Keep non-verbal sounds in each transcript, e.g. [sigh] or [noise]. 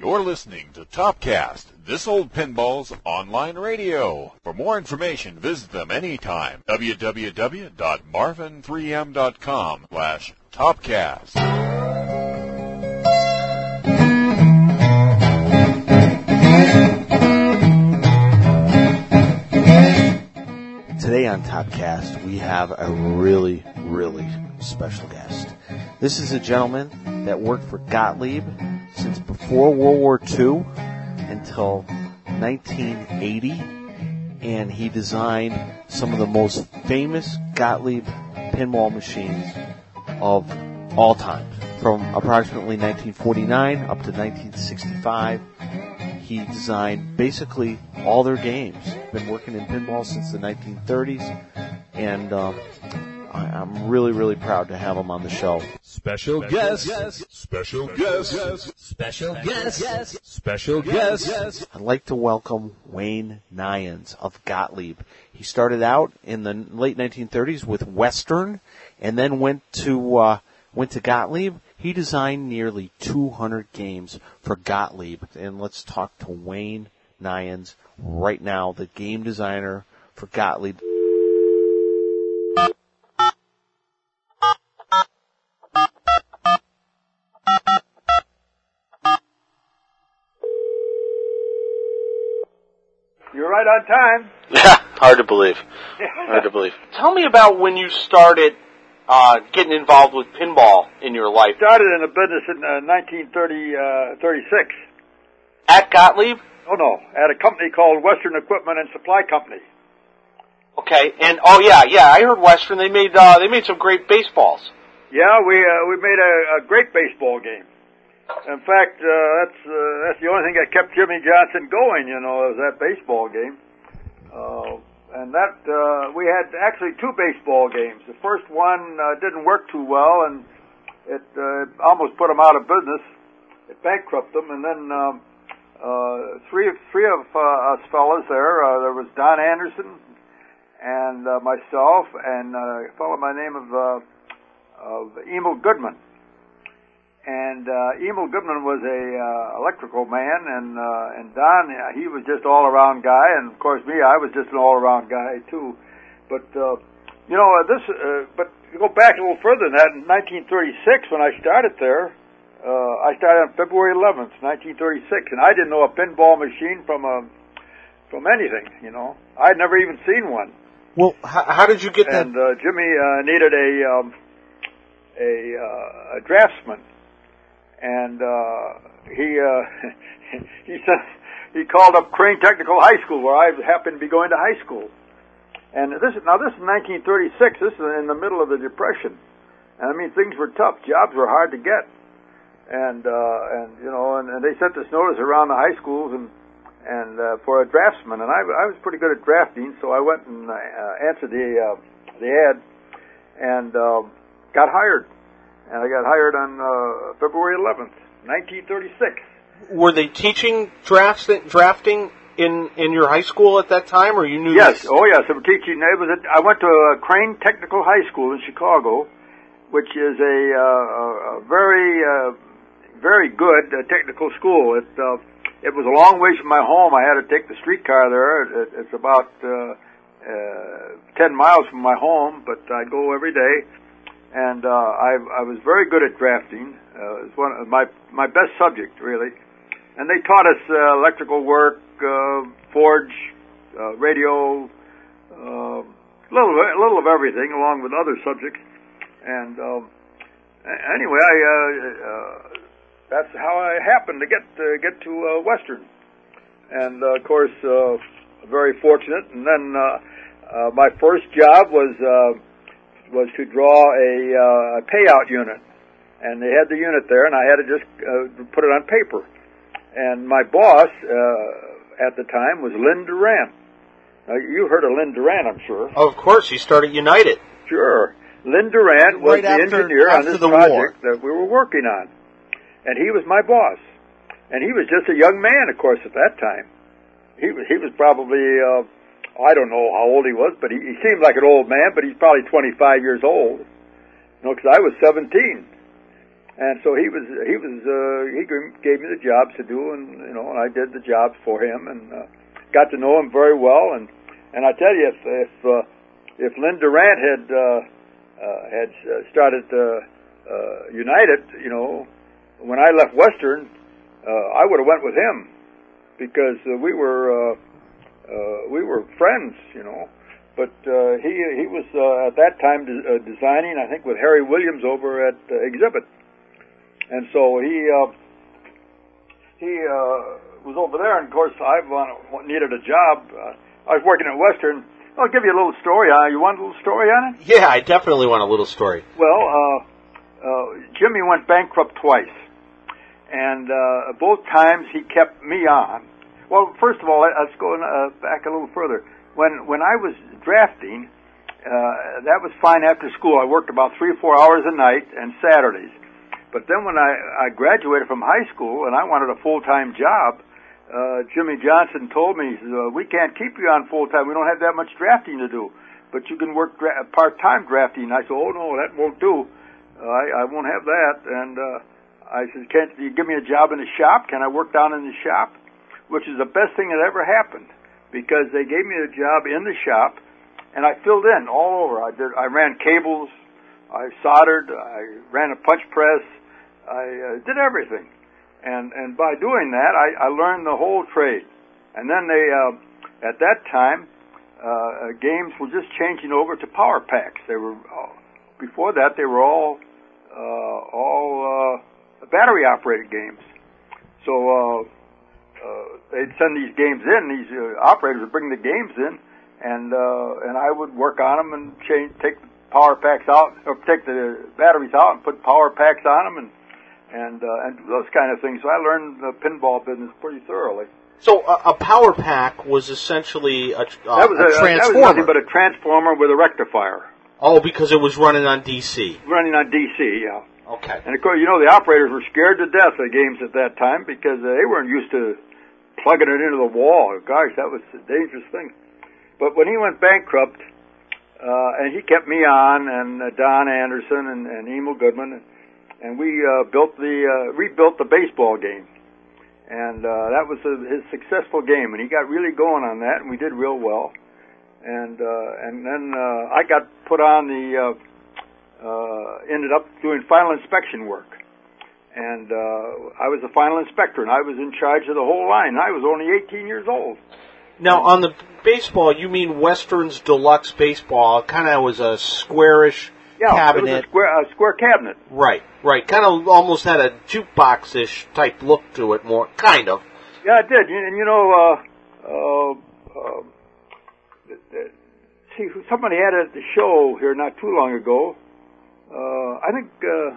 You're listening to Topcast, This Old Pinball's online radio. For more information, visit them anytime. www.marvin3m.com slash Topcast. Today on Topcast, we have a really, really special guest. This is a gentleman that worked for Gottlieb since before World War II until 1980, and he designed some of the most famous Gottlieb pinball machines of all time. From approximately 1949 up to 1965, he designed basically all their games. Been working in pinball since the 1930s, and um, I, I'm really, really proud to have him on the show. Special guest, special guest, special guest, special guest. I'd like to welcome Wayne Neyens of Gottlieb. He started out in the late 1930s with Western, and then went to uh, went to Gottlieb. He designed nearly 200 games for Gottlieb, and let's talk to Wayne Neyens right now, the game designer for Gottlieb. Right on time. Yeah, [laughs] hard to believe. [laughs] Hard to believe. Tell me about when you started uh, getting involved with pinball in your life I Started in the business in uh, 1930, uh, 36. at Gottlieb. Oh no, at a company called Western Equipment and Supply Company. Okay, and oh yeah, yeah, I heard Western. They made uh, they made some great baseballs. Yeah, we uh, we made a, a great baseball game. In fact, uh, that's uh, that's the only thing that kept Jimmy Johnson going. You know, was that baseball game. Uh, and that uh, we had actually two baseball games. The first one uh, didn't work too well, and it uh, almost put them out of business. It bankrupted them, and then um, uh, three three of uh, us fellas there. Uh, there was Don Anderson and uh, myself, and uh, a fellow by the name of uh, of Emil Goodman. And uh, Emil Goodman was a uh, electrical man, and uh, and Don he was just all around guy, and of course me I was just an all around guy too. But uh, you know uh, this, uh, but to go back a little further than that, in 1936 when I started there, uh, I started on February 11th, 1936, and I didn't know a pinball machine from a from anything. You know, I'd never even seen one. Well, how, how did you get that? And uh, Jimmy uh, needed a um, a, uh, a draftsman, and uh, he uh, [laughs] he said he called up Crane Technical High School, where I happened to be going to high school. And this is now this is 1936. This is in the middle of the Depression, and I mean things were tough. Jobs were hard to get, and uh, and you know, and, and they sent this notice around the high schools and and uh, for a draftsman, and I, I was pretty good at drafting, so I went and uh, answered the uh, the ad, and uh, got hired, and I got hired on uh, February 11th, 1936. Were they teaching drafts drafting in in your high school at that time, or you knew? Yes, this? oh yes, I was teaching. It was at, I went to uh, Crane Technical High School in Chicago, which is a, uh, a very uh, very good uh, technical school. It uh, it was a long ways from my home. I had to take the streetcar there. It, it's about uh, uh, ten miles from my home, but I go every day. And uh, I, I was very good at drafting. Uh, it's one of my my best subject, really. And they taught us uh, electrical work, uh, forge, uh, radio, uh, little a little of everything, along with other subjects. And um, anyway, I. Uh, uh, that's how I happened to get uh, get to uh, Western, and uh, of course, uh, very fortunate. And then uh, uh, my first job was uh, was to draw a uh, payout unit, and they had the unit there, and I had to just uh, put it on paper. And my boss uh, at the time was Lyn Durant. Now, you heard of Lyn Durant, I'm sure. Of course, you started United. Sure. Lyn Durant was Right the after- engineer on this the project that we were working on. And he was my boss. And he was just a young man, of course, at that time. He was, he was probably, uh, I don't know how old he was, but he, he seemed like an old man, but he's probably 25 years old. You know, because I was 17. And so he was he was uh, he gave me the jobs to do, and you know, and I did the jobs for him, and uh, got to know him very well. And and I tell you, if if uh, if Lyn Durant had uh, uh, had uh, started uh, uh, United, you know, when I left Western, uh, I would have went with him because uh, we were uh, uh, we were friends, you know. But uh, he he was uh, at that time de- uh, designing, I think, with Harry Williams over at uh, Exhibit, and so he uh, he uh, was over there. And of course, I uh, needed a job. Uh, I was working at Western. I'll give you a little story. Uh, you want a little story on it? Yeah, I definitely want a little story. Well, uh, uh, Jimmy went bankrupt twice, and uh, both times he kept me on. Well, first of all, let- let's go uh, back a little further. When when I was drafting, uh, that was fine after school. I worked about three or four hours a night and Saturdays. But then when I, I graduated from high school and I wanted a full time job, uh, Jimmy Johnson told me, he says, uh, "We can't keep you on full time. We don't have that much drafting to do, but you can work dra- part time drafting." I said, "Oh no, that won't do. Uh, I, I won't have that." And uh, I said, "Can't you give me a job in the shop? Can I work down in the shop?" Which is the best thing that ever happened because they gave me a job in the shop, and I filled in all over. I did. I ran cables. I soldered. I ran a punch press. I uh, did everything and and by doing that, I, I learned the whole trade. And then they, uh, at that time, uh, games were just changing over to power packs. They were uh, before that they were all uh, all uh, battery operated games. So uh, uh, they'd send these games in. These uh, operators would bring the games in, and uh, and I would work on them and change, take the power packs out, or take the batteries out and put power packs on them, and and uh, and those kind of things. So I learned the pinball business pretty thoroughly. So a, a power pack was essentially a, uh, that was a a, that was transformer. but a transformer with a rectifier oh, because it was running on DC. running on DC. Yeah. Okay. And of course, you know the operators were scared to death of games at that time because uh, they weren't used to plugging it into the wall. Gosh, that was a dangerous thing. But when he went bankrupt, uh, and he kept me on, and uh, Don Anderson and, and Emil Goodman, and, we uh, built the uh, rebuilt the baseball game, and uh, that was a, his successful game, and he got really going on that, and we did real well. And uh, and then uh, I got put on the uh, uh, ended up doing final inspection work. And uh, I was the final inspector, and I was in charge of the whole line. I was only 18 years old. Now on the baseball, you mean Western's Deluxe baseball? Kind of was a squarish Yeah, cabinet. a square, a square cabinet. Right, right. Kind of almost had a jukebox-ish type look to it, more kind of. Yeah, it did. And, you know, uh, uh, uh, see, somebody had it at the show here not too long ago. Uh, I think uh,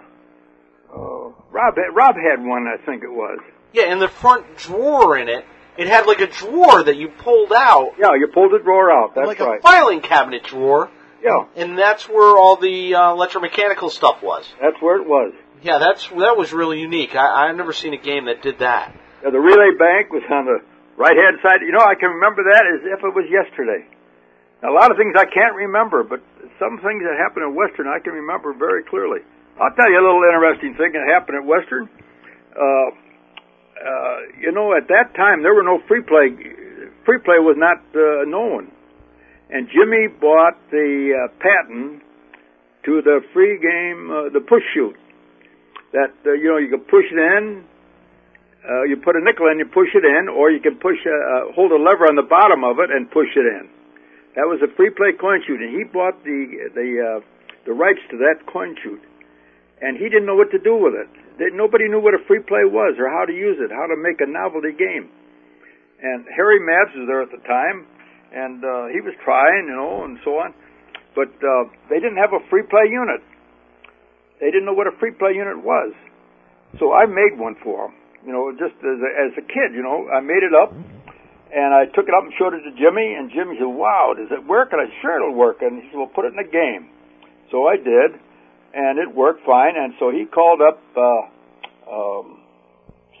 uh, Rob had, Rob had one. I think it was. Yeah, and the front drawer in it, it had like a drawer that you pulled out, Yeah, you pulled the drawer out. That's like right. a filing cabinet drawer, Yeah, and that's where all the uh, electromechanical stuff was. that's where it was. Yeah, that's that was really unique. I, I've never seen a game that did that. Yeah, the relay bank was on the right hand side. You know, I can remember that as if it was yesterday. A lot of things I can't remember, but some things that happened in Western I can remember very clearly. I'll tell you a little interesting thing that happened at Western. Uh, uh, you know, at that time there were no free play. Free play was not uh, known, and Jimmy bought the uh, patent to the free game, uh, the push shoot. That uh, you know you could push it in, uh, you put a nickel in, you push it in, or you can push, a, uh, hold a lever on the bottom of it and push it in. That was a free play coin shoot, and he bought the the uh, the rights to that coin shoot, and he didn't know what to do with it. They, nobody knew what a free play was or how to use it, how to make a novelty game. And Harry Mabs was there at the time, and uh, he was trying, you know, and so on. But uh, they didn't have a free play unit. They didn't know what a free play unit was. So I made one for them you know, just as a, as a kid, you know, I made it up and I took it up and showed it to Jimmy and Jimmy said, wow, does it work? And I said, sure it'll work. And he said, well, put it in a game. So I did and it worked fine. And so he called up, uh, um,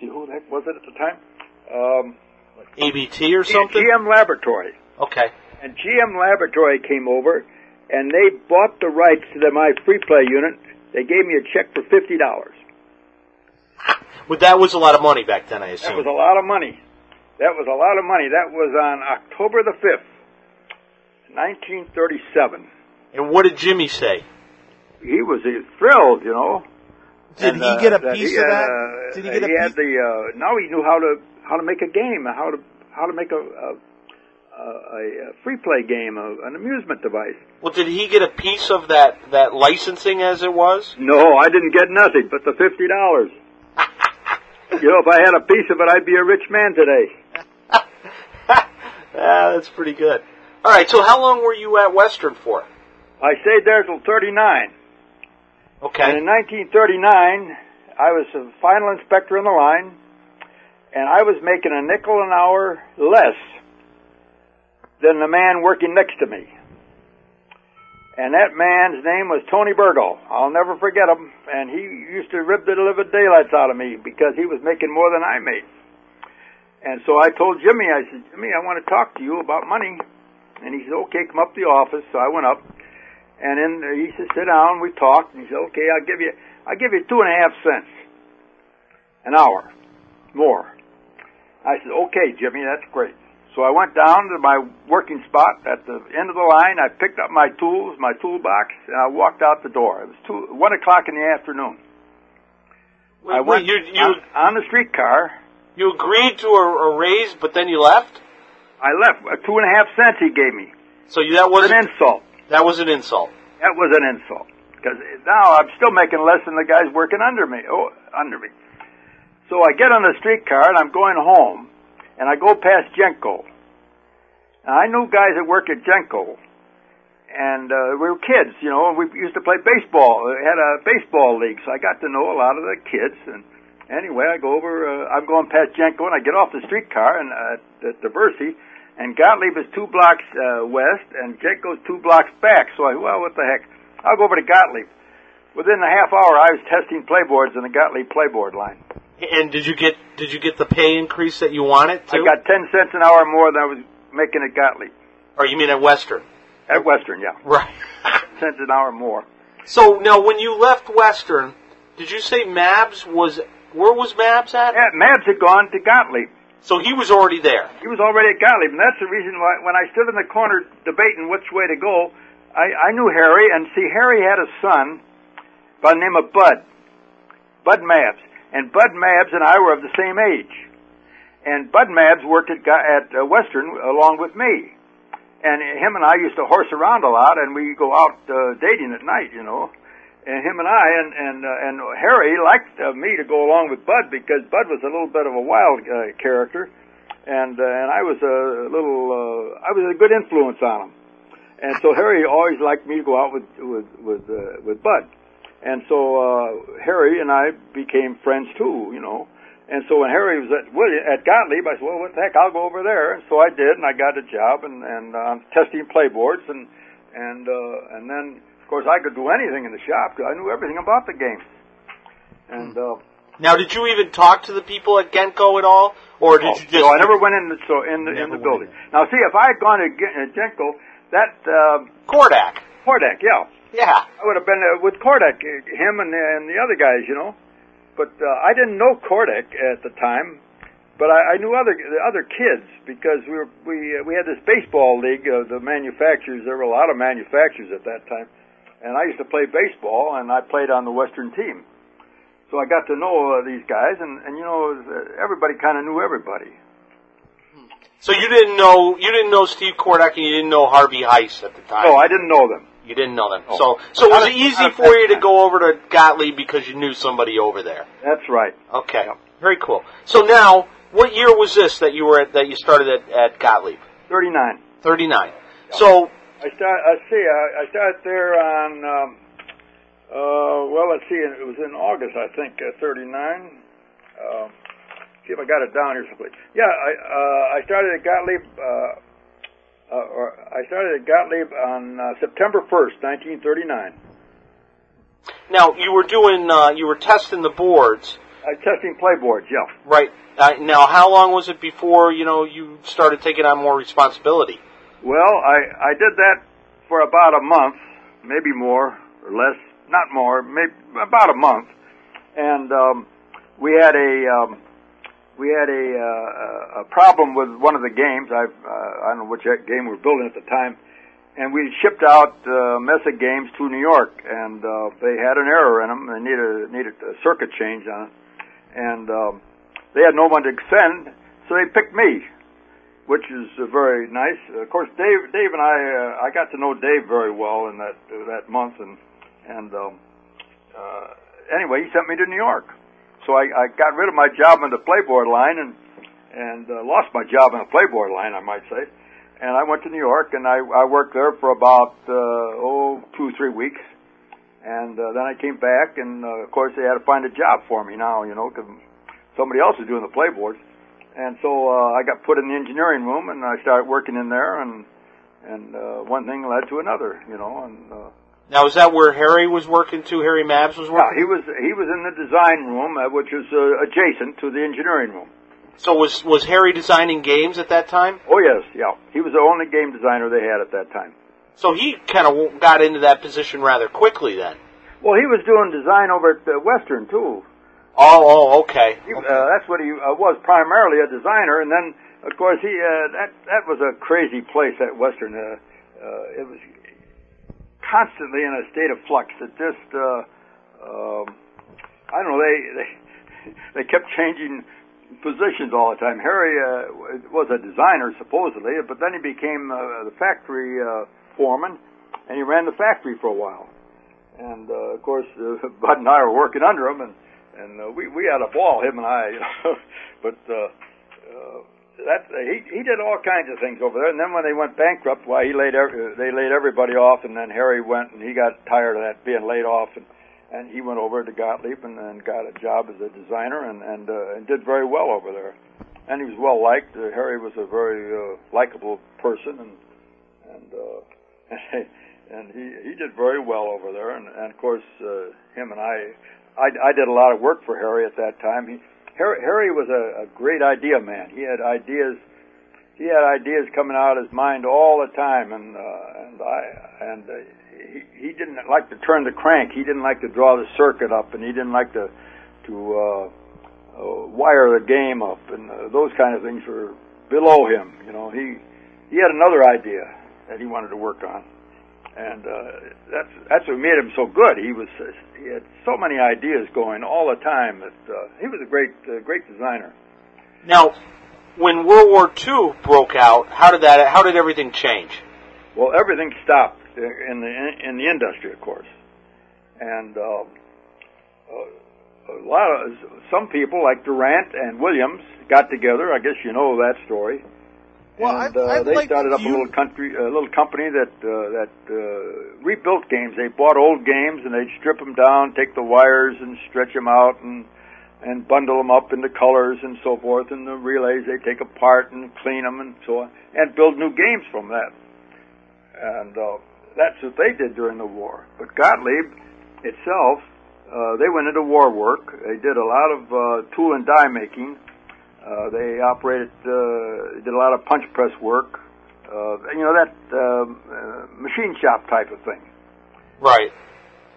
see who the heck was it at the time? Um, ABT or something? GM Laboratory. Okay. And GM Laboratory came over and they bought the rights to the, my free play unit. They gave me a check for fifty dollars. But that was a lot of money back then, I assume. That was a lot of money. That was a lot of money. That was on October the 5th, 1937. and what did Jimmy say? He was uh, thrilled, you know. Did And, he uh, get a that piece he of that? uh, Did he get a he had the uh, now he knew how to how to make a game, how to how to make a a, a, a free play game, a, an amusement device. Well, did he get a piece of that that licensing as it was? No, I didn't get nothing but the fifty dollars. [laughs] you know, if I had a piece of it, I'd be a rich man today. [laughs] Ah, that's pretty good. All right, so how long were you at Western for? I stayed there till thirty nine. And in 1939, I was a final inspector in the line, and I was making a nickel an hour less than the man working next to me. And that man's name was Tony Burgo. I'll never forget him. And he used to rip the living daylights out of me because he was making more than I made. And so I told Jimmy, I said, Jimmy, I want to talk to you about money. And he said, okay, come up to the office. So I went up. And then he said, sit down. We talked. And he said, okay, I'll give you, I'll give you two and a half cents an hour more. I said, okay, Jimmy, that's great. So I went down to my working spot at the end of the line. I picked up my tools, my toolbox, and I walked out the door. It was two, one o'clock in the afternoon. Wait, I wait, went you you on, on the streetcar. you agreed to a, a raise, but then you left. I left. Uh, two and a half cents he gave me. So you, that was an insult. That was an insult. That was an insult. Because now I'm still making less than the guys working under me. Oh, under me. So I get on the streetcar and I'm going home, and I go past Genco. Now, I knew guys that work at Genco, and uh, we were kids, you know. We used to play baseball. We had a baseball league, so I got to know a lot of the kids. And anyway, I go over. Uh, I'm going past Genco, and I get off the streetcar and uh, at Diversey, and Gottlieb is two blocks uh, west, and Jake goes two blocks back. So I, well, what the heck? I'll go over to Gottlieb. Within a half hour, I was testing playboards in the Gottlieb playboard line. And did you get did you get the pay increase that you wanted to? I got ten cents an hour more than I was making at Gottlieb. or you mean at Western? At Western, yeah. Right. [laughs] Cents an hour more. So now, when you left Western, did you say Mabs was where was Mabs at? Yeah, Mabs had gone to Gottlieb. So he was already there. He was already at Gottlieb, and that's the reason why when I stood in the corner debating which way to go, I, I knew Harry, and see, Harry had a son by the name of Bud, Bud Mabs, and Bud Mabs and I were of the same age, and Bud Mabs worked at at uh, Western along with me, and him and I used to horse around a lot, and we go out uh, dating at night, you know. And him and I and and uh, and Harry liked uh, me to go along with Bud because Bud was a little bit of a wild uh, character, and uh, and I was a little uh, I was a good influence on him, and so Harry always liked me to go out with with with uh, with Bud, and so uh, Harry and I became friends too, you know. And so when Harry was at William, at Gottlieb, I said, "Well, what the heck? I'll go over there." And so I did, and I got a job, and and uh, testing playboards, and and uh, and then of course I could do anything in the shop 'cause I knew everything about the game. And uh, Now, did you even talk to the people at Genco at all, or did Oh, you just? no, I never went in the so in the in the building. Now, see, if I had gone to Gen- uh, Genco, that uh, Kordek. Kordek, yeah, Yeah. I would have been uh, with Kordek, uh, him and and the other guys, you know. But uh, I didn't know Kordek at the time, but I, I knew other the other kids because we were we uh, we had this baseball league of the manufacturers. There were a lot of manufacturers at that time, and I used to play baseball, and I played on the Western team. So I got to know uh, these guys, and and you know everybody kind of knew everybody. So you didn't know you didn't know Steve Kordek, and you didn't know Harvey Heiss at the time. No, I didn't know them. You didn't know them. So so was it easy for you to go over to Gottlieb because you knew somebody over there? That's right. Okay. Very cool. So now, what year was this that you were at, that you started at, at Gottlieb? Thirty nine. Thirty nine. So I start. I see. I, I started there on. Um, uh, well, let's see. It was in August, I think. Uh, Thirty nine. Uh, see if I got it down here someplace. Yeah, I uh, I started at Gottlieb. Uh, uh, or I started at Gottlieb on uh, September first, nineteen thirty nine. now you were doing uh, you were testing the boards, Uh, testing playboards. Yeah. right? Uh, now, how long was it before you know you started taking on more responsibility? Well, I I did that for about a month, maybe more or less, not more, maybe about a month, and um, we had a um, we had a, uh, a problem with one of the games. I uh, I don't know which game we were building at the time, and we shipped out uh, Mesa games to New York, and uh, they had an error in them. They needed needed a circuit change on it, and um, they had no one to send, so they picked me, which is uh, very nice. Of course, Dave Dave and I uh, I got to know Dave very well in that uh, that month, and and um, uh, anyway, he sent me to New York. So I, I got rid of my job on the playboard line and and uh, lost my job on the playboard line, I might say. And I went to New York and I, I worked there for about uh, oh two three weeks, and uh, then I came back and uh, of course they had to find a job for me now, you know, because somebody else is doing the playboards. And so uh, I got put in the engineering room and I started working in there and and uh, one thing led to another, you know, and. Uh, now, is that where Harry was working too? Harry Mabs was working. Yeah, he was. He was in the design room, uh, which was uh, adjacent to the engineering room. So was was Harry designing games at that time? Oh yes, yeah. He was the only game designer they had at that time. So he kind of got into that position rather quickly then. Well, he was doing design over at Western too. Oh, oh, okay. He, okay. Uh, that's what he uh, was primarily a designer, and then of course he uh, that that was a crazy place at Western. Uh, uh, it was constantly in a state of flux. It just, uh, um, I don't know, they, they, [laughs] they kept changing positions all the time. Harry uh, was a designer supposedly, but then he became uh, the factory uh, foreman, and he ran the factory for a while. And uh, of course, uh, [laughs] Bud and I were working under him, and and uh, we we had a ball, him and I. You know? [laughs] but uh, uh, that he he did all kinds of things over there. And then when they went bankrupt, why he laid every, they laid everybody off, and then Harry went and he got tired of that being laid off, and and he went over to Gottlieb and, and got a job as a designer and and uh, and did very well over there. And he was well liked. Uh, Harry was a very uh, likable person, and and uh, [laughs] and he he did very well over there. And, and of course, uh, him and I, I I did a lot of work for Harry at that time. He Harry, Harry was a, a great idea man. He had ideas. He had ideas coming out of his mind all the time, and uh, and I and uh, he he didn't like to turn the crank. He didn't like to draw the circuit up, and he didn't like to to uh, uh, wire the game up, and uh, those kind of things were below him. You know, he he had another idea that he wanted to work on and uh, that's that's what made him so good. He was he had so many ideas going all the time that uh, he was a great uh, great designer. Now, when World War II broke out, how did that how did everything change? Well, everything stopped in the in the industry, of course, and uh, a lot of some people like Durant and Williams got together. I guess you know that story well, and I'd, uh, I'd they like started up you... a little country, a little company that uh, that uh, rebuilt games. They bought old games and they'd strip them down, take the wires and stretch them out, and and bundle them up into colors and so forth. And the relays they take apart and clean them and so on, and build new games from that. And uh, that's what they did during the war. But Gottlieb itself, uh, they went into war work. They did a lot of uh, tool and die making uh, they operated, uh, did a lot of punch press work, uh, you know, that um, uh, machine shop type of thing. Right,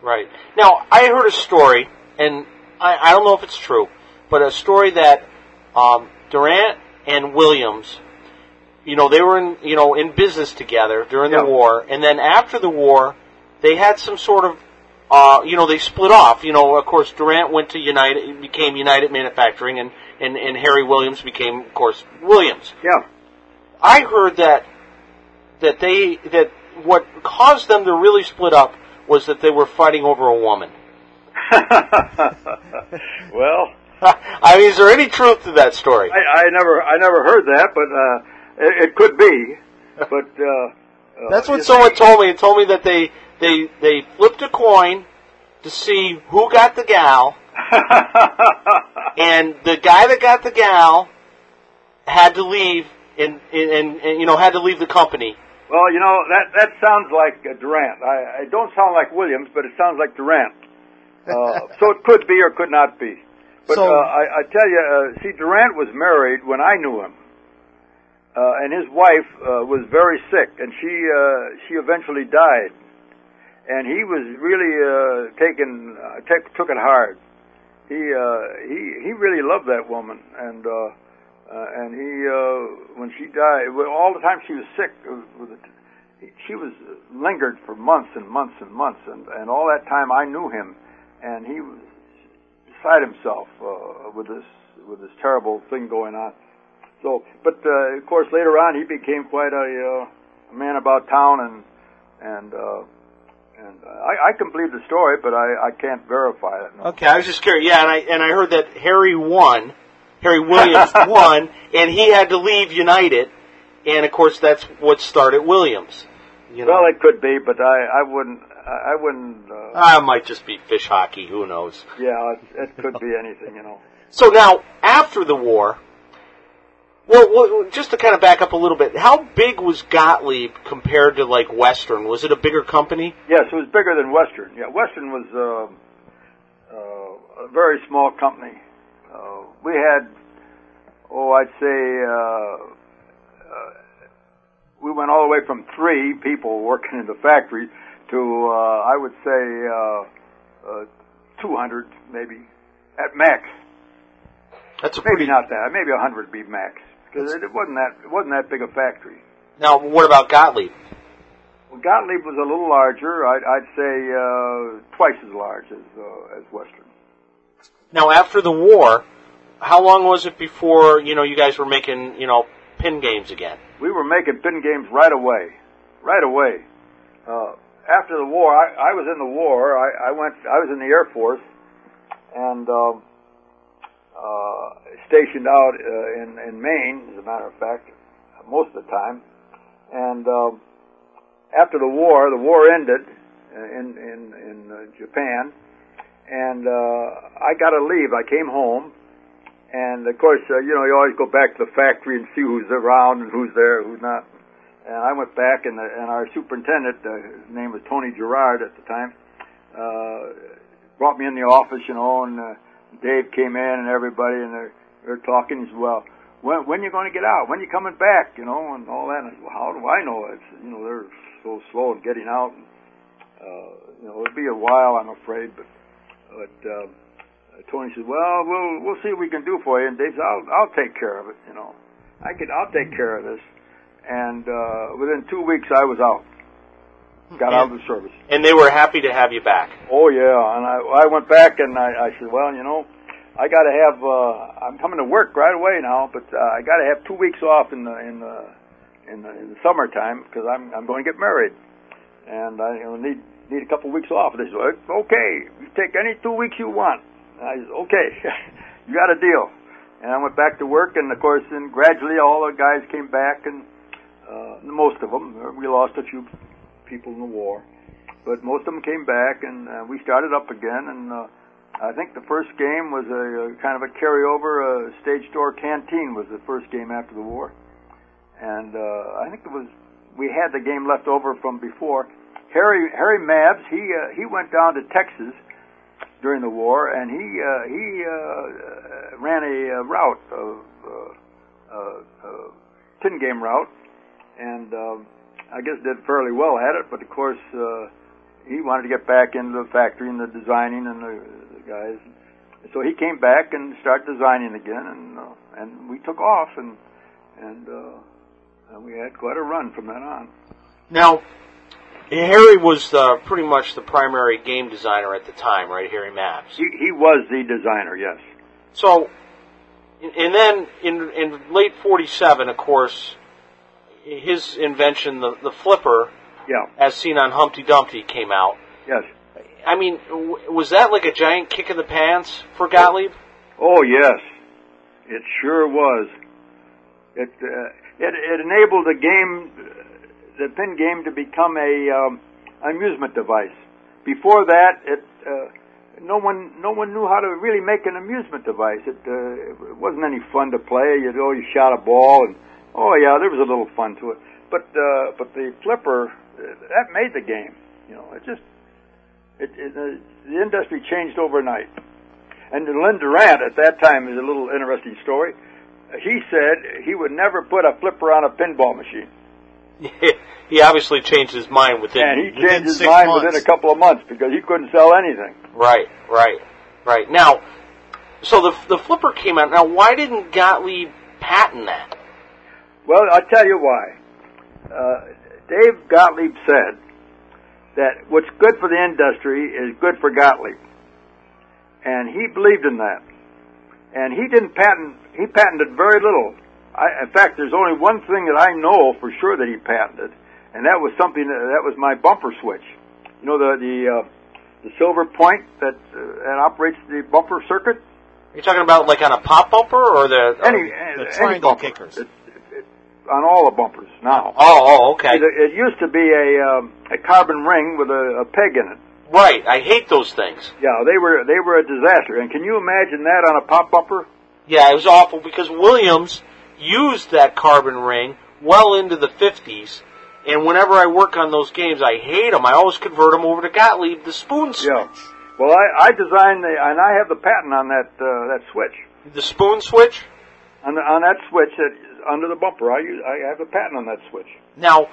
right. Now, I heard a story, and I, I don't know if it's true, but a story that um, Durant and Williams, you know, they were in, you know, in business together during the war, and then after the war, they had some sort of uh, you know, they split off. You know, of course, Durant went to United, became United Manufacturing, and, and, and Harry Williams became, of course, Williams. Yeah. I heard that that they that what caused them to really split up was that they were fighting over a woman. [laughs] well, [laughs] I mean, is there any truth to that story? I, I never, I never heard that, but uh, it, it could be. [laughs] But uh, uh, That's what someone see- told me. They told me that they they they flipped a coin to see who got the gal, [laughs] and the guy that got the gal had to leave and and, and, you know had to leave the company. Well, you know that that sounds like Durant. I, I don't sound like Williams, but it sounds like Durant. Uh, [laughs] so it could be or could not be. But So- uh, I, I tell you, uh, see, Durant was married when I knew him, uh, and his wife uh, was very sick, and she uh, she eventually died, and he was really uh, taken uh, take, took it hard, he uh, he he really loved that woman, and uh, uh, and he uh, when she died, all the time she was sick, uh, with it, she was lingered for months and months and months, and and all that time I knew him, and he was beside himself uh, with this with this terrible thing going on. So, but uh, of course later on he became quite a, uh, a man about town, and and. Uh, and uh, I, I can believe the story, but I, I can't verify it. No. Okay, I was just curious. Yeah, and I and I heard that Harry won, Harry Williams [laughs] won, and he had to leave United, and of course that's what started Williams. You know, Well, it could be, but I, I wouldn't. I I wouldn't. Uh, I might just be fish hockey. Who knows? yeah, it, it could be anything, you know. So now, after the war, well, well, just to kind of back up a little bit, how big was Gottlieb compared to like Western? Was it a bigger company? Yes, it was bigger than Western. Yeah, Western was uh, uh, a very small company. Uh, we had, oh, I'd say, uh, uh, we went all the way from three people working in the factory to, uh, I would say, uh, uh, 200 maybe at max. That's a Maybe pretty. not that. Maybe 100 would be max because it, it wasn't that it wasn't that big a factory. Now, what about Gottlieb? Well, Gottlieb was a little larger. I'd, I'd say uh, twice as large as uh, as Western. Now, after the war, how long was it before you know you guys were making you know pin games again? We were making pin games right away, right away. Uh, after the war, I, I was in the war. I, I went. I was in the Air Force, and um, uh, stationed out uh, in in Maine, as a matter of fact, most of the time. And um, after the war, the war ended uh, in in in uh, Japan, and uh, I got to leave. I came home, and of course, uh, you know, you always go back to the factory and see who's around and who's there, who's not. And I went back, and, the, and our superintendent, uh, his name was Tony Gerard at the time, uh, brought me in the office, you know, and uh, Dave came in and everybody, and they're, they're talking. He said, "Well, when when you going to get out? When you coming back? You know, and all that." And well, "How do I know? It's you know they're so slow in getting out. And, uh, you know, it'll be a while, I'm afraid." But but uh, Tony said, "Well, we'll we'll see what we can do for you." And Dave said, "I'll I'll take care of it. You know, I could I'll take care of this." And uh, within two weeks, I was out. Got out of the service. And they were happy to have you back. Oh yeah, and I I went back and I, I said, well, you know, I got to have uh, I'm coming to work right away now, but uh, I got to have two weeks off in the in the in the, in the summertime because I'm I'm going to get married, and I you know, need need a couple weeks off. They said, okay, you take any two weeks you want. And I said, okay, [laughs] you got a deal. And I went back to work, and of course, and gradually all the guys came back, and uh, most of them. We lost a few people in the war, but most of them came back, and uh, we started up again. And uh, I think the first game was a, a kind of a carryover. A stage door canteen was the first game after the war, and uh, I think it was we had the game left over from before. Harry Harry Mabs he uh, he went down to Texas during the war, and he uh, he uh, ran a uh, route of uh, uh, uh, tin game route, and uh, I guess did fairly well at it. But of course, uh, he wanted to get back into the factory and the designing and the, the guys. So he came back and started designing again, and uh, and we took off, and and, uh, and we had quite a run from then on. Now, Harry was uh, pretty much the primary game designer at the time, right? Harry Mabs. He he was the designer, yes. So, and then in in late '47, of course, his invention, the the flipper, Yeah, as seen on Humpty Dumpty, came out. yes. I mean, w- was that like a giant kick in the pants for Gottlieb? Oh yes, it sure was. It uh, it, it enabled the game, the pin game, to become a um, amusement device. Before that, it uh, no one no one knew how to really make an amusement device. It, uh, it wasn't any fun to play. You know, you shot a ball, and oh yeah, there was a little fun to it. But uh, but the flipper uh, that made the game. You know, it just it, it uh, the industry changed overnight. And Lyn Durant at that time is a little interesting story. He said he would never put a flipper on a pinball machine. [laughs] he obviously changed his mind within. And he changed his mind months. within a couple of months because he couldn't sell anything. Right, right, right. Now, so the the flipper came out. Now, why didn't Gottlieb patent that? Well, I'll tell you why. Uh, Dave Gottlieb said that what's good for the industry is good for Gottlieb, and he believed in that. And he didn't patent. He patented very little. I, in fact, there's only one thing that I know for sure that he patented, and that was something that, that was my bumper switch. You know the the uh, the silver point that uh, that operates the bumper circuit. You're talking about like on a pop bumper or the Any the triangle bumper. kickers. It, it, it, on all the bumpers now. Oh, oh, okay. It, it used to be a um, a carbon ring with a, a peg in it. Right. I hate those things. Yeah, they were they were a disaster. And can you imagine that on a pop bumper? Yeah, it was awful because Williams used that carbon ring well into the 50s. And whenever I work on those games, I hate them. I always convert them over to Gottlieb, the spoon switch. Yeah. Well, I, I designed the and I have the patent on that uh, that switch The spoon switch? on the, on that switch that under the bumper. I use I have a patent on that switch. Now,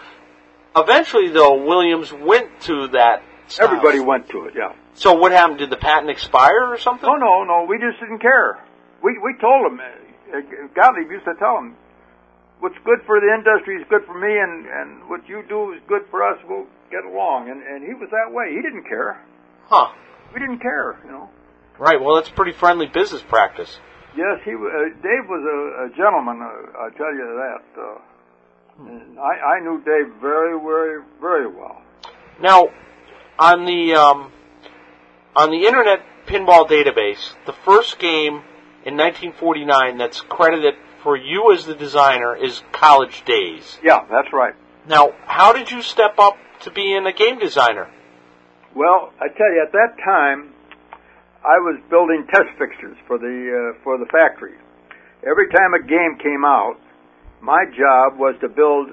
eventually though, Williams went to that. style. Everybody went to it. Yeah. So what happened? Did the patent expire or something? No, no, no. We just didn't care. We we told him. Uh, Gottlieb used to tell him, "What's good for the industry is good for me, and and what you do is good for us. We'll get along." And and he was that way. He didn't care. Huh. We didn't care. You know. Right. Well, that's pretty friendly business practice. Yes, he uh, Dave was a, a gentleman. Uh, I tell you that. Uh, and I I knew Dave very very very well. Now, on the um, on the Internet Pinball Database, the first game in 1949 that's credited for you as the designer is College Days. Yeah, that's right. Now, how did you step up to being a game designer? Well, I tell you, at that time, I was building test fixtures for the uh, for the factory. Every time a game came out, my job was to build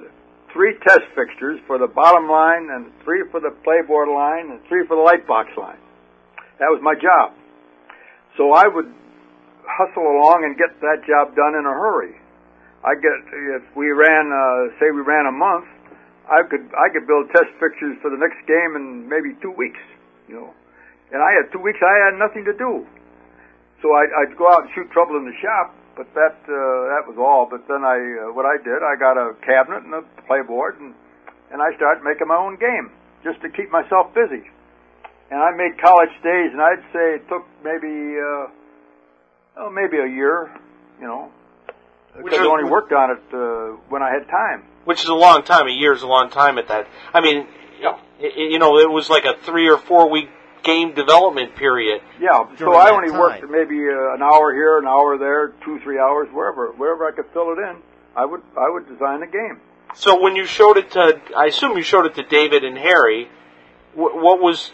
three test fixtures for the bottom line, and three for the playboard line, and three for the light box line. That was my job. So I would hustle along and get that job done in a hurry. I get if we ran, uh, say we ran a month, I could I could build test fixtures for the next game in maybe two weeks, you know. And I had two weeks I had nothing to do, so I'd, I'd go out and shoot trouble in the shop. But that uh, that was all. But then I uh, what I did I got a cabinet and a playboard and and I started making my own game just to keep myself busy. And I made college days, and I'd say it took maybe uh, oh maybe a year, you know. Because I only worked on it uh, when I had time. Which is a long time. A year is a long time at that. I mean, Yeah. i- i- you know, it was like a three or four week game development period. Yeah, so I only time. worked maybe uh, an hour here, an hour there, two, three hours, wherever, wherever I could fill it in. I would, I would design a game. So when you showed it to, I assume you showed it to David and Harry. wh- What was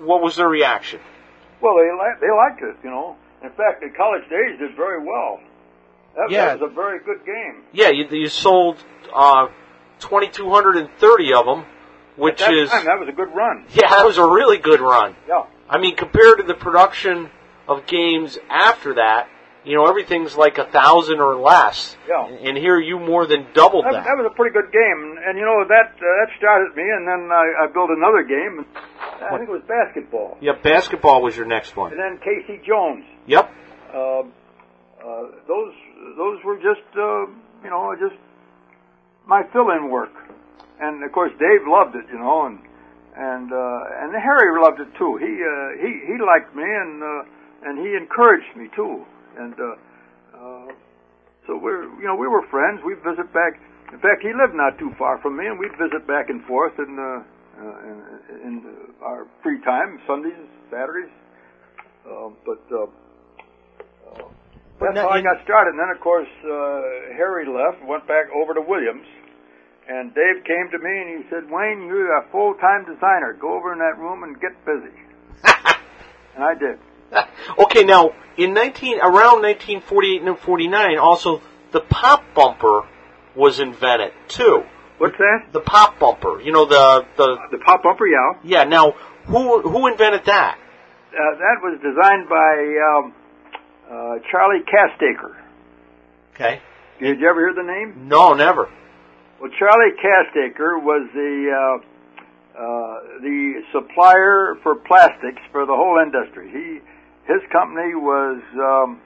what was their reaction? Well, they li- they liked it, you know. In fact, the college days did very well. That, Yeah. that was a very good game. Yeah, you, you sold uh, 2,230 of them, which is time, that was a good run. [laughs] yeah, that was a really good run. Yeah. I mean, compared to the production of games after that, you know, everything's like a thousand or less. Yeah. And here you more than doubled That, that. that was a pretty good game, and, and you know that uh, that started me, and then I, I built another game. I think it was basketball, Yeah, basketball was your next one. and then Casey Jones. Yep. Um, uh, those those were just uh, you know just my fill-in work, and of course Dave loved it, you know, and and uh, and Harry loved it too. He uh, he he liked me, and uh, and he encouraged me too, and uh, uh, so we're you know we were friends. We visit back. In fact, he lived not too far from me, and we'd visit back and forth in uh, uh, in, in our free time, Sundays, Saturdays. Uh, but uh, uh, that's now how I got started. And then, of course, uh, Harry left, went back over to Williams, and Dave came to me and he said, "Wayne, you're a full-time designer. Go over in that room and get busy." [laughs] and I did. [laughs] okay, now in 19 around 1948 and 49, also the pop bumper was invented too. What's that? The pop bumper, you know the the The pop bumper, yeah. yeah. Now who who invented that? Uh, that was designed by um, uh, Charlie Castaker. Okay. Did you ever hear the name? No, never. Well, Charlie Castaker was the uh, uh, the supplier for plastics for the whole industry. He his company was um,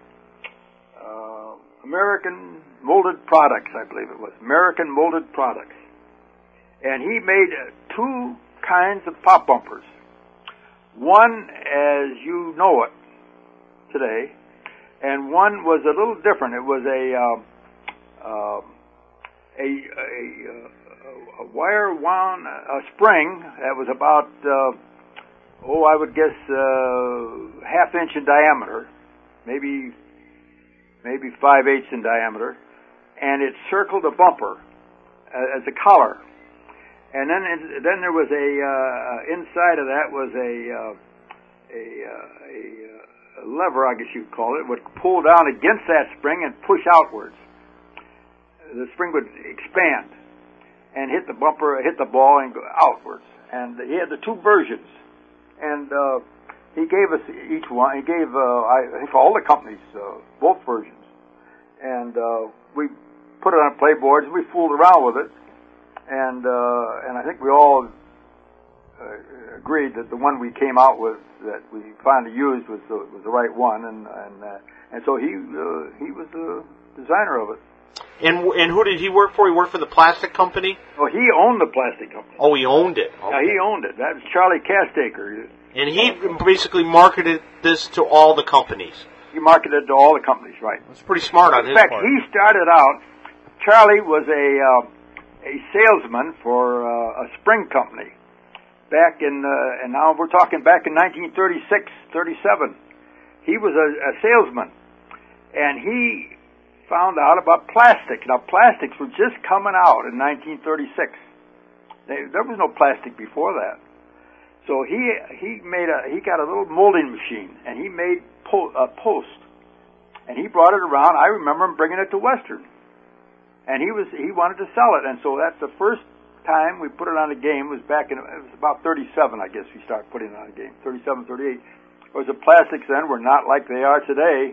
uh, American Molded Products, I believe it was American Molded Products, and he made two kinds of pop bumpers. One, as you know it today, and one was a little different. It was a uh, uh, a, a, uh, a wire wound a spring that was about uh, oh I would guess uh, half inch in diameter, maybe maybe five eighths in diameter, and it circled a bumper as a collar. And then then there was a uh, inside of that was a uh, a, uh, a, a lever, I guess you'd call it, would pull down against that spring and push outwards the spring would expand and hit the bumper, hit the ball, and go outwards. And he had the two versions, and uh, he gave us each one. He gave, uh, I think, for all the companies uh, both versions, and uh, we put it on playboards. We fooled around with it, and uh, and I think we all uh, agreed that the one we came out with that we finally used was the, was the right one, and and uh, and so he uh, he was the designer of it. And and who did he work for? He worked for the plastic company. Oh, he owned the plastic company. Oh, he owned it. Yeah, he owned it. That was Charlie Castaker. And he basically marketed this to all the companies. He marketed it to all the companies, right? That's pretty smart on In his fact, part. he started out. Charlie was a uh, a salesman for uh, a spring company back in, uh, and now we're talking back in 1936, 37. He was a, a salesman, and he found out about plastic. Now, plastics were just coming out in 1936. They, there was no plastic before that. So he he made a he got a little molding machine and he made po- a post, and he brought it around. I remember him bringing it to Western, and he was he wanted to sell it, and so that's the first time we put it on a game was back in it was about 37 I guess we started putting it on a game 37 38 It was the plastics then were not like they are today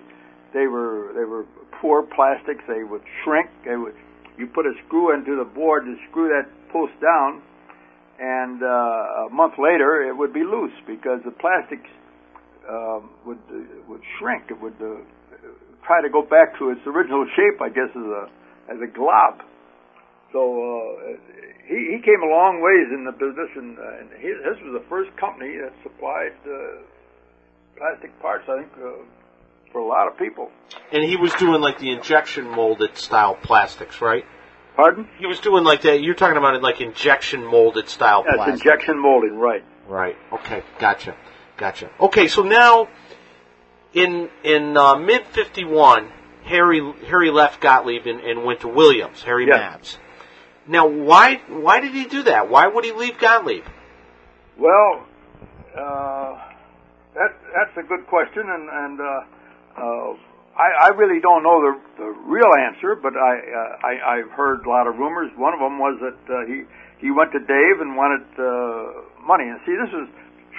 they were they were poor plastics. They would shrink. They would you put a screw into the board to screw that post down, and uh, a month later it would be loose because the plastics um, would uh, would shrink. It would uh, try to go back to its original shape, I guess, as a as a glob. So uh, he he came a long ways in the business, and, uh, and he, this was the first company that supplied uh, plastic parts. I think. Uh, for a lot of people. And he was doing like the injection molded style plastics, right? Pardon? He was doing like that. You're talking about it like injection molded style That's plastic. injection molding, right? Right. Okay. Gotcha. Gotcha. Okay. So now, in in uh, mid '51, Harry Harry left Gottlieb and, and went to Williams. Harry Yes. Mabs. Now, why why did he do that? Why would he leave Gottlieb? Well, uh, that that's a good question, and and uh, uh, I, I really don't know the, the real answer, but I, uh, I I've heard a lot of rumors. One of them was that uh, he he went to Dave and wanted uh, money. And see, this was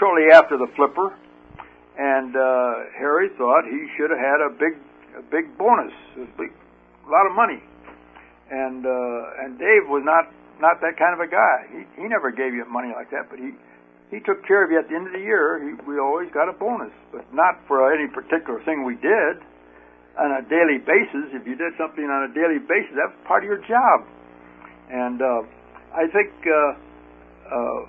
shortly after the flipper, and uh, Harry thought he should have had a big a big bonus, a big a lot of money. And uh, and Dave was not not that kind of a guy. He he never gave you money like that, but he he took care of you at the end of the year. He, we always got a bonus, but not for any particular thing we did on a daily basis. If you did something on a daily basis, that was part of your job. And uh, I think uh, uh,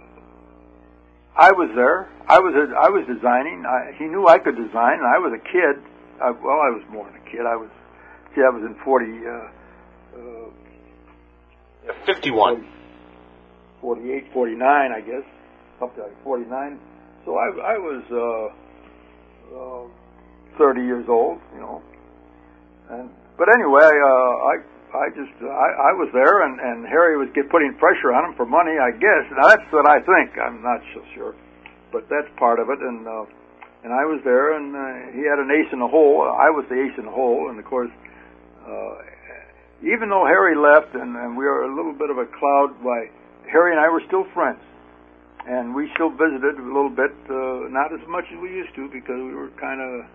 I was there. I was I was designing. I, he knew I could design, and I was a kid. I, well, I was more than a kid. I was see, I was in forty. Uh, uh, 51. 48, 49, I guess, something like 49. So I, I was uh, uh, 30 years old, you know. And but anyway, uh, I I just I, I was there, and and Harry was get, putting pressure on him for money, I guess. Now that's what I think. I'm not so sure, but that's part of it. And uh, and I was there, and uh, he had an ace in the hole. I was the ace in the hole, and of course. Uh, even though Harry left and, and we were a little bit of a cloud, why Harry and I were still friends, and we still visited a little bit, uh, not as much as we used to because we were kind of,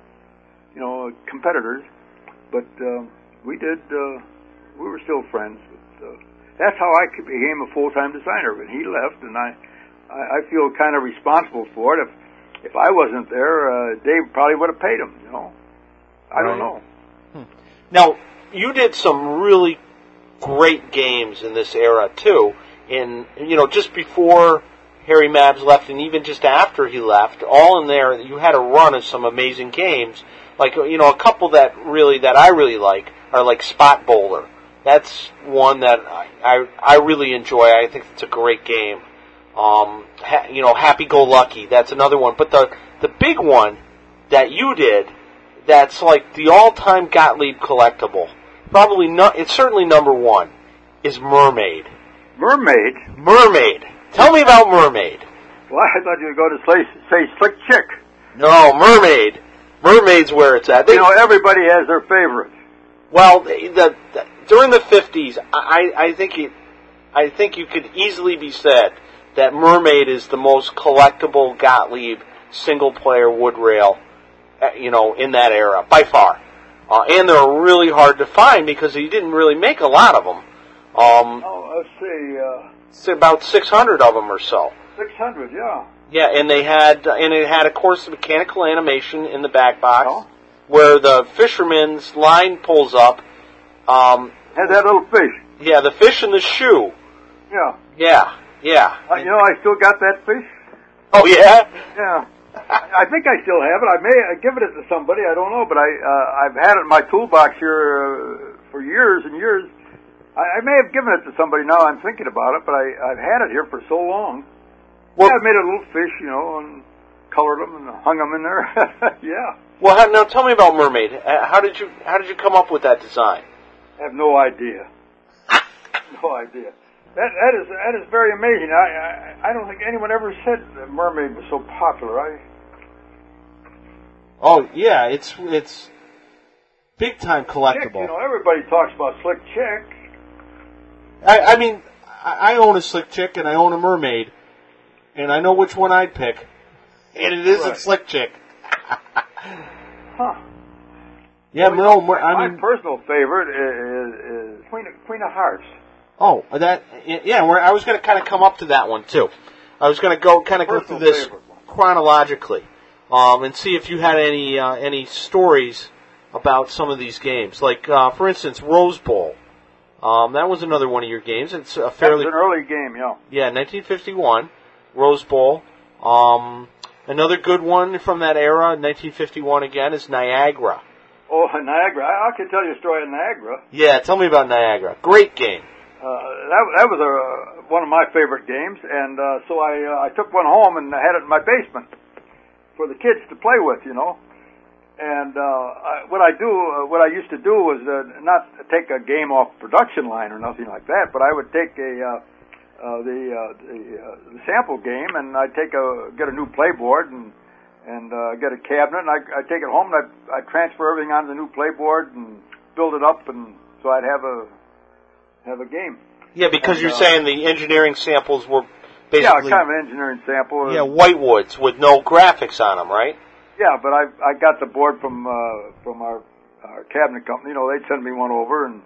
you know, competitors, but um, we did. Uh, we were still friends. But, uh, that's how I became a full-time designer. When he left, and I, I, I feel kind of responsible for it. If if I wasn't there, uh, Dave probably would have paid him. You know, I don't Right. know. Now, you did some really great games in this era too. In you know, just before Harry Mabs left, and even just after he left, all in there, you had a run of some amazing games. Like you know, a couple that really that I really like are like Spot Bowler. That's one that I I, I really enjoy. I think it's a great game. Um, ha, you know, Happy Go Lucky. That's another one. But the the big one that you did that's like the all-time Gottlieb collectible. Probably not. It's certainly number one. Is Mermaid. Mermaid. Mermaid. Tell me about Mermaid. Well, I thought you were going to say, say Slick Chick. No, Mermaid. Mermaid's where it's at. They, You know, everybody has their favorite. well, the, the, during the fifties, I, I think it, I think you could easily be said that Mermaid is the most collectible Gottlieb single-player wood rail, uh, you know, in that era by far. Uh, and they're really hard to find because he didn't really make a lot of them. Um, Oh, let's see, uh, about 600 of them or so. 600, yeah. Yeah, and they had, and it had, of course, the mechanical animation in the back box, Oh. where the fisherman's line pulls up. Um, Had that little fish. yeah, the fish in the shoe. Yeah. Yeah, yeah. Uh, you know, I still got that fish. oh yeah. Yeah. [laughs] I think I still have it. I may have given it to somebody. I don't know, but I uh, I've had it in my toolbox here uh, for years and years. I, I may have given it to somebody. Now I'm thinking about it, but I I've had it here for so long. Well- yeah, I made a little fish, you know, and colored them and hung them in there. [laughs] yeah. Well, how, now tell me about Mermaid. Uh, How did you, how did you come up with that design? I have no idea. [laughs] no idea. That that is that is very amazing. I I, I don't think anyone ever said that mermaid was so popular. I Oh yeah, it's it's big time Chick, collectible. you know, everybody talks about Slick Chick. I, I mean, I own a slick chick and I own a mermaid, and I know which one I'd pick, and it isn't Right. slick chick. [laughs] Huh. Yeah, no, mer- I My mean, personal favorite is, is Queen of, Queen of Hearts. oh, that yeah. I was going to kind of come up to that one too. I was going to go kind of go through this chronologically, um, and see if you had any uh, any stories about some of these games. Like, uh, for instance, Rose Bowl. Um, that was another one of your games. It's a fairly an early game, yeah. Yeah, 1951, Rose Bowl. Um, another good one from that era, 1951 again, is Niagara. Oh, [laughs] Niagara. I, I could tell you a story of Niagara. Yeah, tell me about Niagara. Great game. Uh, that, that was a, one of my favorite games, and uh, so I, uh, I took one home and I had it in my basement for the kids to play with, you know. And uh, I, what I do, uh, what I used to do was uh, not take a game off production line or nothing like that, but I would take a uh, uh, the uh, the, uh, the sample game and I'd take a get a new playboard and and uh, get a cabinet and I I take it home and I I transfer everything onto the new playboard and build it up and so I'd have a have a game. Yeah, because And, you're uh, saying the engineering samples were basically Yeah, kind of an engineering sample. yeah whitewoods with no graphics on them, right? Yeah, but I I got the board from uh, from our our cabinet company. You know, they'd send me one over, and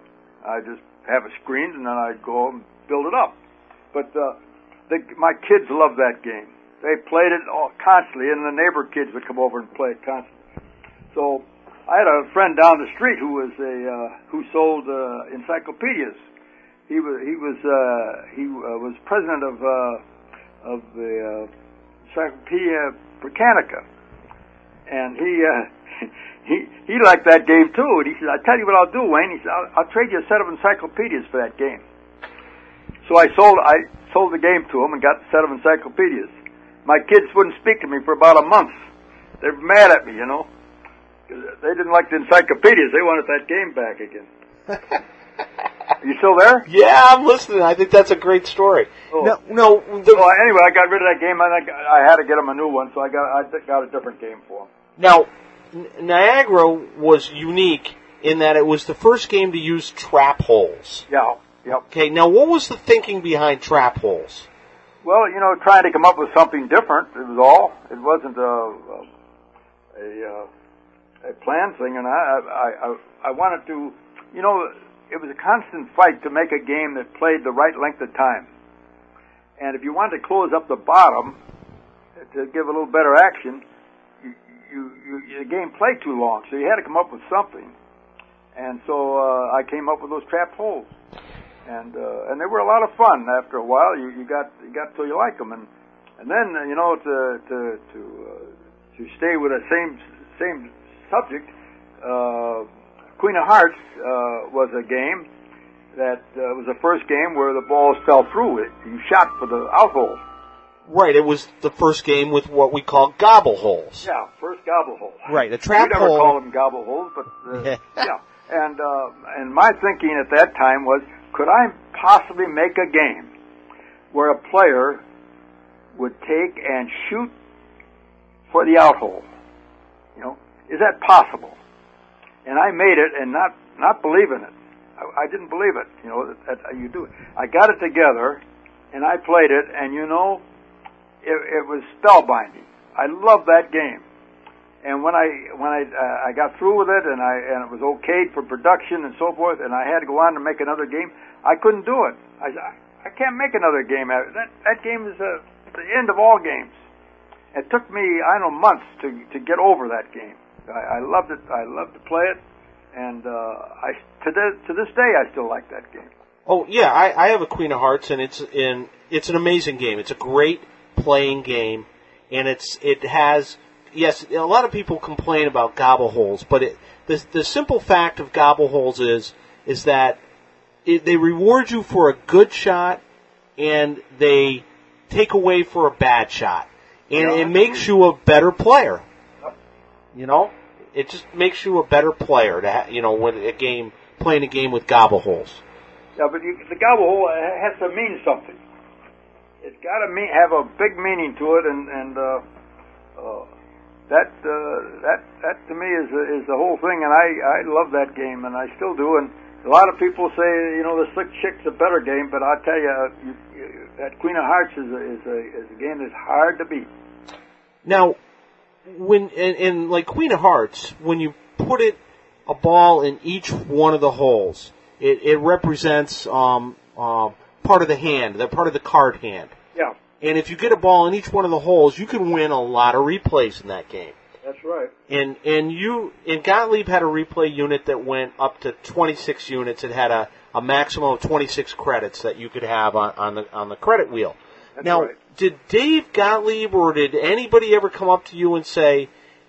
I just have it screened, and then I'd go and build it up. But uh, the, my kids loved that game. They played it all, constantly, and the neighbor kids would come over and play it constantly. So I had a friend down the street who was a uh, who sold uh, encyclopedias. He was he was uh, he uh, was president of uh, of the uh, Encyclopedia Britannica and he uh, [laughs] he he liked that game too. And he said, "I tell you what I'll do, Wayne." He said, "I'll, I'll trade you a set of encyclopedias for that game." So I sold I sold the game to him and got the set of encyclopedias. My kids wouldn't speak to me for about a month. They're mad at me, you know. They didn't like the encyclopedias. They wanted that game back again. Are [laughs] you still there? Yeah, I'm listening. I think that's a great story. Oh. No, no. The, So anyway, I got rid of that game. and I, got, I had to get him a new one, so I got I got a different game for him. Now, N- Niagara was unique in that it was the first game to use trap holes. Yeah. Yep. Okay, now what was the thinking behind trap holes? Well, you know, trying to come up with something different. It was all. It wasn't a a a, a planned thing, and I, I I I wanted to, you know, it was a constant fight to make a game that played the right length of time. And if you wanted to close up the bottom to give a little better action, you, you, the game played too long, so you had to come up with something. And so uh, I came up with those trapped holes, and uh, and they were a lot of fun. After a while, you, you got you got till you like them, and and then uh, you know to to to uh, to stay with the same same subject. Uh, Queen of Hearts uh, was a game that uh, was the first game where the balls fell through it. You shot for the out hole. Right, it was the first game with what we call gobble holes. Yeah, first gobble hole. Right, a trap we never hole. call them gobble holes, but uh, [laughs] yeah. And uh, and my thinking at that time was, could I possibly make a game where a player would take and shoot for the out hole? You know, is that possible? And I made it, and not not believing it. I, I didn't believe it. You know, that, that you do. It. I got it together, and I played it, and you know, it, it was spellbinding. I loved that game. And when I when I uh, I got through with it and I and it was okayed for production and so forth, and I had to go on to make another game, I couldn't do it. I I can't make another game. That that game is uh, the end of all games. It took me I don't know months to to get over that game. I, I loved it. I loved to play it, and uh, I to this, to this day I still like that game. Oh yeah, I, I have a Queen of Hearts, and it's in it's an amazing game. It's a great playing game, and it's it has yes. A lot of people complain about gobble holes, but it, the the simple fact of gobble holes is is that it, they reward you for a good shot, and they take away for a bad shot, and Yeah. it makes you a better player. You know, it just makes you a better player to ha- you know when a game playing a game with gobble holes. Yeah, but you, the gobble hole has to mean something. It's got to mean have a big meaning to it, and and uh, uh, that uh, that that to me is is the whole thing. And I I love that game, and I still do. And a lot of people say you know the Slick Chick's a better game, but I tell you, you, you that Queen of Hearts is a, is a is a game that's hard to beat. Now, when in, in like Queen of Hearts, when you put it a ball in each one of the holes, it, it represents um, um, part of the hand, that part of the card hand. Yeah, And if you get a ball in each one of the holes, you can win a lot of replays in that game. that's right. And and you and Gottlieb had a replay unit that went up to 26 units. It had a, a maximum of 26 credits that you could have on, on the on the credit wheel. That's now, right. did Dave Gottlieb or did anybody ever come up to you and say,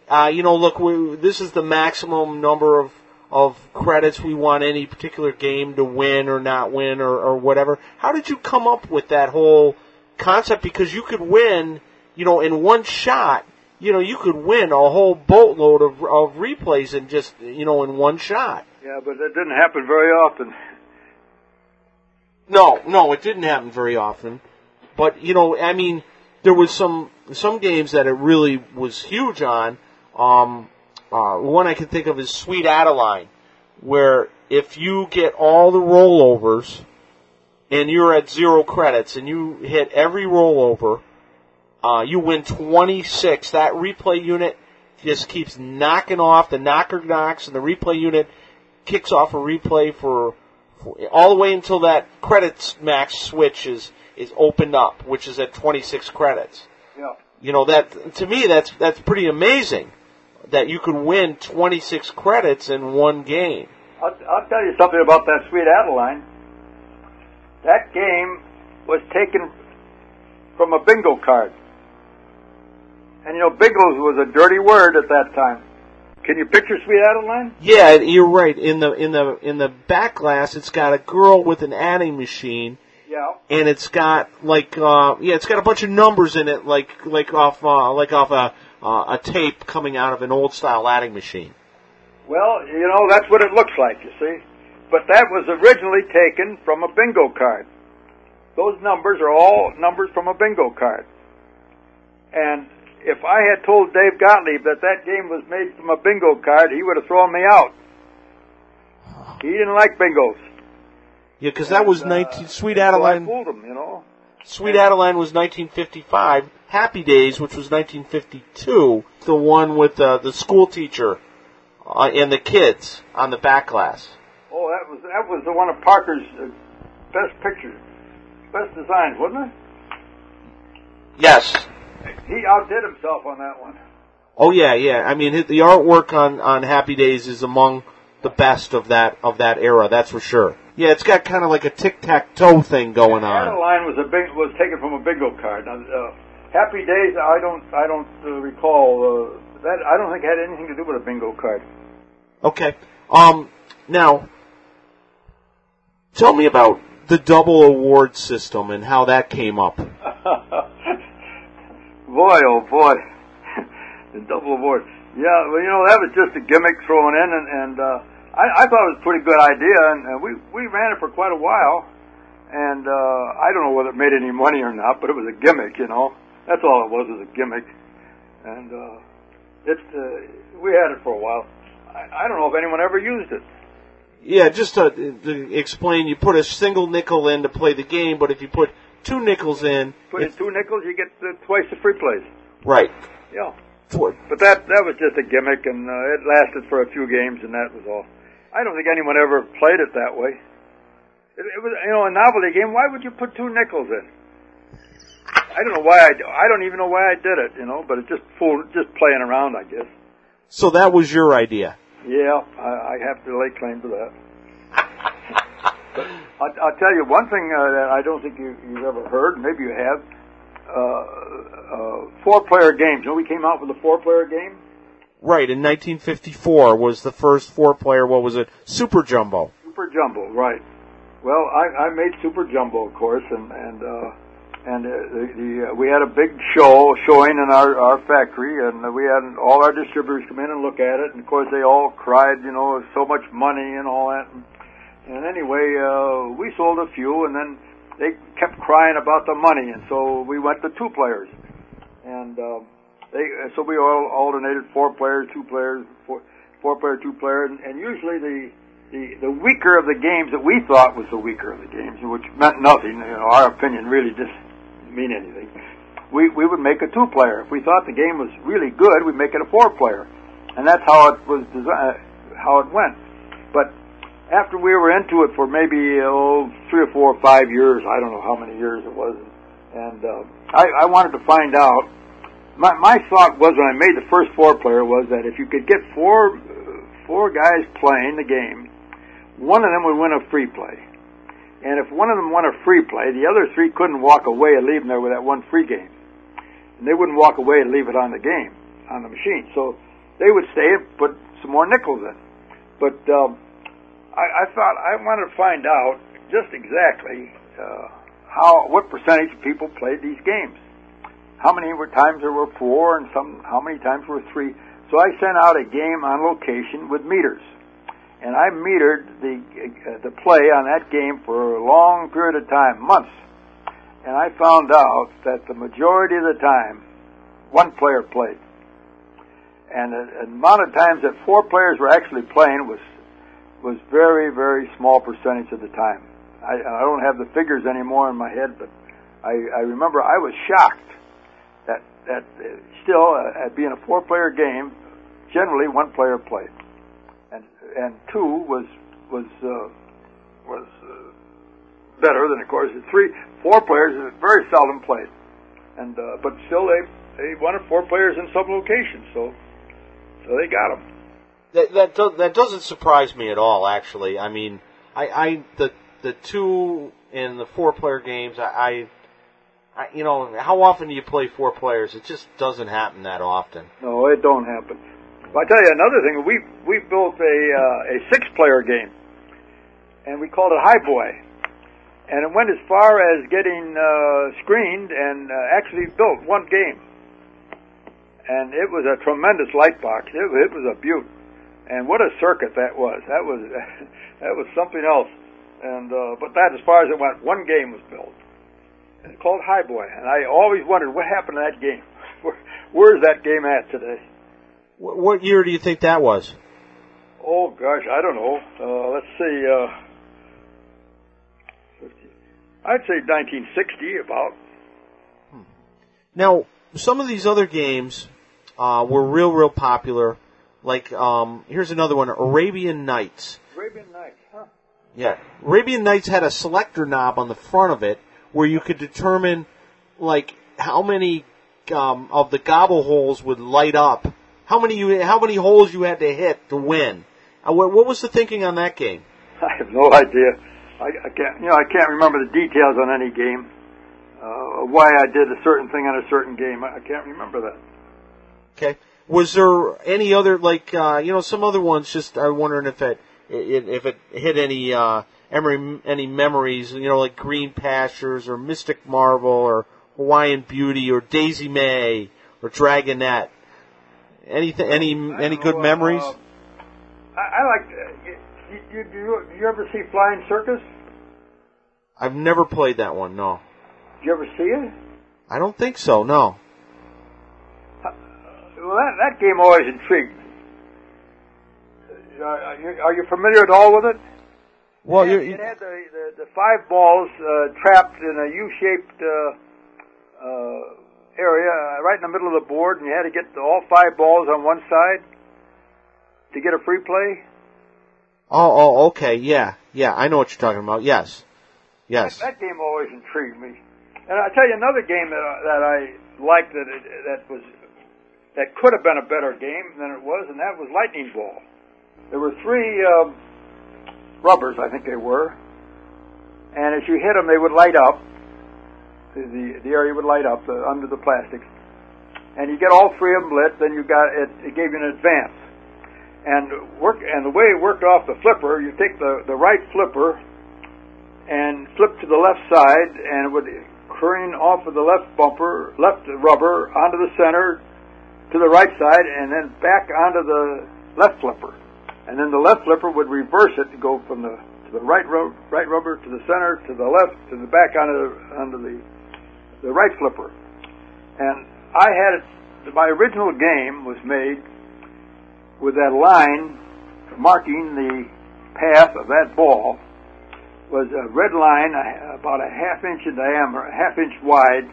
uh, you know, look, we, this is the maximum number of of credits we want any particular game to win or not win or, or whatever? How did you come up with that whole concept? Because you could win, you know, in one shot. You know, you could win a whole boatload of, of replays in just, you know, in one shot. Yeah, but that didn't happen very often. No, no, it didn't happen very often. But you know, I mean, there was some some games that it really was huge on. Um, uh, one I can think of is Sweet Adeline, where if you get all the rollovers and you're at zero credits and you hit every rollover, uh, you win 26. That replay unit just keeps knocking off the knocker knocks, and the replay unit kicks off a replay for, for all the way until that credits max switch is is opened up, which is at 26 credits. Yeah. You know that to me that's that's pretty amazing that you could win 26 credits in one game. I'll, I'll tell you something about that Sweet Adeline. That game was taken from a bingo card. And you know, bingos was a dirty word at that time. Can you picture Sweet Adeline? Yeah, you're right. In the in the in the back glass, it's got a girl with an adding machine, Yeah. and it's got like uh, yeah, it's got a bunch of numbers in it, like like off uh, like off a uh, a tape coming out of an old style adding machine. Well, you know, that's what it looks like, you see. But that was originally taken from a bingo card. Those numbers are all numbers from a bingo card. And if I had told Dave Gottlieb that that game was made from a bingo card, he would have thrown me out. He didn't like bingos. Yeah, because that was And, uh, 19 Sweet and Adeline. I fooled him, you know. Sweet Adeline was 1955. Happy Days, which was 1952, the one with uh, the school teacher uh, and the kids on the back glass. Oh, that was that was the one of Parker's uh, best pictures, best designs, wasn't it? Yes, he outdid himself on that one. Oh yeah, yeah. I mean, the artwork on on Happy Days is among the best of that of that era. That's for sure. Yeah, it's got kind of like a tic tac toe thing going on. Adeline was a big was taken from a bingo card. Now, uh, Happy Days, I don't I don't uh, recall uh, that. I don't think it had anything to do with a bingo card. Okay. Um. Now, tell me about the double award system and how that came up. [laughs] boy, oh boy, [laughs] the double award. Yeah, well, you know that was just a gimmick thrown in, and, and uh, I, I thought it was a pretty good idea, and, and we we ran it for quite a while, and uh, I don't know whether it made any money or not, but it was a gimmick, you know. That's all it was, was a gimmick, and uh, it's uh, we had it for a while. I, I don't know if anyone ever used it. Yeah, just to, to explain, you put a single nickel in to play the game, but if you put two nickels in, put in two nickels, you get the, twice the free plays. Right. Yeah. Twice. But that that was just a gimmick, and uh, it lasted for a few games, and that was all. I don't think anyone ever played it that way. It, it was, you know, a novelty game. Why would you put two nickels in? I don't know why I. I don't even know why I did it. You know, but it just fool, just playing around, I guess. So that was your idea. Yeah, I, I have to lay claim to that. but I'll, I'll tell you one thing uh, that I don't think you, you've ever heard. Maybe you have. Uh, uh, four-player games. You know, we came out with a four-player game. Right in 1954 was the first four-player. What was it? Super Jumbo. Super Jumbo, right? Well, I, I made Super Jumbo, of course, and and uh, and uh, the, uh, we had a big show showing in our our factory, and we had all our distributors come in and look at it, and of course they all cried, you know, so much money and all that. And, and anyway, uh, we sold a few, and then they kept crying about the money, and so we went to two players, and uh, they so we all alternated four players, two players, four, four player, two player, and, and usually the the the weaker of the games that we thought was the weaker of the games, which meant nothing. You know, our opinion really didn't mean anything. We we would make a two player. If we thought the game was really good, we'd make it a four player, and that's how it was designed, how it went. But after we were into it for maybe oh three or four or five years, I don't know how many years it was, and uh, I, I wanted to find out. My my thought was when I made the first four player was that if you could get four four guys playing the game, one of them would win a free play. And if one of them won a free play, the other three couldn't walk away and leave them there with that one free game. And they wouldn't walk away and leave it on the game, on the machine. So they would stay and put some more nickels in. But um, I, I thought I wanted to find out just exactly uh, how what percentage of people played these games. How many were times there were four, and some how many times were three. So I sent out a game on location with meters, and I metered the uh, the play on that game for a long period of time, months. And I found out that the majority of the time, one player played, and the amount of times that four players were actually playing was was very, very small percentage of the time. I, I don't have the figures anymore in my head, but I, I remember I was shocked that that uh, still uh, at being a four-player game, generally one player played, and and two was was uh, was uh, better than of course three four players is very seldom played, and uh, but still they they wanted four players in some locations, so so they got them. That that, do, that doesn't surprise me at all. Actually, I mean, I, I the the two in the four player games, I, I, you know, how often do you play four players? It just doesn't happen that often. No, it don't happen. Well, I tell you another thing. We we built a uh, a six player game, and we called it High Boy, and it went as far as getting uh, screened and uh, actually built one game. And it was a tremendous light box. It, it was a beaut. And what a circuit that was. That was [laughs] that was something else. And uh, but that, as far as it went, one game was built. Called High Boy, and I always wondered what happened to that game. [laughs] Where, where's that game at today? What year do you think that was? Oh gosh, I don't know. Uh, let's see. Uh, I'd say 1960, about. Now, some of these other games uh, were real, real popular. Like, um, here's another one, Arabian Nights. Arabian Nights, huh? Yeah. Arabian Nights had a selector knob on the front of it where you could determine, like, how many um, of the gobble holes would light up. How many you how many holes you had to hit to win? Uh, what, what was the thinking on that game? [laughs] I have no idea. I, I can't, you know, I can't remember the details on any game. Uh, why I did a certain thing on a certain game, I, I can't remember that. Okay. Was there any other like uh, you know some other ones? Just I'm wondering if it, it if it hit any uh, any any memories. You know, like Green Pastures or Mystic Marvel or Hawaiian Beauty or Daisy May or Dragonette. Anything? Any any good know, memories? Uh, I, I like. Uh, you, you, you, you ever see Flying Circus? I've never played that one. No. Did you ever see it? I don't think so. No. Well, that, that game always intrigued me. Uh, are, you, are you familiar at all with it? Well, it had, you it had the, the, the five balls uh, trapped in a U-shaped uh, uh, area uh, right in the middle of the board, and you had to get all five balls on one side to get a free play. Oh, oh, okay, yeah, yeah, I know what you're talking about. Yes, yes. That, that game always intrigued me. And I tell you another game that I, that I liked that it, that was that could have been a better game than it was, and that was Lightning Ball. There were three um, rubbers, I think they were, and as you hit them, they would light up. The the, area would light up uh, under the plastics, and you get all three of them lit. Then you got it, it gave you an advance, and work and the way it worked off the flipper, you take the the right flipper and flip to the left side, and it would careen off of the left bumper, left rubber onto the center, to the right side and then back onto the left flipper. And then the left flipper would reverse it to go from the to the right ro- right rubber to the center to the left to the back onto the, onto the the right flipper. And I had it. My original game was made with that line marking the path of that ball was a red line about a half inch in diameter, a half inch wide,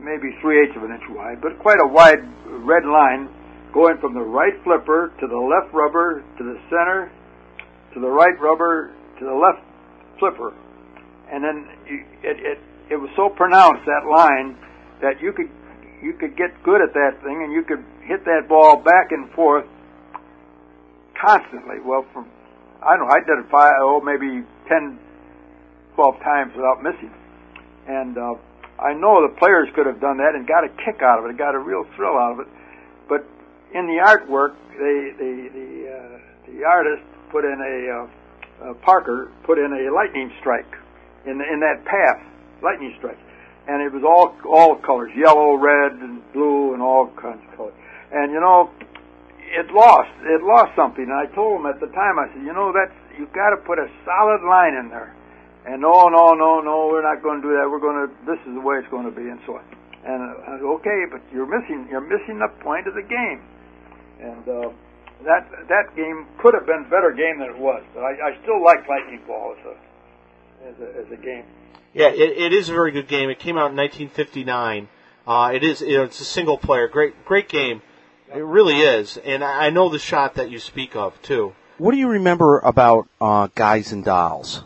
maybe three eighths of an inch wide, but quite a wide red line going from the right flipper to the left rubber to the center to the right rubber to the left flipper, and then it, it it was so pronounced that line that you could you could get good at that thing and you could hit that ball back and forth constantly. Well, from I don't know, I did it five, oh maybe ten, twelve times without missing, and. Uh, I know the players could have done that and got a kick out of it, got a real thrill out of it. But in the artwork, they, the the uh, the artist put in a uh, uh, Parker put in a lightning strike in in that path, lightning strike, and it was all all colors, yellow, red, and blue, and all kinds of colors. And you know, it lost it lost something. And I told him at the time, I said, you know, that's you've got to put a solid line in there. And no, no, no, no, we're not going to do that. We're going to. This is the way it's going to be, and so on. And I said, okay, but you're missing. You're missing the point of the game. And uh, that that game could have been a better game than it was. But I, I still like Lightning Ball as a as a, as a game. Yeah, it, it is a very good game. It came out in 1959. Uh, it is. You know, it's a single player. Great, great game. It really is. And I I know the shot that you speak of too. What do you remember about uh, Guys and Dolls?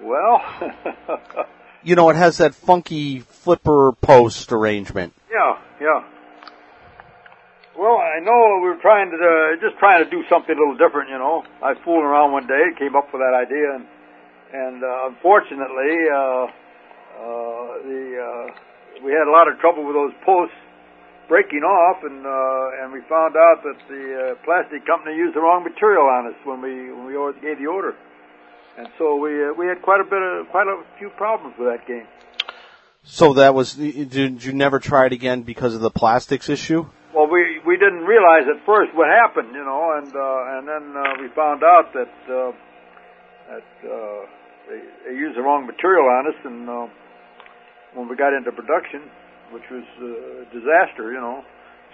Well, [laughs] You know, it has that funky flipper post arrangement. yeah, yeah. Well, I know we were trying to uh, just trying to do something a little different. You know, I was fooling around one day, and came up with that idea, and and uh, unfortunately, uh, uh, the uh, we had a lot of trouble with those posts breaking off, and uh, and we found out that the uh, plastic company used the wrong material on us when we when we gave the order, and so we uh, we had quite a bit of quite a few problems with that game. So that was. Did you never try it again because of the plastics issue? Well, we we didn't realize at first what happened, you know, and uh, and then uh, we found out that uh, that uh, they, they used the wrong material on us, and uh, when we got into production, which was uh, a disaster, you know,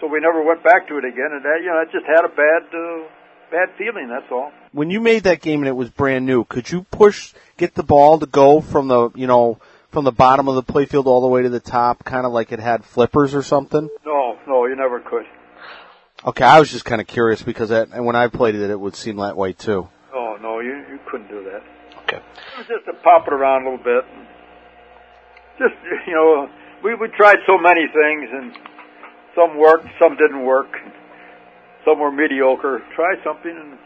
so we never went back to it again, and that you know, it just had a bad uh, bad feeling. That's all. When you made that game and it was brand new, could you push get the ball to go from the you know from the bottom of the playfield all the way to the top, kind of like it had flippers or something? No, no, you never could. Okay, I was just kind of curious because that, and when I played it, it would seem that way too. No, no, you you couldn't do that. Was just to pop it around a little bit. Just you know, we we tried so many things, and some worked, some didn't work, some were mediocre. Try something, and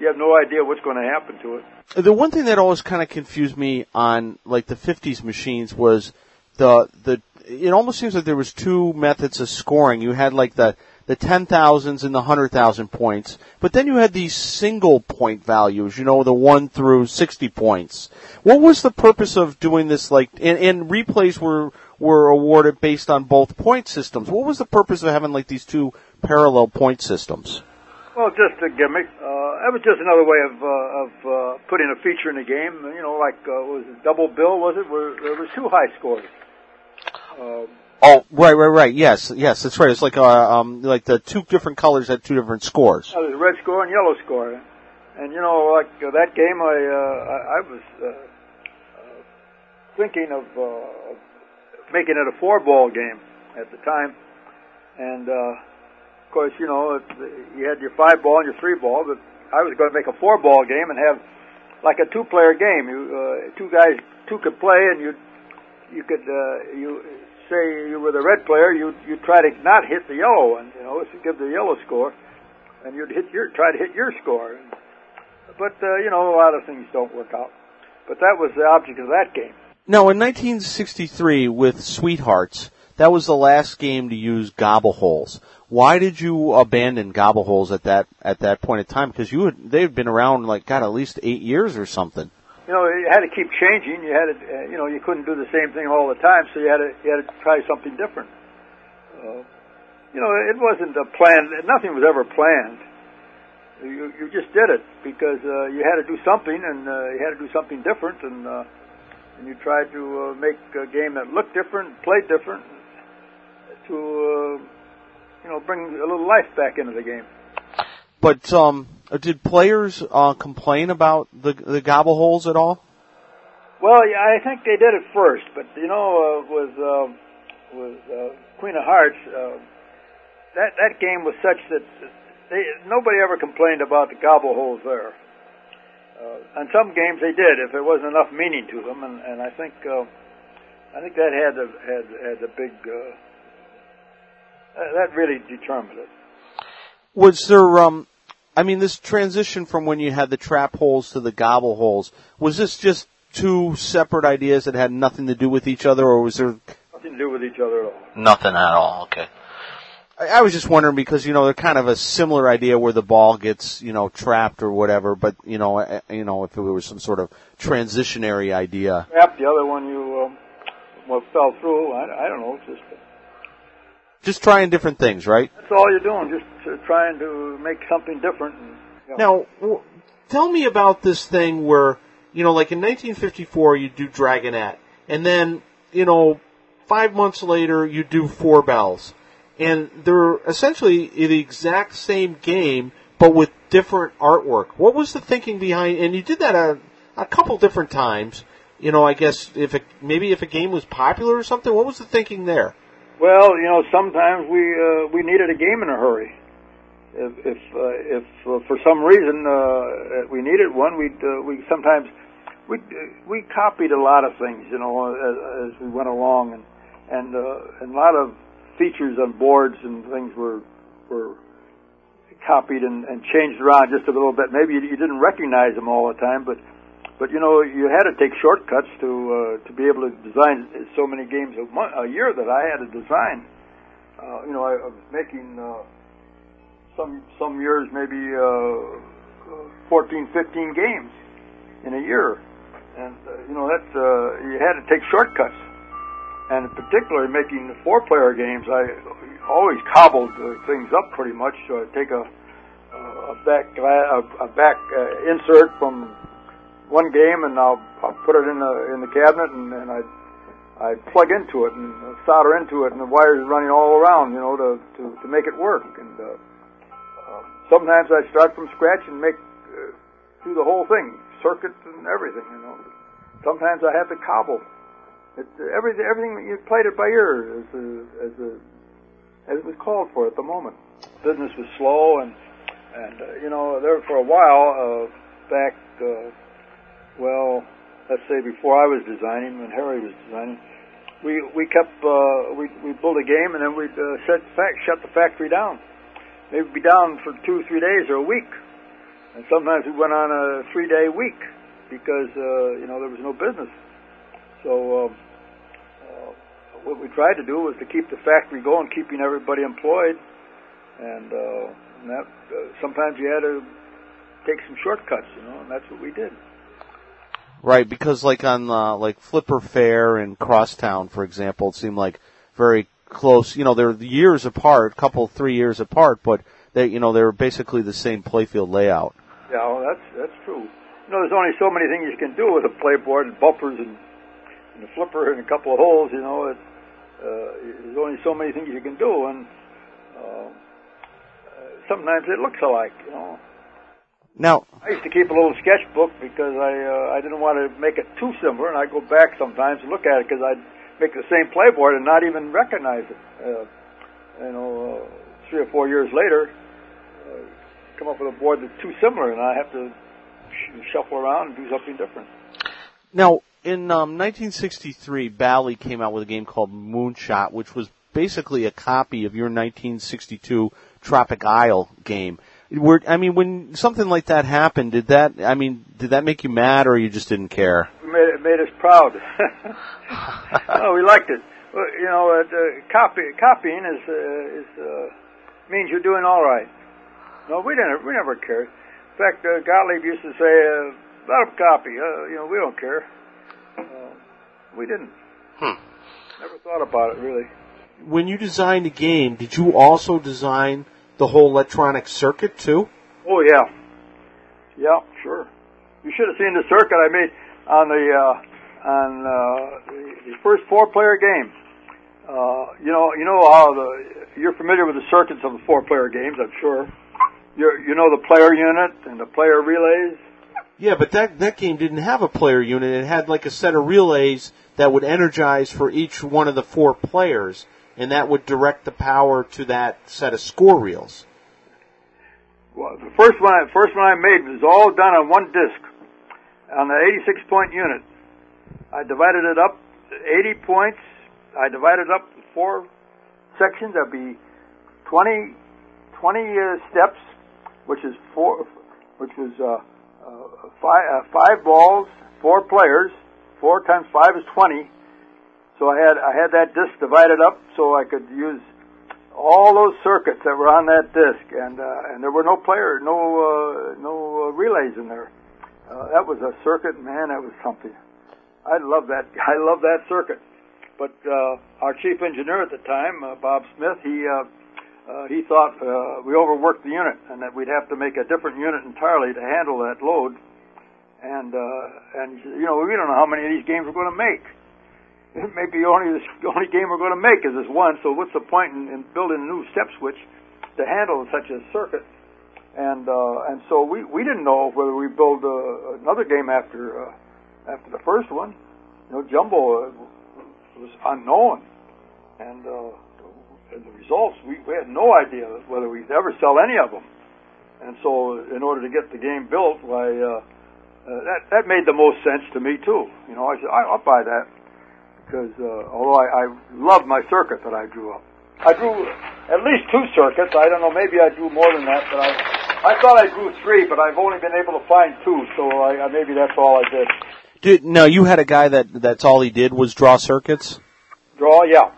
you have no idea what's going to happen to it. The one thing that always kind of confused me on like the 50s machines was the the it almost seems like there was two methods of scoring. You had like the the ten thousands and the hundred thousand points, but then you had these single point values. You know, the one through sixty points. What was the purpose of doing this? Like, and, and replays were were awarded based on both point systems. What was the purpose of having like these two parallel point systems? Well, just a gimmick. Uh, that was just another way of uh, of uh, putting a feature in the game. You know, like uh, was it double bill? Was it? Where there was two high scores. Um, oh, right, right, right. Yes, yes, that's right. It's like uh, um, like the two different colors had two different scores. Uh, there's red score and yellow score, and you know, like uh, that game, I uh, I, I was uh, uh, thinking of uh, making it a four ball game at the time, and uh, of course, you know, it, you had your five ball and your three ball, but I was going to make a four ball game and have like a two player game. You uh, two guys, two could play, and you you could uh, you say you were the red player, you you try to not hit the yellow one, you know, to give the yellow score, and you'd hit your try to hit your score. But uh, you know, a lot of things don't work out. But that was the object of that game. Now, in 1963, with Sweethearts, that was the last game to use gobble holes. Why did you abandon gobble holes at that at that point in time? Because you had, they had been around like God at least eight years or something you know, you had to keep changing. You had to, uh, you know, you couldn't do the same thing all the time, so you had to, you had to try something different. Uh, you know, it wasn't a plan. Nothing was ever planned. You you just did it because uh, you had to do something, and uh, you had to do something different, and uh, and you tried to uh, make a game that looked different, played different, to uh, you know bring a little life back into the game. But um, did players uh, complain about the the gobble holes at all? Well, yeah, I think they did at first, but you know, uh, with uh, with uh, Queen of Hearts, uh, that that game was such that they, nobody ever complained about the gobble holes there. Uh, on some games they did if there wasn't enough meaning to them, and, and I think uh, I think that had a, had had a big uh, that really determined it. Was there um I mean, this transition from when you had the trap holes to the gobble holes, was this just two separate ideas that had nothing to do with each other, or was there nothing to do with each other at all? Nothing at all. Okay. I, I was just wondering because you know they're kind of a similar idea where the ball gets you know trapped or whatever, but you know eh, you know if it was some sort of transitionary idea. Trap the other one you um, well fell through. I, I don't know, just just trying different things, right? That's all you're doing, just trying to make something different. And, you know. Now, tell me about this thing where, you know, like in 1954 you do Dragonette, and then, you know, five months later you do Four Bells. And they're essentially the exact same game, but with different artwork. What was the thinking behind, and you did that a, a couple different times, you know, I guess if it, maybe if a game was popular or something, what was the thinking there? Well, you know, sometimes we uh, we needed a game in a hurry. If if uh, if uh, for some reason uh, we needed one, we uh, we sometimes we we copied a lot of things, you know, as, as we went along, and and uh, and a lot of features on boards and things were were copied and, and changed around just a little bit. Maybe you, you didn't recognize them all the time, but but you know, you had to take shortcuts to uh, to be able to design so many games a, month, a year that I had to design. Uh, you know, I, I was making uh, some some years maybe uh, 14, 15 games in a year, and uh, you know that uh, you had to take shortcuts. And particularly making the four-player games, I always cobbled uh, things up pretty much. So I'd take a a back a, a back uh, insert from one game, and I'll, I'll put it in the in the cabinet, and, and I I plug into it and solder into it, and the wires running all around, you know, to to, to make it work. And uh, uh, sometimes I start from scratch and make uh, do the whole thing, circuit and everything, you know. Sometimes I have to cobble. It, everything, everything you played it by ear as a, as a, as it was called for at the moment. Business was slow, and and uh, you know there for a while uh, back. Uh, well, let's say before I was designing, when Harry was designing, we we kept uh, we we build a game and then we'd uh, shut fact shut the factory down. Maybe be down for two three days or a week, and sometimes we went on a three day week because uh, you know there was no business. So um, uh, what we tried to do was to keep the factory going, keeping everybody employed, and, uh, and that uh, sometimes you had to take some shortcuts, you know, and that's what we did. Right, because like on uh, like Flipper Fair and Crosstown, for example, it seemed like very close. You know, they're years apart, couple three years apart, but they you know they were basically the same playfield layout. Yeah, well, that's that's true. You know, there's only so many things you can do with a playboard and bumpers and, and a flipper and a couple of holes. You know, it, uh, there's only so many things you can do, and uh, sometimes it looks alike. You know. Now, I used to keep a little sketchbook because I uh, I didn't want to make it too similar, and I go back sometimes and look at it because I'd make the same playboard and not even recognize it. Uh, you know, uh, three or four years later, uh, come up with a board that's too similar, and I have to sh- shuffle around and do something different. now in um, 1963, Bally came out with a game called Moonshot, which was basically a copy of your 1962 Tropic Isle game. Were, I mean, when something like that happened, did that? I mean, did that make you mad, or you just didn't care? It made, it made us proud. [laughs] oh, we liked it. Well, you know, uh, the copy copying is uh, is uh, means you're doing all right. No, we didn't. We never cared. In fact, uh, Gottlieb used to say, uh, "Let them copy." Uh, you know, we don't care. Uh, we didn't. Hmm. Never thought about it really. When you designed the game, did you also design the whole electronic circuit too? Oh yeah, yeah, sure. You should have seen the circuit I made on the uh, on uh, the, the first four-player game. Uh, you know, you know how the you're familiar with the circuits of the four-player games, I'm sure. You you know the player unit and the player relays. Yeah, but that that game didn't have a player unit. It had like a set of relays that would energize for each one of the four players, and that would direct the power to that set of score reels. Well, the first one, first one I made was all done on one disc, on the 86 point unit. I divided it up, 80 points. I divided it up in four sections. That'd be 20, 20 uh, steps, which is four, which was uh, uh, five, uh, five balls, four players. Four times five is 20. So I had I had that disc divided up so I could use all those circuits that were on that disc, and uh, and there were no player, no uh, no uh, relays in there. Uh, that was a circuit, man. That was something. I love that. [laughs] I love that circuit. But uh, our chief engineer at the time, uh, Bob Smith, he uh, uh, he thought uh, we overworked the unit, and that we'd have to make a different unit entirely to handle that load. And uh, and you know, we don't know how many of these games we're going to make [laughs] maybe only the only game we're going to make is this one. So what's the point in, in building a new step switch to handle such a circuit? And uh, and so we we didn't know whether we build uh, another game after uh, after the first one. You know, Jumbo uh, was unknown, and, uh, and the results we, we had no idea whether we'd ever sell any of them. And so, in order to get the game built, why uh, uh, that that made the most sense to me too. You know, I said I, I'll buy that because uh, although I, I loved my circuit that I drew up, I drew at least two circuits. I don't know, maybe I drew more than that, but I I thought I drew three, but I've only been able to find two, so I, I maybe that's all I did. Did, now you had a guy that that's all he did was draw circuits. Draw, yeah.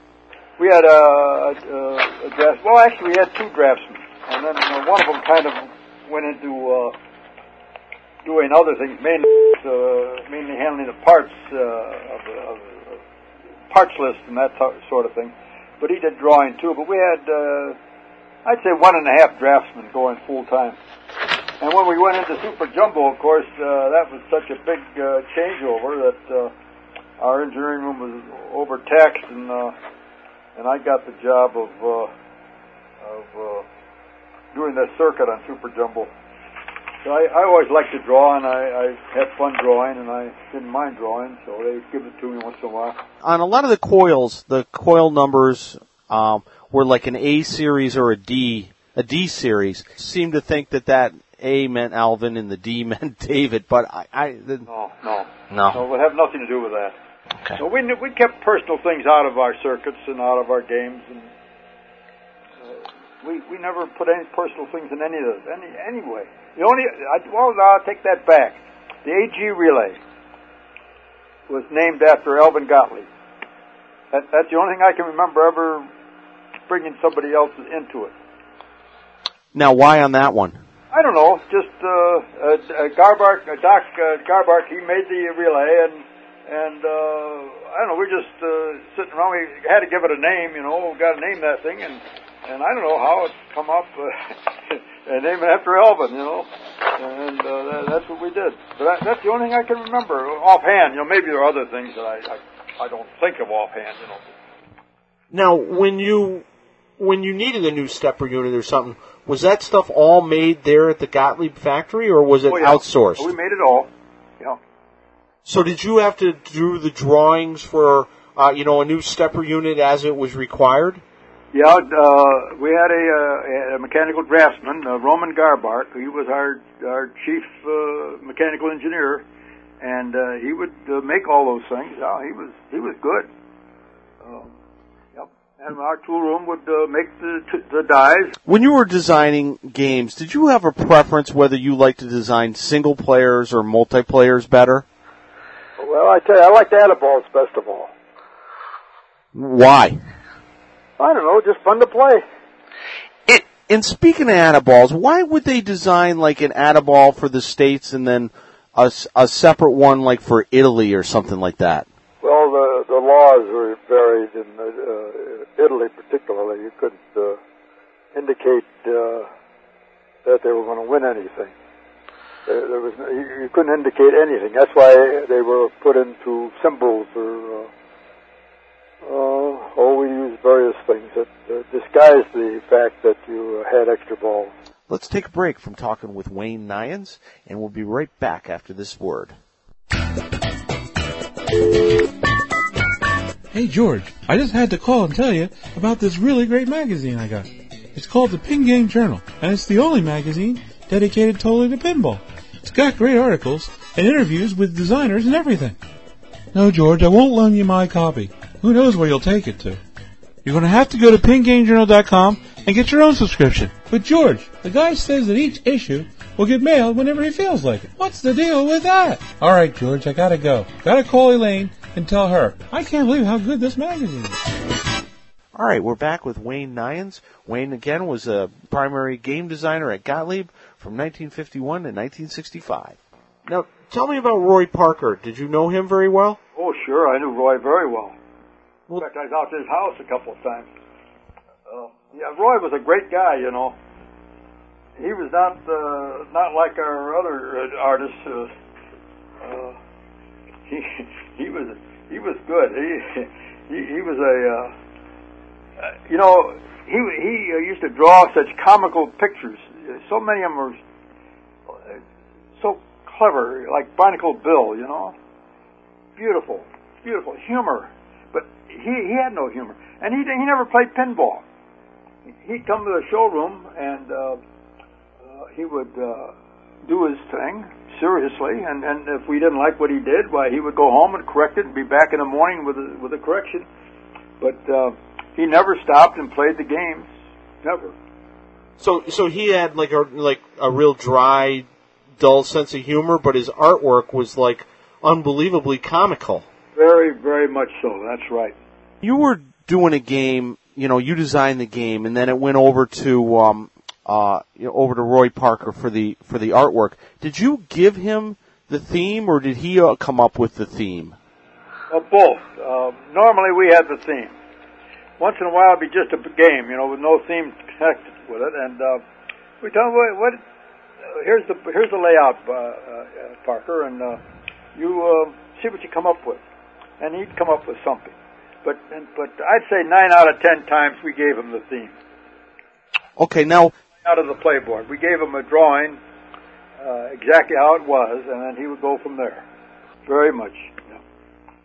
We had a, a, a draft. Well, actually, we had two draftsmen, and then uh, one of them kind of went into uh, doing other things, mainly uh, mainly handling the parts uh, of, the, of the parts list and that sort of thing. But he did drawing too. But we had, uh, I'd say, one and a half draftsmen going full time. And when we went into Super Jumbo, of course, uh, that was such a big uh, changeover that uh, our engineering room was overtaxed, and uh, and I got the job of uh, of uh, doing the circuit on Super Jumbo. So I, I always liked to draw, and I, I had fun drawing, and I didn't mind drawing, so they give it to me once in a while. On a lot of the coils, the coil numbers um, were like an A series or a D, a D series. Seemed to think that that A meant Alvin and the D [laughs] meant David, but I, I the, No, no, no. no, it would have nothing to do with that. Okay. So we we kept personal things out of our circuits and out of our games, and uh, we we never put any personal things in any of those any anyway. The only I, well, no, I'll take that back. The AG relay was named after Elvin Gottlieb. That, that's the only thing I can remember ever bringing somebody else into it. Now, why on that one? I don't know. Just uh, uh, Garbark, uh, Doc uh, Garbark, he made the relay, and and uh, I don't know. We're just uh, sitting around. We had to give it a name, you know. We got to name that thing, and and I don't know how it come up. Uh, [laughs] and name it after Elvin, you know. And uh, that, that's what we did. But that, that's the only thing I can remember offhand. You know, maybe there are other things that I I, I don't think of offhand. You know. Now, when you when you needed a new stepper unit or something, was that stuff all made there at the Gottlieb factory, or was it Oh, yeah. outsourced? We made it all. Yeah. So did you have to do the drawings for uh, you know a new stepper unit as it was required? Yeah, uh, we had a, uh, a mechanical draftsman, uh, Roman Garbark. He was our our chief uh, mechanical engineer, and uh, he would uh, make all those things. Yeah, he was he was good. Um, yep. And our tool room would uh, make the t- the dies. When you were designing games, did you have a preference whether you liked to design single players or multiplayers better? Well, I tell you, I like the Add-A-Balls best of all. Why? I don't know, just fun to play. It, and speaking of Add-A-Balls, why would they design like an Add-A-Ball for the States and then a, a separate one like for Italy or something like that? Well, the the laws were varied in uh, Italy, particularly. You couldn't uh, indicate uh, that they were going to win anything. There, there was you, you couldn't indicate anything. That's why they were put into symbols or. Uh, uh, oh, we use various things that uh, disguised the fact that you uh, had extra balls. Let's take a break from talking with Wayne Neyens, and we'll be right back after this word. Hey George, I just had to call and tell you about this really great magazine I got. It's called the Pin Game Journal, and it's the only magazine dedicated totally to pinball. It's got great articles and interviews with designers and everything. No, George, I won't loan you my copy. Who knows where you'll take it to? You're going to have to go to pingamejournal.com and get your own subscription. But George, the guy says that each issue will get mailed whenever he feels like it. What's the deal with that? All right, George, I gotta go. Gotta call Elaine and tell her. I can't believe how good this magazine is. All right, we're back with Wayne Neyens. Wayne again was a primary game designer at Gottlieb from 1951 to 1965. Now, tell me about Roy Parker. Did you know him very well? Oh, sure, I knew Roy very well. In fact, I was out to his house a couple of times. Uh, yeah, Roy was a great guy, you know. He was not uh, not like our other uh, artists. Uh, uh, [laughs] he he was he was good. He [laughs] he, he was a uh, uh, you know he he uh, used to draw such comical pictures. So many of them were uh, so clever, like Barnacle Bill, you know beautiful, beautiful humor. But he he had no humor, and he he never played pinball. He'd come to the showroom and uh, uh, he would uh, do his thing seriously, and and if we didn't like what he did, why he would go home and correct it and be back in the morning with a, with a correction. But uh, he never stopped and played the games, never. So, so he had like a like a real dry, dull sense of humor, but his artwork was like unbelievably comical. Very, very much so. That's right. You were doing a game, you know, you designed the game, and then it went over to um, uh, you know, over to Roy Parker for the for the artwork. Did you give him the theme, or did he uh, come up with the theme? Uh, both. Uh, normally we have the theme. Once in a while it'd be just a game, you know, with no theme connected with it, and uh, we tell him what, what here's the here's the layout, uh, uh, Parker, and uh, you uh, see what you come up with, and he'd come up with something. But and, but I'd say nine out of ten times we gave him the theme Okay, now out of the playboard. We gave him a drawing uh, exactly how it was, and then he would go from there. Very much. Yeah.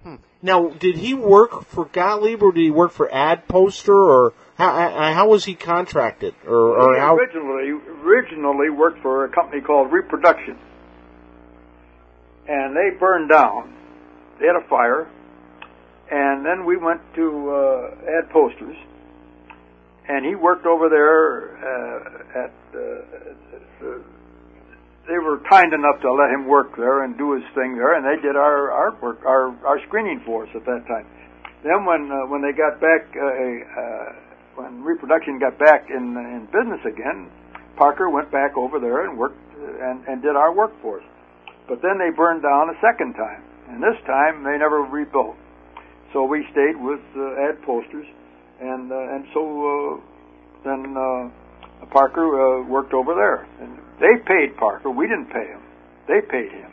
Hmm. Now, did he work for Gottlieb or did he work for Ad Poster or how, how how was he contracted or, or he how? originally originally worked for a company called Reproduction, and they burned down. They had a fire, and then we went to uh, ad posters, and he worked over there uh, at. Uh, they were kind enough to let him work there and do his thing there, and they did our artwork, our our screening for us at that time. Then when uh, when they got back, uh, uh, when reproduction got back in in business again, Parker went back over there and worked uh, and and did our work for us. But then they burned down a second time, and this time they never rebuilt. So we stayed with uh, ad posters, and uh, and so uh, then uh, Parker uh, worked over there, and they paid Parker. We didn't pay him; they paid him,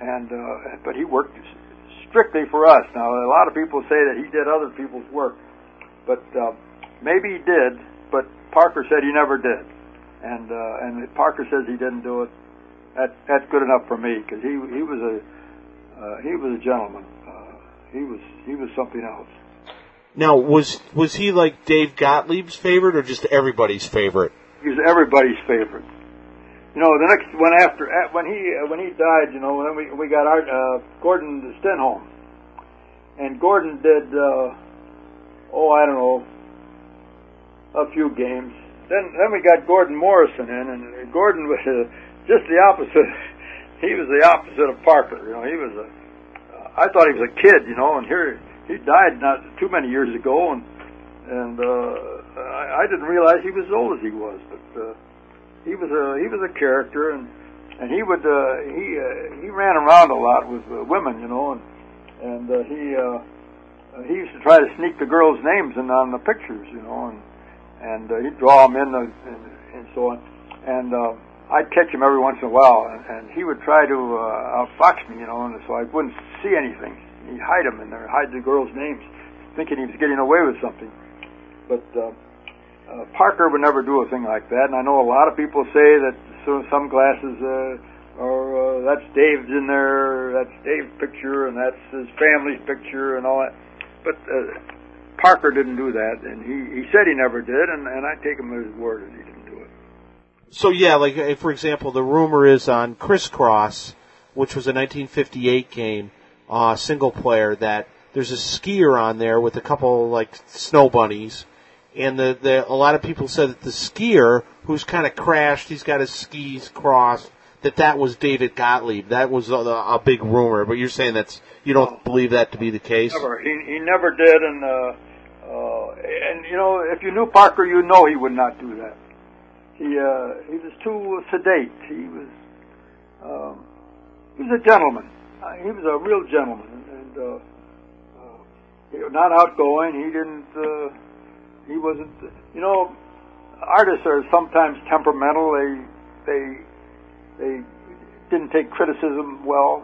and uh, but he worked strictly for us. Now a lot of people say that he did other people's work, but uh, maybe he did. But Parker said he never did, and uh, and Parker says he didn't do it. That that's good enough for me because he he was a uh, he was a gentleman. He was he was something else. Now, was was he like Dave Gottlieb's favorite, or just everybody's favorite? He was everybody's favorite. You know, the next one after uh, when he uh, when he died, you know, then we we got our uh, Gordon Stenholm, and Gordon did uh, oh I don't know a few games. Then then we got Gordon Morison in, and Gordon was uh, just the opposite. [laughs] He was the opposite of Parker. You know, he was a. Uh, I thought he was a kid. You know, and here he died not too many years ago, and and uh, I, I didn't realize he was as old as he was. But uh, he was a he was a character, and and he would uh, he uh, he ran around a lot with uh, women. You know, and and uh, he uh, he used to try to sneak the girls' names in on the pictures. You know, and and uh, he'd draw them in the, and, and so on, and. Uh, I'd catch him every once in a while, and, and he would try to uh, outfox me, you know, and so I wouldn't see anything. He'd hide them in there, hide the girls' names, thinking he was getting away with something. But uh, uh, Parker would never do a thing like that, and I know a lot of people say that so, some glasses uh, are uh, that's Dave's in there, that's Dave's picture, and that's his family's picture, and all that. But uh, Parker didn't do that, and he he said he never did, and and I take him at his word that he didn't. Do it. So yeah, like uh, for example, the rumor is on Crisscross, which was a 1958 game, uh, single player, that there's a skier on there with a couple like snow bunnies, and the, the a lot of people said that the skier who's kind of crashed, he's got his skis crossed, that that was David Gottlieb. That was a, a big rumor, but you're saying that's you don't believe that to be the case. Never, he he never did, and uh, uh, and you know if you knew Parker, you know he would not do that he uh, he was too sedate. He was um, he was a gentleman. Uh, he was a real gentleman, and uh, uh, not outgoing. He didn't. Uh, he wasn't. You know, artists are sometimes temperamental. They they they didn't take criticism well,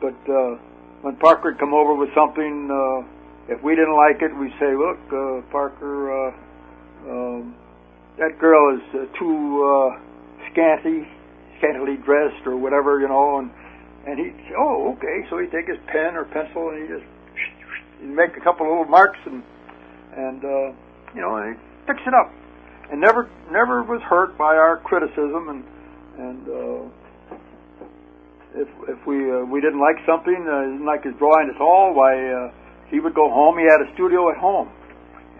but uh, when Parker would come over with something, uh, if we didn't like it, we'd say, "Look, uh, Parker." Uh, um, that girl is uh, too uh, scanty, scantily dressed, or whatever, you know, and and he, oh, okay, so he'd take his pen or pencil and he just he'd make a couple little marks and and uh, you know, and he'd fix it up, and never never was hurt by our criticism and and. Uh, if if we uh, we didn't like something, uh, didn't like his drawing at all, why uh, he would go home. He had a studio at home,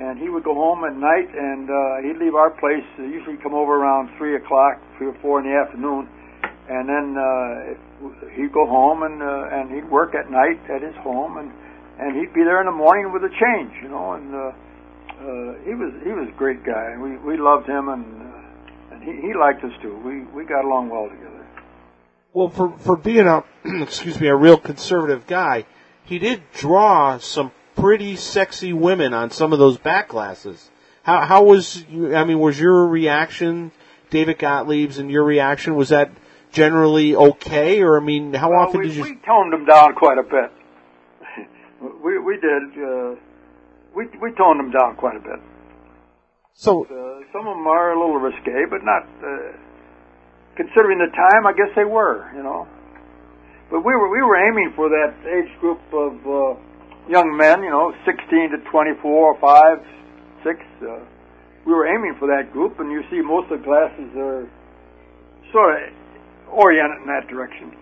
and he would go home at night and uh, he'd leave our place. Uh, usually come over around three o'clock, three or four in the afternoon, and then uh, he'd go home and uh, and he'd work at night at his home, and and he'd be there in the morning with a change, you know. And uh, uh, he was he was a great guy, and we we loved him, and uh, and he he liked us too. We we got along well together. Well, for for being a [clears throat] excuse me a real conservative guy, he did draw some pretty sexy women on some of those back glasses. How how was I mean was your reaction, David Gottlieb's, and your reaction was that generally okay, or I mean how well, often we, did you? We toned them down quite a bit. [laughs] we we did. Uh, we we toned them down quite a bit. So uh, some of them are a little risque, but not uh, considering the time. I guess they were, you know. But we were we were aiming for that age group of. Uh, young men, you know, 16 to 24, 5, 6. Uh, we were aiming for that group, and you see most of the classes are sort of oriented in that direction.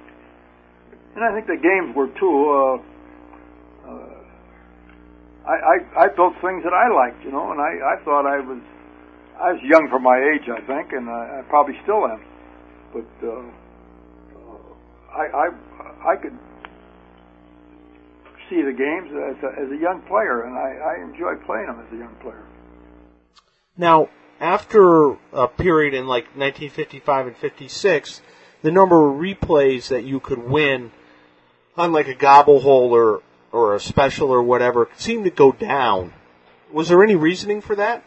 And I think the games were too. Uh, uh, I, I I built things that I liked, you know, and I I thought I was I was young for my age, I think, and I, I probably still am. But uh, uh, I I I could see the games as a, as a young player, and I, I enjoy playing them as a young player. Now, after a period in like 1955 and 56, the number of replays that you could win on like a gobble hole or, or a special or whatever seemed to go down. Was there any reasoning for that?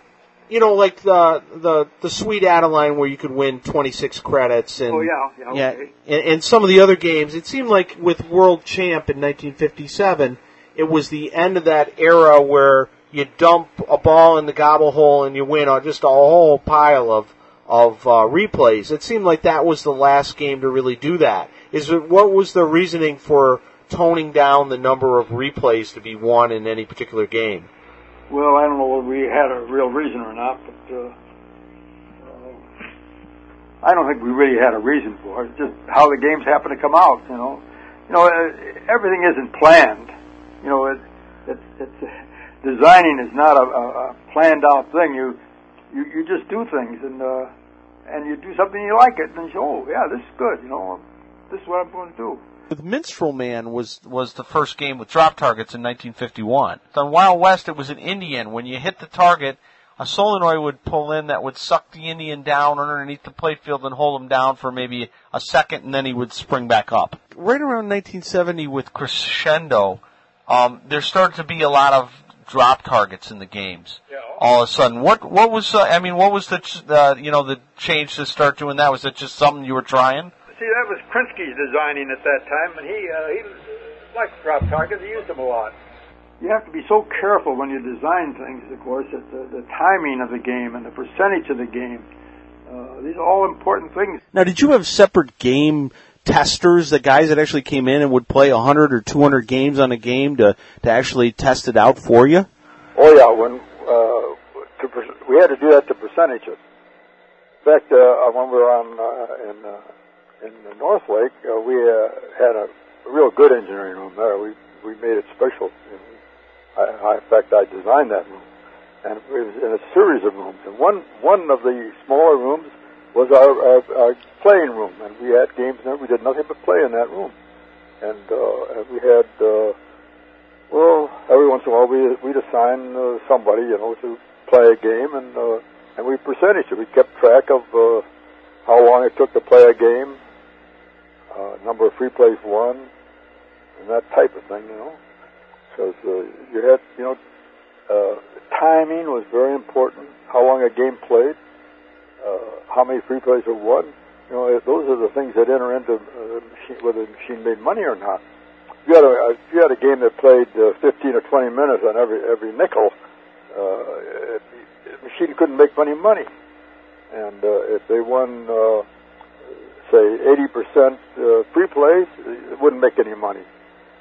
You know, like the the the Sweet Adeline where you could win 26 credits and Oh yeah, yeah, okay. and, and some of the other games. It seemed like with World Champ in 1957, it was the end of that era where you dump a ball in the gobble hole and you win uh, just a whole pile of of uh, replays. It seemed like that was the last game to really do that. Is it, what was the reasoning for toning down the number of replays to be won in any particular game? Well, I don't know whether we had a real reason or not, but uh, uh, I don't think we really had a reason for it. Just how the games happen to come out, you know. You know, uh, everything isn't planned. You know, it, it, it's [laughs] designing is not a, a planned out thing. You you you just do things and uh, and you do something you like it, and you say, oh yeah, this is good. You know, this is what I'm going to do. With Minstrel Man was was the first game with drop targets in 1951. On Wild West, it was an Indian. When you hit the target, a solenoid would pull in that would suck the Indian down underneath the playfield and hold him down for maybe a second, and then he would spring back up. Right around 1970, with Crescendo, um, there started to be a lot of drop targets in the games. Yeah. All of a sudden, what what was uh, I mean, what was the ch- uh, you know the change to start doing that? Was it just something you were trying? See, that was Krynski's designing at that time, and he uh, he liked drop targets. He used them a lot. You have to be so careful when you design things, of course, that the, the timing of the game and the percentage of the game. Uh, these are all important things. Now, did you have separate game testers, the guys that actually came in and would play 100 or 200 games on a game to, to actually test it out for you? Oh yeah, when uh, to, we had to do that to percentage it. In fact, uh, when we were on uh, in uh, in the Northlake, uh, we uh, had a real good engineering room there. We we made it special. I, I, in fact, I designed that room, and it was in a series of rooms. And one one of the smaller rooms was our, our, our playing room, and we had games there. We did nothing but play in that room, and, uh, and we had. Uh, well, every once in a while we we'd assign uh, somebody, you know, to play a game, and uh, and we percentage it. We kept track of uh, how long it took to play a game, uh, number of free plays won, and that type of thing, you know. Because uh, you had, you know, uh, timing was very important. How long a game played, how many free plays were won. You know, those are the things that enter into uh, machine, whether the machine made money or not if you had a you had a game that played uh, 15 or 20 minutes on every every nickel, uh, it, the machine couldn't make any money. And uh, if they won, uh, say 80 percent uh, free plays, it wouldn't make any money.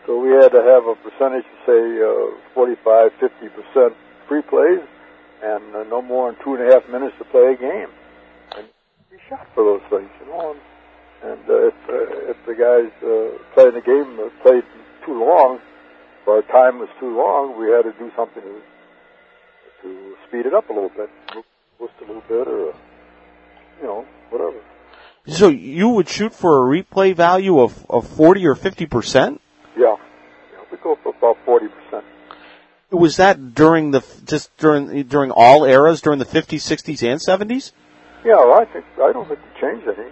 So we had to have a percentage, say uh, 45, 50 percent free plays, and uh, no more than two and a half minutes to play a game. You shot for those things, you know. And, and uh, if, uh, if the guys uh, playing the game uh, played too long, or our time was too long, we had to do something to, to speed it up a little bit, twist a little bit, or uh, you know, whatever. So you would shoot for a replay value of, of 40 or 50 percent? Yeah, yeah, we go for about forty percent. Was that during the just during during all eras during the 50s, 60s, and 70s? Yeah, well, I think I don't think it changed any.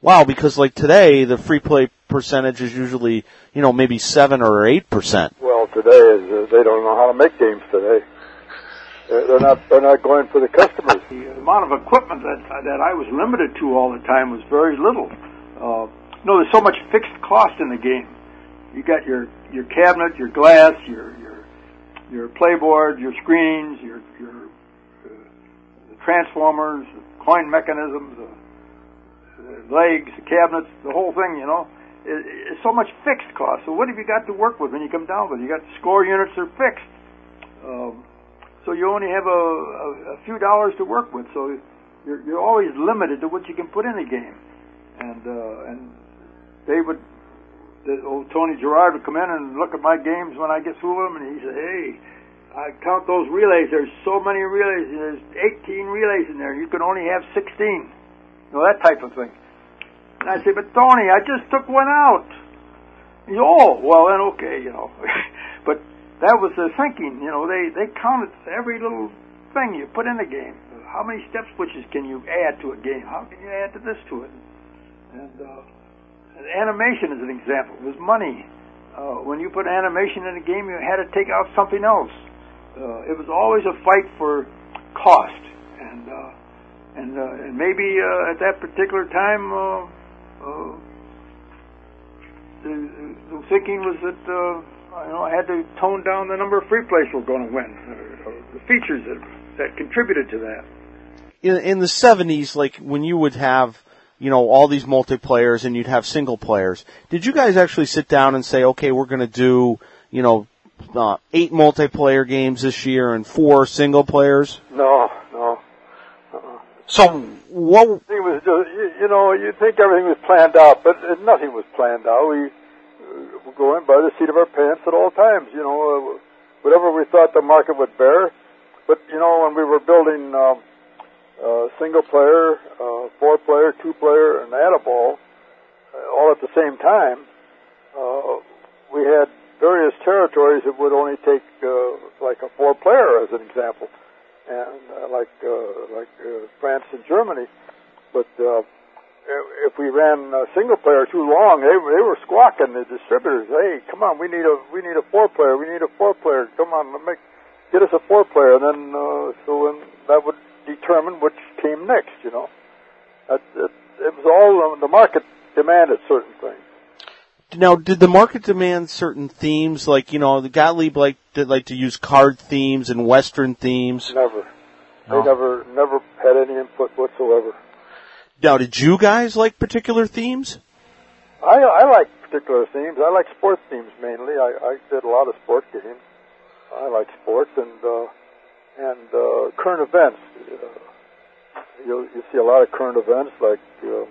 Wow, because like today the free play percentage is usually you know maybe seven or eight percent. Well, today is uh, they don't know how to make games today. They're, they're not they're not going for the customers. The amount of equipment that that I was limited to all the time was very little. Uh, no, there's so much fixed cost in the game. You got your your cabinet, your glass, your your your playboard, your screens, your your the transformers, coin mechanisms, the legs, cabinets, the whole thing. You know. It's so much fixed cost. So what have you got to work with when you come down with? it? You got score units are fixed. Um, so you only have a, a, a few dollars to work with. So you're, you're always limited to what you can put in a game. And uh, and they would the old Tony Gerard would come in and look at my games when I get through them, and he said, "Hey, I count those relays. There's so many relays. There's 18 relays in there. You can only have 16. You know that type of thing." And I say, "But Tony, I just took one out." He, oh, well then okay, you know. [laughs] but that was the thinking. You know, they they counted every little thing you put in the game. How many step switches can you add to a game? How can you add to this to it? And uh, animation is an example. It was money. Uh, when you put animation in a game, you had to take out something else. Uh, it was always a fight for cost, and uh, and uh, and maybe uh, at that particular time, uh, uh, the, the thinking was that uh, you know I had to tone down the number of free plays we're going to win, or, or the features that that contributed to that. In, in the '70s, like when you would have you know, all these multiplayers and you'd have single players. Did you guys actually sit down and say, okay, we're going to do, you know, uh, eight multiplayer games this year and four single players? No, no. Uh-uh. So what? It was just, you, you know, you'd think everything was planned out, but uh, nothing was planned out. We uh, were going by the seat of our pants at all times. You know, uh, whatever we thought the market would bear. But you know, when we were building. Um, uh, single player, uh, four player, two player, and add a ball, uh, all at the same time. Uh, we had various territories that would only take uh, like a four player as an example, and uh, like uh, like uh, France and Germany. But uh, if we ran a single player too long, they they were squawking the distributors. Hey, come on, we need a we need a four player. We need a four player. Come on, let make get us a four player. And then uh, so then that would determine which team next. You know, it, it, it was all the market demanded certain things. Now, did the market demand certain themes? Like, you know, the Gottlieb like to, like to use card themes and Western themes. Never. They oh. never, never had any input whatsoever. Now, did you guys like particular themes? I, I like particular themes. I like sports themes mainly. I, I did a lot of sport games. I like sports and uh, and uh, current events. Uh, you you see a lot of current events like, uh,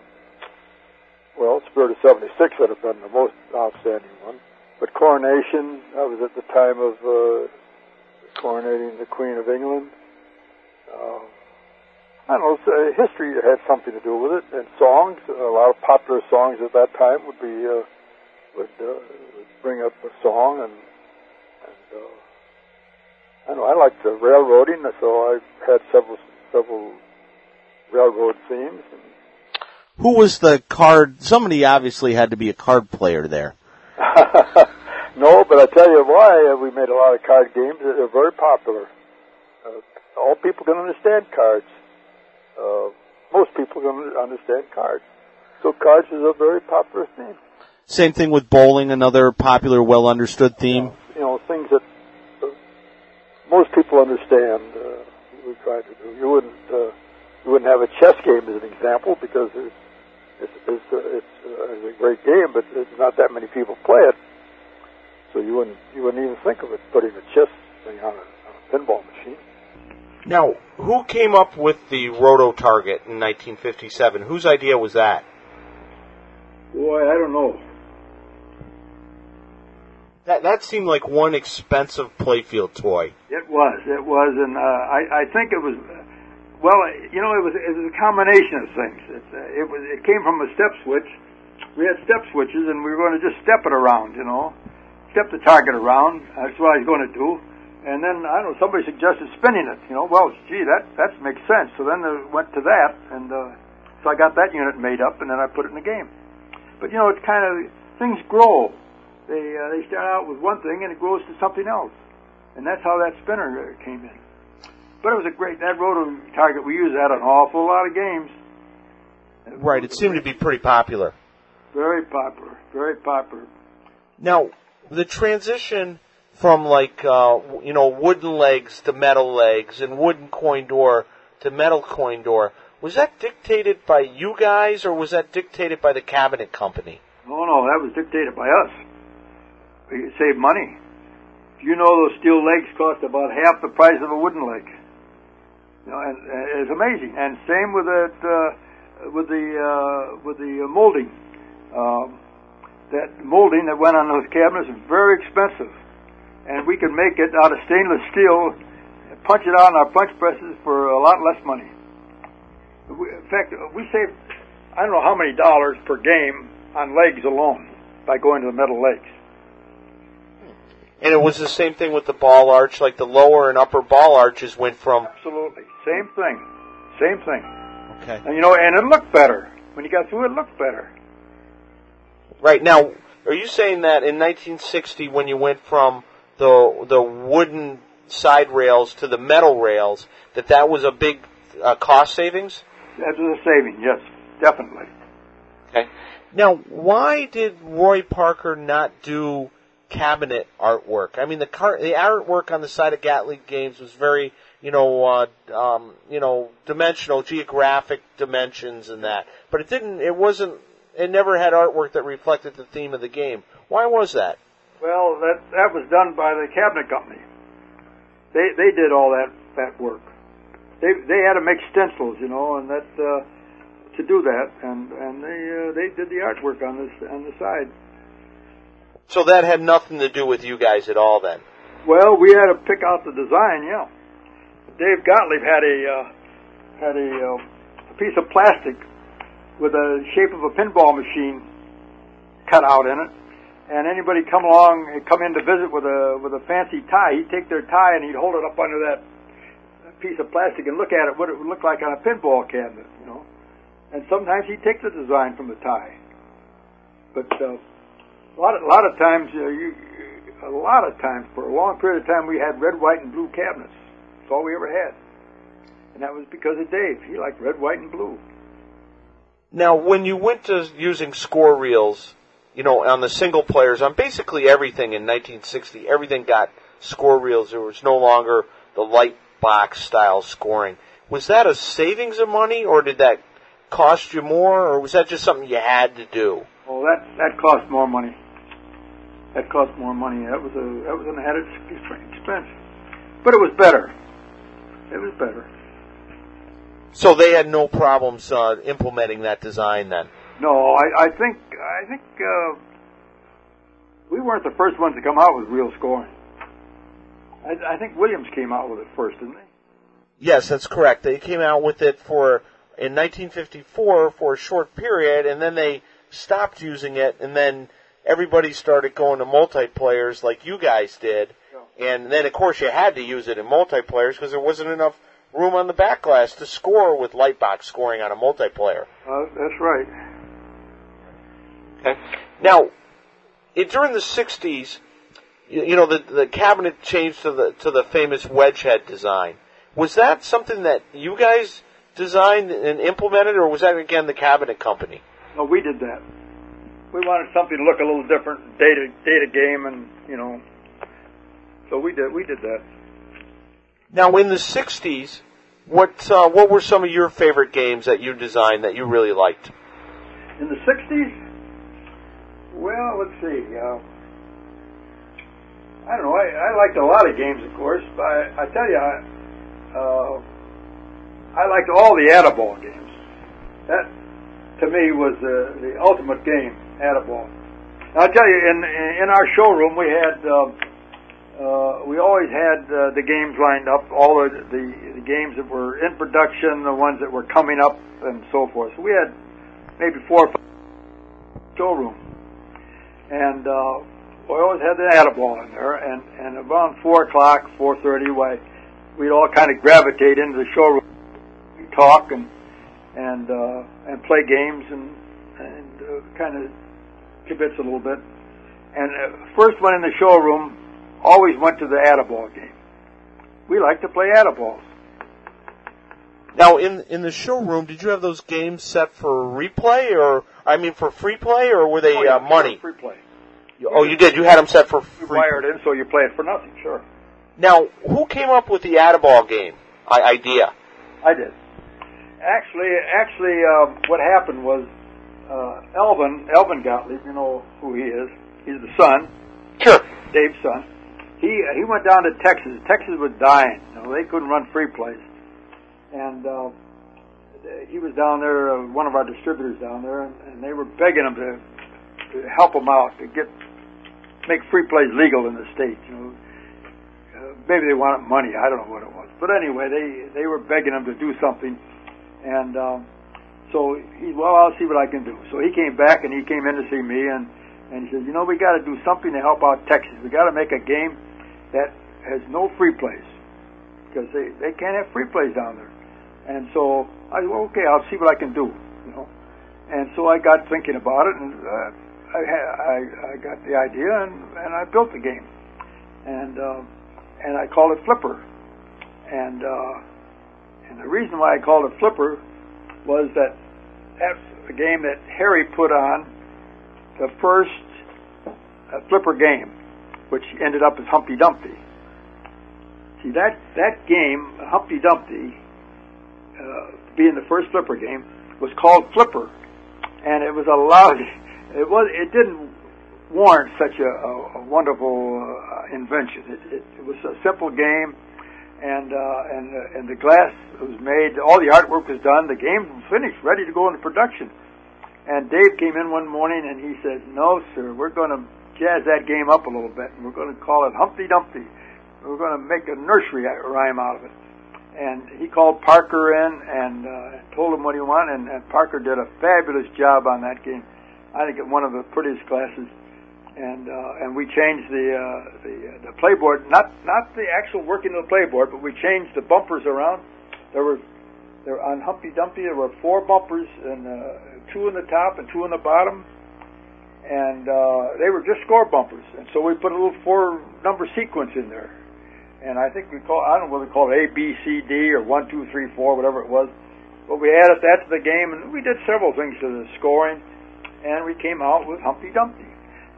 well, Spirit of '76 would have been the most outstanding one. But coronation, that was at the time of uh, coronating the Queen of England. Uh, I don't know. Uh, history had something to do with it, and songs. A lot of popular songs at that time would be uh, would, uh, would bring up a song and I know I liked the railroading, so I had several several railroad themes. Who was the card? Somebody obviously had to be a card player there. [laughs] no, but I tell you why uh, we made a lot of card games. They're very popular. Uh, all people can understand cards. Uh, most people can understand cards. So cards is a very popular theme. Same thing with bowling, another popular, well understood theme. You know, things that most people understand. Uh, we try to do. You wouldn't uh, you wouldn't have a chess game as an example because it's it's it's, uh, it's, uh, it's a great game, but there's not that many people play it. So you wouldn't you wouldn't even think of it putting a chess thing on a, on a pinball machine. Now, who came up with the roto target in 1957? Whose idea was that? Boy, I don't know. That that seemed like one expensive playfield toy. It was, it was, and uh, I I think it was. Well, you know, it was it was a combination of things. It, uh, it was it came from a step switch. We had step switches, and we were going to just step it around. You know, step the target around. That's what I was going to do. And then I don't know. Somebody suggested spinning it. You know, well, gee, that that makes sense. So then I went to that, and uh, so I got that unit made up, and then I put it in the game. But you know, it's kind of things grow they uh, they start out with one thing and it grows to something else, and that's how that spinner uh, came in. But it was a great that roto target. We used that an awful lot of games. right, it seemed to be pretty popular. Very popular, very popular. Now, the transition from like uh, you know wooden legs to metal legs and wooden coin door to metal coin door was that dictated by you guys or was that dictated by the cabinet company? No, no, that was dictated by us you save money. You know those steel legs cost about half the price of a wooden leg. You know, and, and it's amazing. And same with it, uh, with the uh, with the molding. Um, that molding that went on those cabinets was very expensive, and we could make it out of stainless steel, punch it out on our punch presses for a lot less money. We- In fact, we saved I don't know how many dollars per game on legs alone by going to the metal legs. And it was the same thing with the ball arch, like the lower and upper ball arches went from. Absolutely, same thing, same thing. Okay. And you know, and it looked better when you got through. It looked better. Right now, are you saying that in 1960, when you went from the the wooden side rails to the metal rails, that that was a big uh, cost savings? That was a saving, yes, definitely. Okay. Now, why did Roy Parker not do cabinet artwork? I mean, the car, the artwork on the side of Gottlieb games was very, you know, uh, um, you know, dimensional, geographic dimensions and that. But it didn't. It wasn't. It never had artwork that reflected the theme of the game. Why was that? Well, that that was done by the cabinet company. They they did all that that work. They they had to make stencils, you know, and that uh, to do that, and and they uh, they did the artwork on this on the side. So that had nothing to do with you guys at all, then. Well, we had to pick out the design, yeah. Dave Gottlieb had a uh, had a, uh, a piece of plastic with a shape of a pinball machine cut out in it, and anybody come along and come in to visit with a with a fancy tie, he'd take their tie and he'd hold it up under that piece of plastic and look at it what it would look like on a pinball cabinet, you know. And sometimes he'd take the design from the tie, but uh, a lot of, a lot of times uh, you a lot of times for a long period of time we had red, white, and blue cabinets. That's all we ever had, and that was because of Dave. He liked red, white, and blue. Now, when you went to using score reels, you know, on the single players, on basically everything in 1960, everything got score reels. There was no longer the light box style scoring. Was that a savings of money, or did that cost you more, or was that just something you had to do? Well, that that cost more money. That cost more money. That was a that was an added expense, but it was better. It was better. So they had no problems uh, implementing that design then. No, I, I think I think uh, we weren't the first ones to come out with reel scoring. I, I think Williams came out with it first, didn't they? Yes, that's correct. They came out with it for in 1954 for a short period, and then they stopped using it, and then everybody started going to multiplayers like you guys did, and then of course you had to use it in multiplayers because there wasn't enough room on the back glass to score with lightbox scoring on a multiplayer. Uh, that's right. Okay. Now, it, during the '60s, you, you know, the the cabinet changed to the to the famous wedge head design. Was that something that you guys designed and implemented, or was that again the cabinet company? No, we did that. We wanted something to look a little different, data data game, and you know, so we did we did that. Now, in the '60s, what uh, what were some of your favorite games that you designed that you really liked? In the '60s, well, let's see. Uh, I don't know. I, I liked a lot of games, of course, but I, I tell you, I, uh, I liked all the Add-A-Ball games. That, to me, was the, the ultimate game, Now, I'll tell you, in in our showroom, we had uh, uh, we always had uh, the games lined up, all the, the the games that were in production, the ones that were coming up, and so forth. So we had maybe four or five showroom, and uh, we always had the Add-A-Ball in there. And and around four o'clock, four thirty, why we'd all kind of gravitate into the showroom, talk and and uh, and play games and and uh, kind of kibitz a little bit. And uh, first one in the showroom always went to the Add-A-Ball game. We like to play Add-A-Balls. Now, in in the showroom, did you have those games set for replay, or I mean, for free play, or were they Oh, yeah, uh, money? Free play. Oh, you did. You had them set for You free. wire it in so you play it for nothing. Sure, Now, who came up with the Add-A-Ball game I- idea? I did. Actually, actually, uh, what happened was uh, Elvin Elvin Gottlieb. You know who he is. He's the son, Sure. Dave's son. He he went down to Texas. Texas was dying. You know, they couldn't run free plays, and uh, he was down there. Uh, one of our distributors down there, and, and they were begging him to to help them out to get make free plays legal in the state. You know, uh, maybe they wanted money. I don't know what it was, but anyway, they they were begging him to do something, and um, so he well, I'll see what I can do. So he came back and he came in to see me and and he said, you know, we got to do something to help out Texas. We got to make a game that has no free plays because they they can't have free plays down there. And so I said, well, okay, I'll see what I can do. You know, and so I got thinking about it and. Uh, I, I, I got the idea and, and I built the game, and uh, and I called it Flipper, and uh, and the reason why I called it Flipper was that the game that Harry put on the first uh, Flipper game, which ended up as Humpty Dumpty. See that that game, Humpty Dumpty, uh, being the first Flipper game, was called Flipper, and it was allowed it was it didn't warrant such a, a, a wonderful uh, invention. It, it, it was a simple game, and uh, and uh, and the glass was made. All the artwork was done. The game was finished, ready to go into production. And Dave came in one morning and he says, "No, sir, we're going to jazz that game up a little bit, and we're going to call it Humpty Dumpty. We're going to make a nursery rhyme out of it." And he called Parker in and uh, told him what he wanted, and, and Parker did a fabulous job on that game. I think one of the prettiest classes, and uh, and we changed the uh, the uh, the playboard, not not the actual working of the playboard, but we changed the bumpers around. There were there on Humpty Dumpty there were four bumpers and uh, two in the top and two in the bottom, and uh, they were just score bumpers. And so we put a little four number sequence in there, and I think we call I don't know what we call it A B C D or one two three four whatever it was, but we added that to the game, and we did several things to the scoring and we came out with Humpty Dumpty.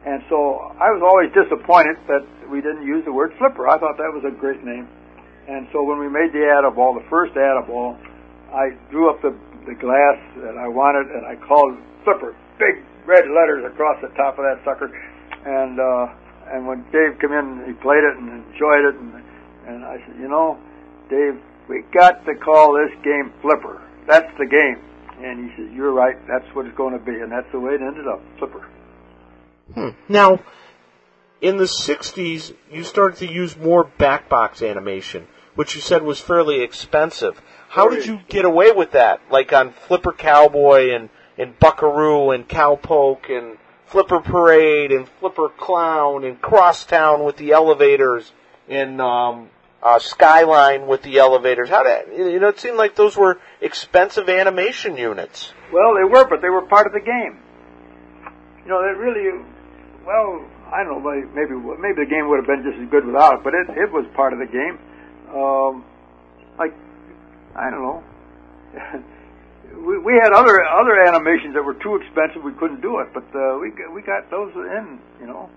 And so I was always disappointed that we didn't use the word flipper. I thought that was a great name. And so when we made the Add-A-Ball, the first Add-A-Ball, I drew up the, the glass that I wanted and I called flipper, big red letters across the top of that sucker. And uh, and when Dave came in, he played it and enjoyed it. And, and I said, you know, Dave, we got to call this game flipper. That's the game. And he says, "You're right. That's what it's going to be," and that's the way it ended up. Flipper. Hmm. Now, in the '60s, you started to use more backbox animation, which you said was fairly expensive. How did you get away with that? Like on Flipper Cowboy and and Buckaroo and Cowpoke and Flipper Parade and Flipper Clown and Crosstown with the elevators and um, uh, Skyline with the elevators. How did you know? It seemed like those were expensive animation units. Well, they were, but they were part of the game. You know, they really. Well, I don't know. Maybe maybe the game would have been just as good without it, but it it was part of the game. Um, like I don't know. [laughs] we, we had other other animations that were too expensive. We couldn't do it, but uh, we we got those in. You know.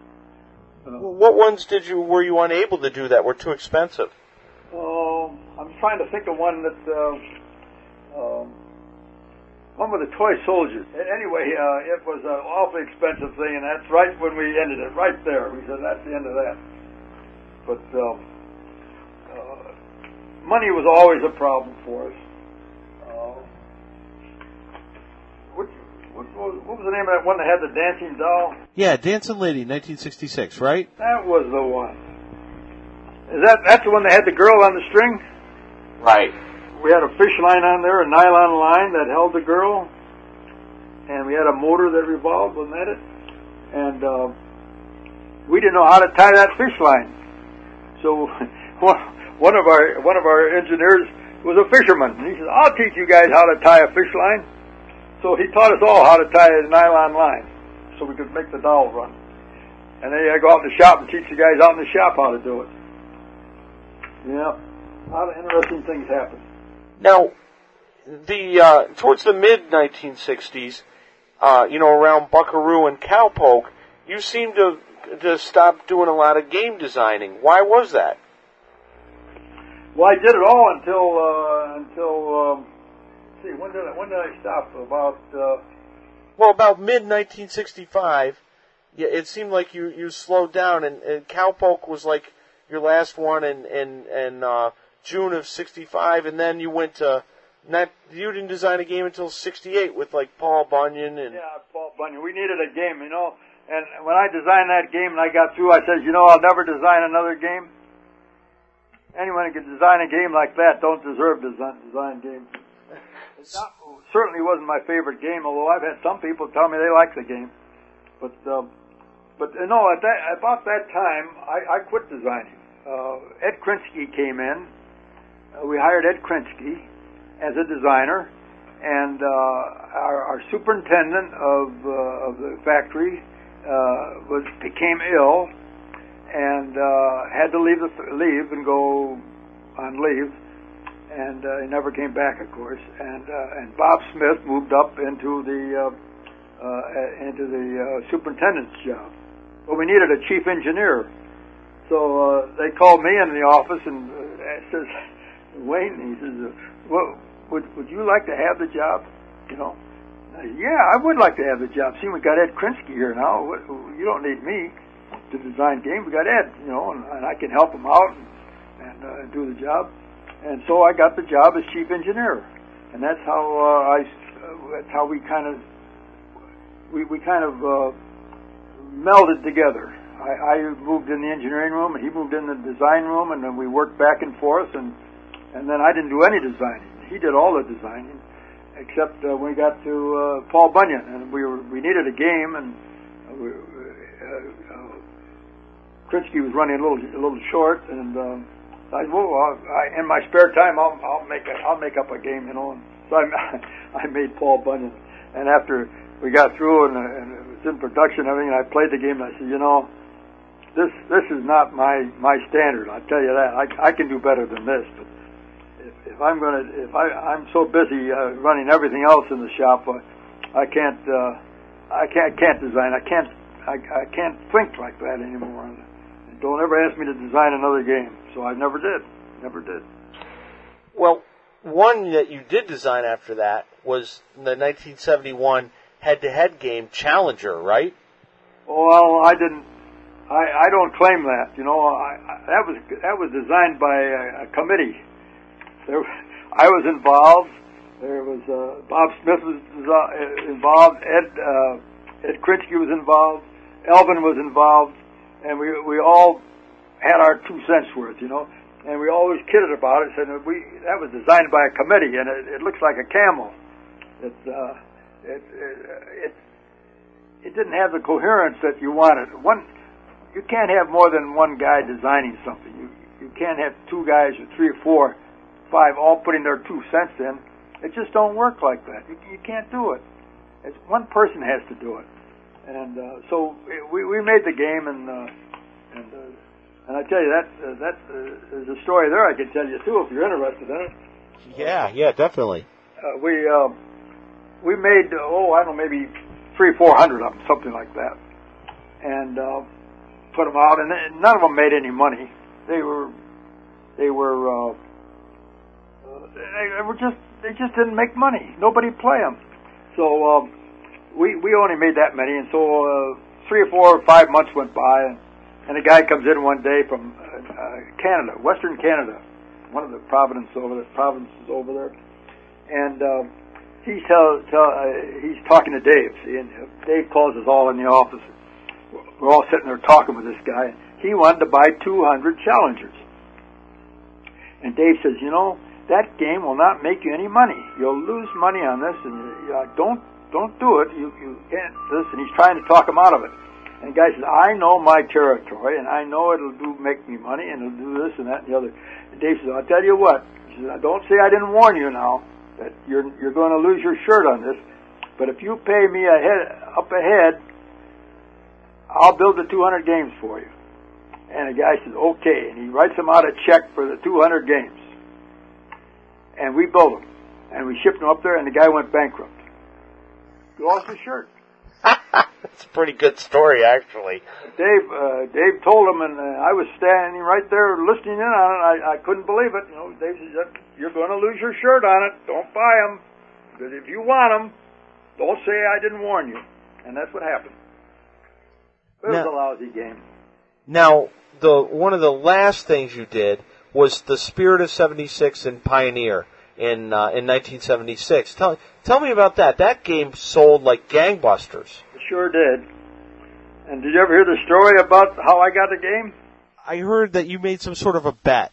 Well, what ones did you were you unable to do that were too expensive? Oh, I'm trying to think of one that uh, um, one with the toy soldiers. Anyway, uh, it was an awfully expensive thing, and that's right when we ended it. Right there, we said that's the end of that. But um, uh, money was always a problem for us. Uh, what, what, what was the name of that one that had the dancing doll? Yeah, Dancing Lady, 1966, right? That was the one. Is that that's the one that had the girl on the string? Right. We had a fish line on there, a nylon line that held the girl, and we had a motor that revolved, wasn't that it? And uh, we didn't know how to tie that fish line. So [laughs] one of our one of our engineers was a fisherman. And he said, "I'll teach you guys how to tie a fish line." So he taught us all how to tie a nylon line, so we could make the doll run. And then I go out in the shop and teach the guys out in the shop how to do it. Yeah, a lot of interesting things happen. Now, the uh, towards the mid 1960s, uh, you know, around Buckaroo and Cowpoke, you seemed to to stop doing a lot of game designing. Why was that? Well, I did it all until uh, until um, see when did I, when did I stop? About uh, well, about mid 1965. Yeah, it seemed like you you slowed down, and, and Cowpoke was like your last one in in, in uh, June of '65, and then you went to not you didn't design a game until '68 with like Paul Bunyan and yeah, Paul Bunyan. We needed a game, you know. And when I designed that game and I got through, I said, you know, I'll never design another game. Anyone who can design a game like that don't deserve to design, design games. [laughs] It certainly wasn't my favorite game, although I've had some people tell me they like the game. But, um, but uh, no, at that, about that time, I, I quit designing. Uh, Ed Krynski came in. Uh, we hired Ed Krynski as a designer, and uh, our, our superintendent of, uh, of the factory uh, was became ill and uh, had to leave the, leave and go on leave, and uh, he never came back, of course. And and Bob Smith moved up into the into the superintendent's job. But we needed a chief engineer, so they called me in the office and says, Wayne, he says, uh, well, would would you like to have the job? You know. Said, yeah, I would like to have the job. See, we got Ed Krynski here now. What, you don't need me to design games. We got Ed, you know, and, and I can help him out and, and uh, do the job. And so I got the job as chief engineer, and that's how uh, I. Uh, that's how we kind of we we kind of uh, melded together. I, I moved in the engineering room, and he moved in the design room, and then we worked back and forth. And and then I didn't do any designing. He did all the designing, except uh, when we got to uh, Paul Bunyan, and we were we needed a game, and uh, we, uh, uh, Krynski was running a little a little short, and um, I well, I, in my spare time, I'll I'll make a, I'll make up a game, you know. And so I [laughs] I made Paul Bunyan, and after we got through and, and it was in production and everything, and I played the game, and I said, you know, this this is not my my standard. I tell you that. I I can do better than this, but if, I'm going to if I I'm so busy uh, running everything else in the shop, uh, I can't uh, I can't can't design. I can't I, I can't think like that anymore. And don't ever ask me to design another game. So I never did. Never did. Well, one that you did design after that was the 1971 head-to-head game Challenger, right? Well, I didn't. I, I don't claim that. You know, I, I, that was that was designed by a, a committee. There, I was involved. There was uh, Bob Smith was uh, involved. Ed uh, Ed Krynski was involved. Elvin was involved, and we we all had our two cents worth. You know, and we always kidded about it. Said we that was designed by a committee, and it, it looks like a camel. It, uh, it it it it didn't have the coherence that you wanted. One you can't have more than one guy designing something. You you can't have two guys or three or four, five all putting their two cents in. It just don't work like that. You, you can't do it. It's one person has to do it. And uh, so we we made the game, and uh, and uh, and I tell you that uh, that uh, there's a story there I can tell you too if you're interested in it. Yeah, yeah, definitely. Uh, we uh, we made oh I don't know maybe three four hundred of them something like that, and uh, put them out, and none of them made any money. They were they were uh, they were just they just didn't make money. Nobody play them, so um, we we only made that many, and so uh, three or four or five months went by, and, and a guy comes in one day from uh, uh, Canada, Western Canada, one of the provinces over there, provinces over there, and. Uh, tell, tell, uh, he's talking to Dave, see, and Dave calls us all in the office. We're all sitting there talking with this guy. He wanted to buy 200 challengers. And Dave says, you know, that game will not make you any money. You'll lose money on this, and you, uh, don't don't do it. You you can't this. And he's trying to talk him out of it. And the guy says, I know my territory, and I know it'll do make me money, and it'll do this and that and the other. And Dave says, I'll tell you what. He says, don't say I didn't warn you now that you're you're going to lose your shirt on this. But if you pay me ahead up ahead, I'll build the 200 games for you. And the guy says, okay. And he writes him out a check for the 200 games. And we built them. And we shipped them up there, and the guy went bankrupt. He lost his shirt. [laughs] That's a pretty good story, actually. Dave, uh, Dave told him, and uh, I was standing right there listening in on it. I, I couldn't believe it. You know, Dave says, "You're going to lose your shirt on it. Don't buy them, because if you want them, don't say I didn't warn you." And that's what happened. It was a lousy game. Now, the one of the last things you did was the Spirit of '76 and Pioneer in uh, in 1976. Tell tell me about that. That game sold like gangbusters. It sure did. And did you ever hear the story about how I got the game? I heard that you made some sort of a bet.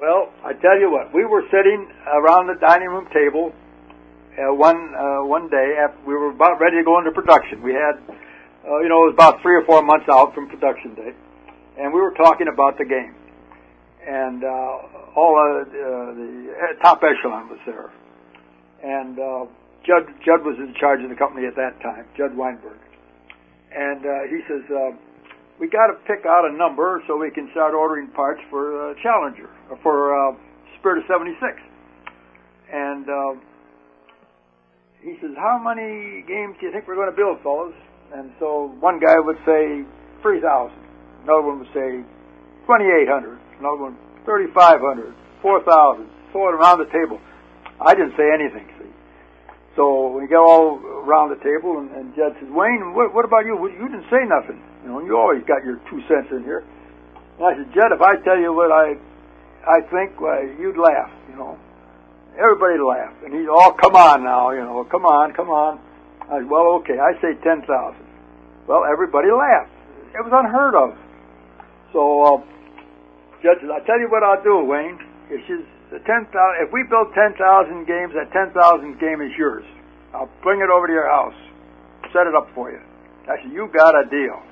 Well, I tell you what, we were sitting around the dining room table uh, one uh, one day after we were about ready to go into production. We had, uh, you know, it was about three or four months out from production day, and we were talking about the game, and uh, all uh, the uh, top echelon was there, and uh, Judd Judd was in charge of the company at that time, Judd Weinberg, and uh, he says. Uh, we got to pick out a number so we can start ordering parts for uh, Challenger, for uh, Spirit of 76. And uh, he says, how many games do you think we're going to build, fellas? And so one guy would say 3,000. Another one would say 2,800. Another one 3,500, 4,000. So on around the table. I didn't say anything, see. So we go all around the table, and, and Judd says, Wayne, what, what about you? You didn't say nothing. You know, you always got your two cents in here. And I said, Judd, if I tell you what I, I think, well, you'd laugh, you know. Everybody laughed. And he's, oh, come on now, you know, come on, come on. I said, well, okay, I say 10,000. Well, everybody laughed. It was unheard of. So, uh, Judge says, I tell you what I'll do, Wayne. It's just the 10,000, if we build 10,000 games, that 10,000 game is yours. I'll bring it over to your house. Set it up for you. I said, you got a deal.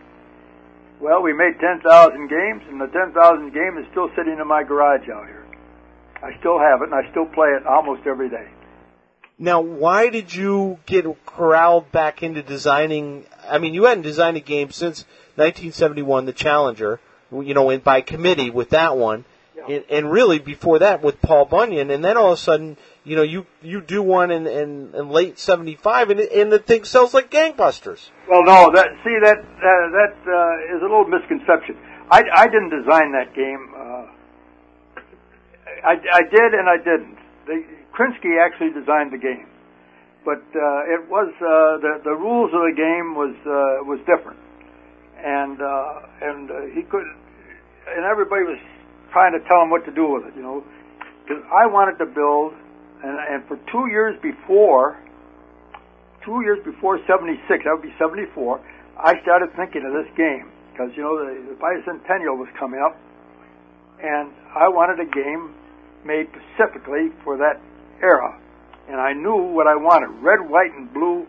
Well, we made 10,000 games, and the 10,000 game is still sitting in my garage out here. I still have it, and I still play it almost every day. Now, why did you get corralled back into designing? I mean, you hadn't designed a game since 1971, the Challenger. You know, and by committee with that one, and, and really before that with Paul Bunyan, and then all of a sudden, you know, you you do one in, in, in late '75, and, and the thing sells like gangbusters. Well, no, that see that uh, that uh, is a little misconception. I, I didn't design that game. Uh, I, I did and I didn't. The, Krynski actually designed the game, but uh, it was uh, the the rules of the game was uh, was different, and uh, and uh, he could, and everybody was trying to tell him what to do with it, you know, because I wanted to build, and and for two years before two years before 76, that would be 74, I started thinking of this game because, you know, the, the bicentennial was coming up and I wanted a game made specifically for that era. And I knew what I wanted, red, white, and blue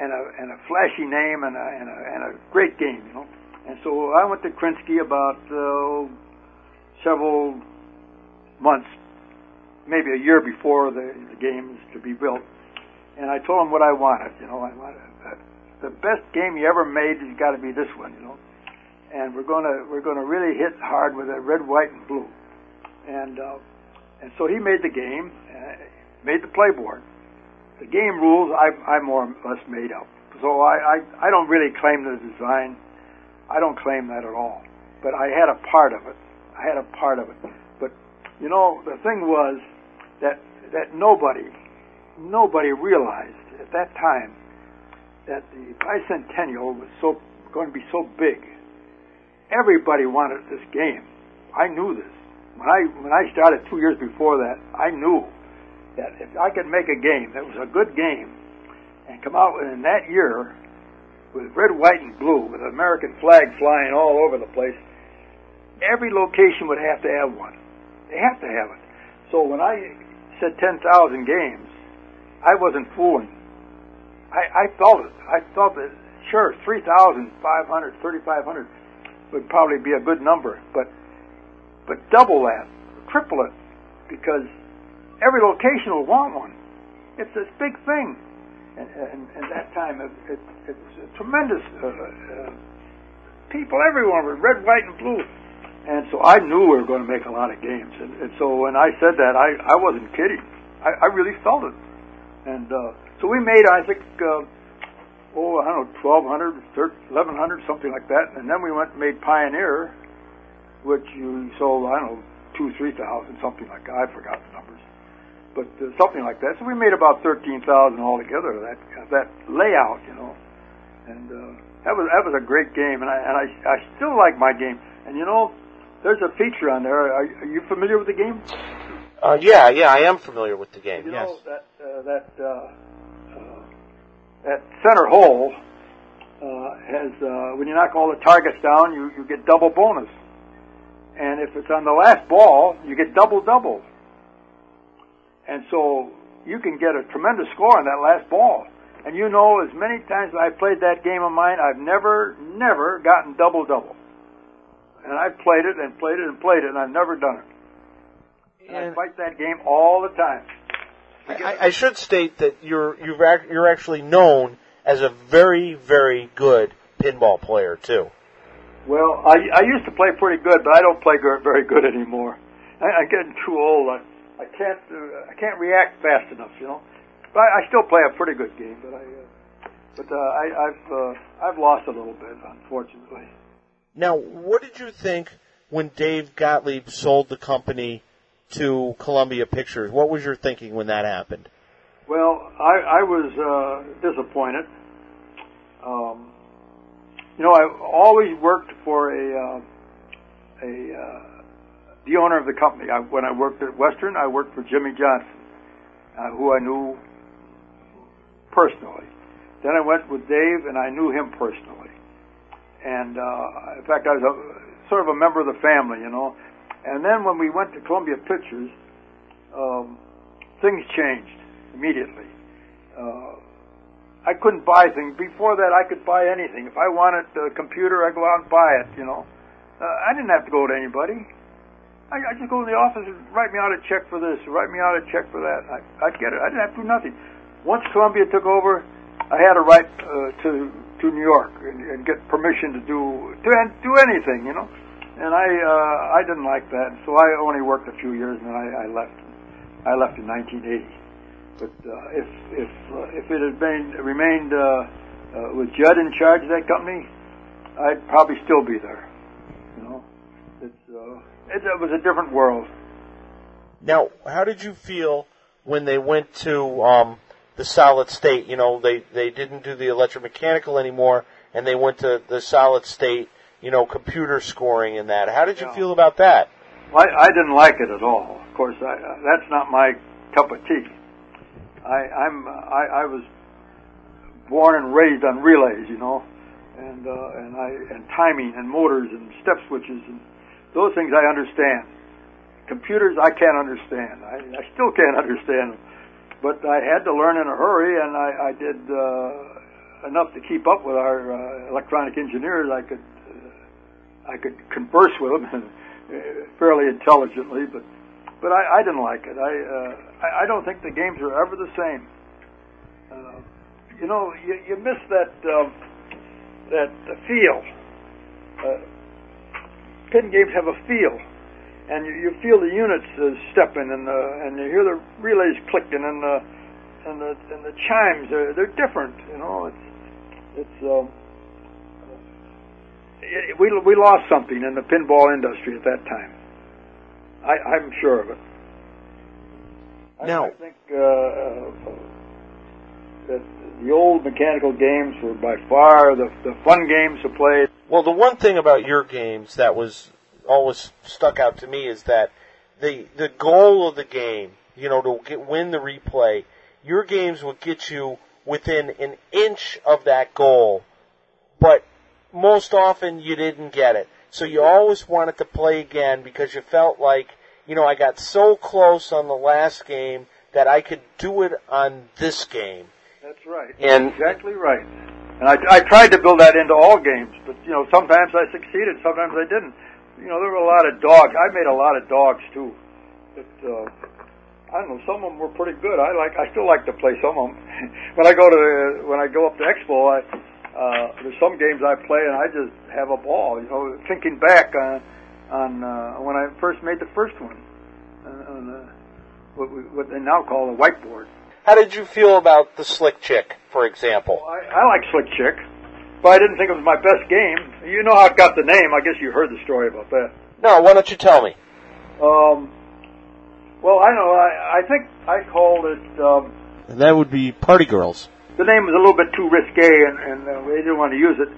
and a, and a flashy name and a, and a, and a great game, you know. And so I went to Krynski about uh, several months, maybe a year before the, the game is to be built and I told him what I wanted. You know, I wanted uh, the best game you ever made has got to be this one. You know, and we're gonna we're gonna really hit hard with that red, white, and blue. And uh, and so he made the game, uh, made the playboard. The game rules I I more or less made up. So I, I I don't really claim the design. I don't claim that at all. But I had a part of it. I had a part of it. But you know, the thing was that that nobody nobody realized at that time that the bicentennial was so going to be so big. Everybody wanted this game. I knew this. When I when I started two years before that, I knew that if I could make a game that was a good game and come out in that year with red, white, and blue, with an American flag flying all over the place, every location would have to have one. They have to have it. So when I said 10,000 games, I wasn't fooling. I, I felt it. I felt that, sure, 3,500, 3,500 would probably be a good number, but but double that, triple it, because every location will want one. It's this big thing. And, and, and that time, it, it, it was a tremendous uh, uh, people everywhere with red, white, and blue. And so I knew we were going to make a lot of games. And, and so when I said that, I, I wasn't kidding. I, I really felt it. And uh, so we made, I think, uh, oh, I don't know, 1,200, 1,100, something like that. And then we went and made Pioneer, which you sold, I don't know, two, 3,000, something like that. I forgot the numbers. But uh, something like that. So we made about 13,000 altogether of that, of that layout, you know. And uh, that was that was a great game, and I and I, I still like my game. And you know, there's a feature on there. Are, are you familiar with the game? Uh, yeah, yeah, I am familiar with the game. You yes. know that uh, that uh, uh, that center hole uh, has uh, when you knock all the targets down, you you get double bonus, and if it's on the last ball, you get double double. And so you can get a tremendous score on that last ball. And you know, as many times as I've played that game of mine, I've never, never gotten double double. And I've played it and played it and played it, and I've never done it. And, I fight that game all the time. I, I should state that you're you've ac- you're actually known as a very very good pinball player too. Well, I, I used to play pretty good, but I don't play very good anymore. I, I'm getting too old. I, I can't uh, I can't react fast enough, you know. But I, I still play a pretty good game, but I uh, but uh, I, I've uh, I've lost a little bit, unfortunately. Now, what did you think when Dave Gottlieb sold the company to Columbia Pictures? What was your thinking when that happened? Well, I, I was uh, disappointed. Um, you know, I always worked for a uh, a uh, the owner of the company. I, when I worked at Western, I worked for Jimmy Johnson, uh, who I knew personally. Then I went with Dave, and I knew him personally. And uh, in fact, I was a, sort of a member of the family, you know. And then when we went to Columbia Pictures, um, things changed immediately. Uh, I couldn't buy things. Before that, I could buy anything. If I wanted a computer, I'd go out and buy it, you know. Uh, I didn't have to go to anybody. I, I just go in the office and write me out a check for this, write me out a check for that. I, I'd get it. I didn't have to do nothing. Once Columbia took over, I had to write uh, to to New York and, and get permission to do to do anything, you know. And I uh, I didn't like that, so I only worked a few years, and I, I left. I left in 1980. But uh, if if uh, if it had been remained uh, uh, with Judd in charge of that company, I'd probably still be there. It, it was a different world. Now, how did you feel when they went to um, the solid state? You know, they they didn't do the electromechanical anymore, and they went to the solid state. You know, computer scoring and that. How did you Yeah. feel about that? I, I didn't like it at all. Of course, I, uh, that's not my cup of tea. I, I'm I, I was born and raised on relays, you know, and uh, and I and timing and motors and step switches and those things I understand. Computers I can't understand. I, I still can't [laughs] understand them. But I had to learn in a hurry, and I, I did uh, enough to keep up with our uh, electronic engineers. I could uh, I could converse with them uh, [laughs] fairly intelligently, but but I, I didn't like it. I, uh, I I don't think the games are ever the same. Uh, you know, you, you miss that um, that uh, feel. Uh, pin games have a feel, and you, you feel the units uh, stepping, and uh, and you hear the relays clicking, and the and the and the chimes. They're, they're different. You know, it's it's. Um, it, we we lost something in the pinball industry at that time. I, I'm sure of it. I, Now- I think uh, that the old mechanical games were by far the the fun games to play. Well, the one thing about your games that was always stuck out to me is that the the goal of the game, you know, to get, win the replay, your games would get you within an inch of that goal, but most often you didn't get it. So you always wanted to play again because you felt like, you know, I got so close on the last game that I could do it on this game. That's right. And- exactly right. And I, I tried to build that into all games, but you know, sometimes I succeeded, sometimes I didn't. You know, there were a lot of dogs. I made a lot of dogs too. But uh, I don't know, some of them were pretty good. I like, I still like to play some of them. [laughs] when I go to, when I go up to Expo, I, uh, there's some games I play and I just have a ball. You know, thinking back on, on uh, when I first made the first one, uh, on uh, what, we, what they now call a whiteboard. How did you feel about the Slick Chick, for example? I, I like Slick Chick, but I didn't think it was my best game. You know how it got the name. I guess you heard the story about that. No, why don't you tell me? Um, well, I know. I, I think I called it. Um, And that would be Party Girls. the name was a little bit too risque, and, and uh, we didn't want to use it.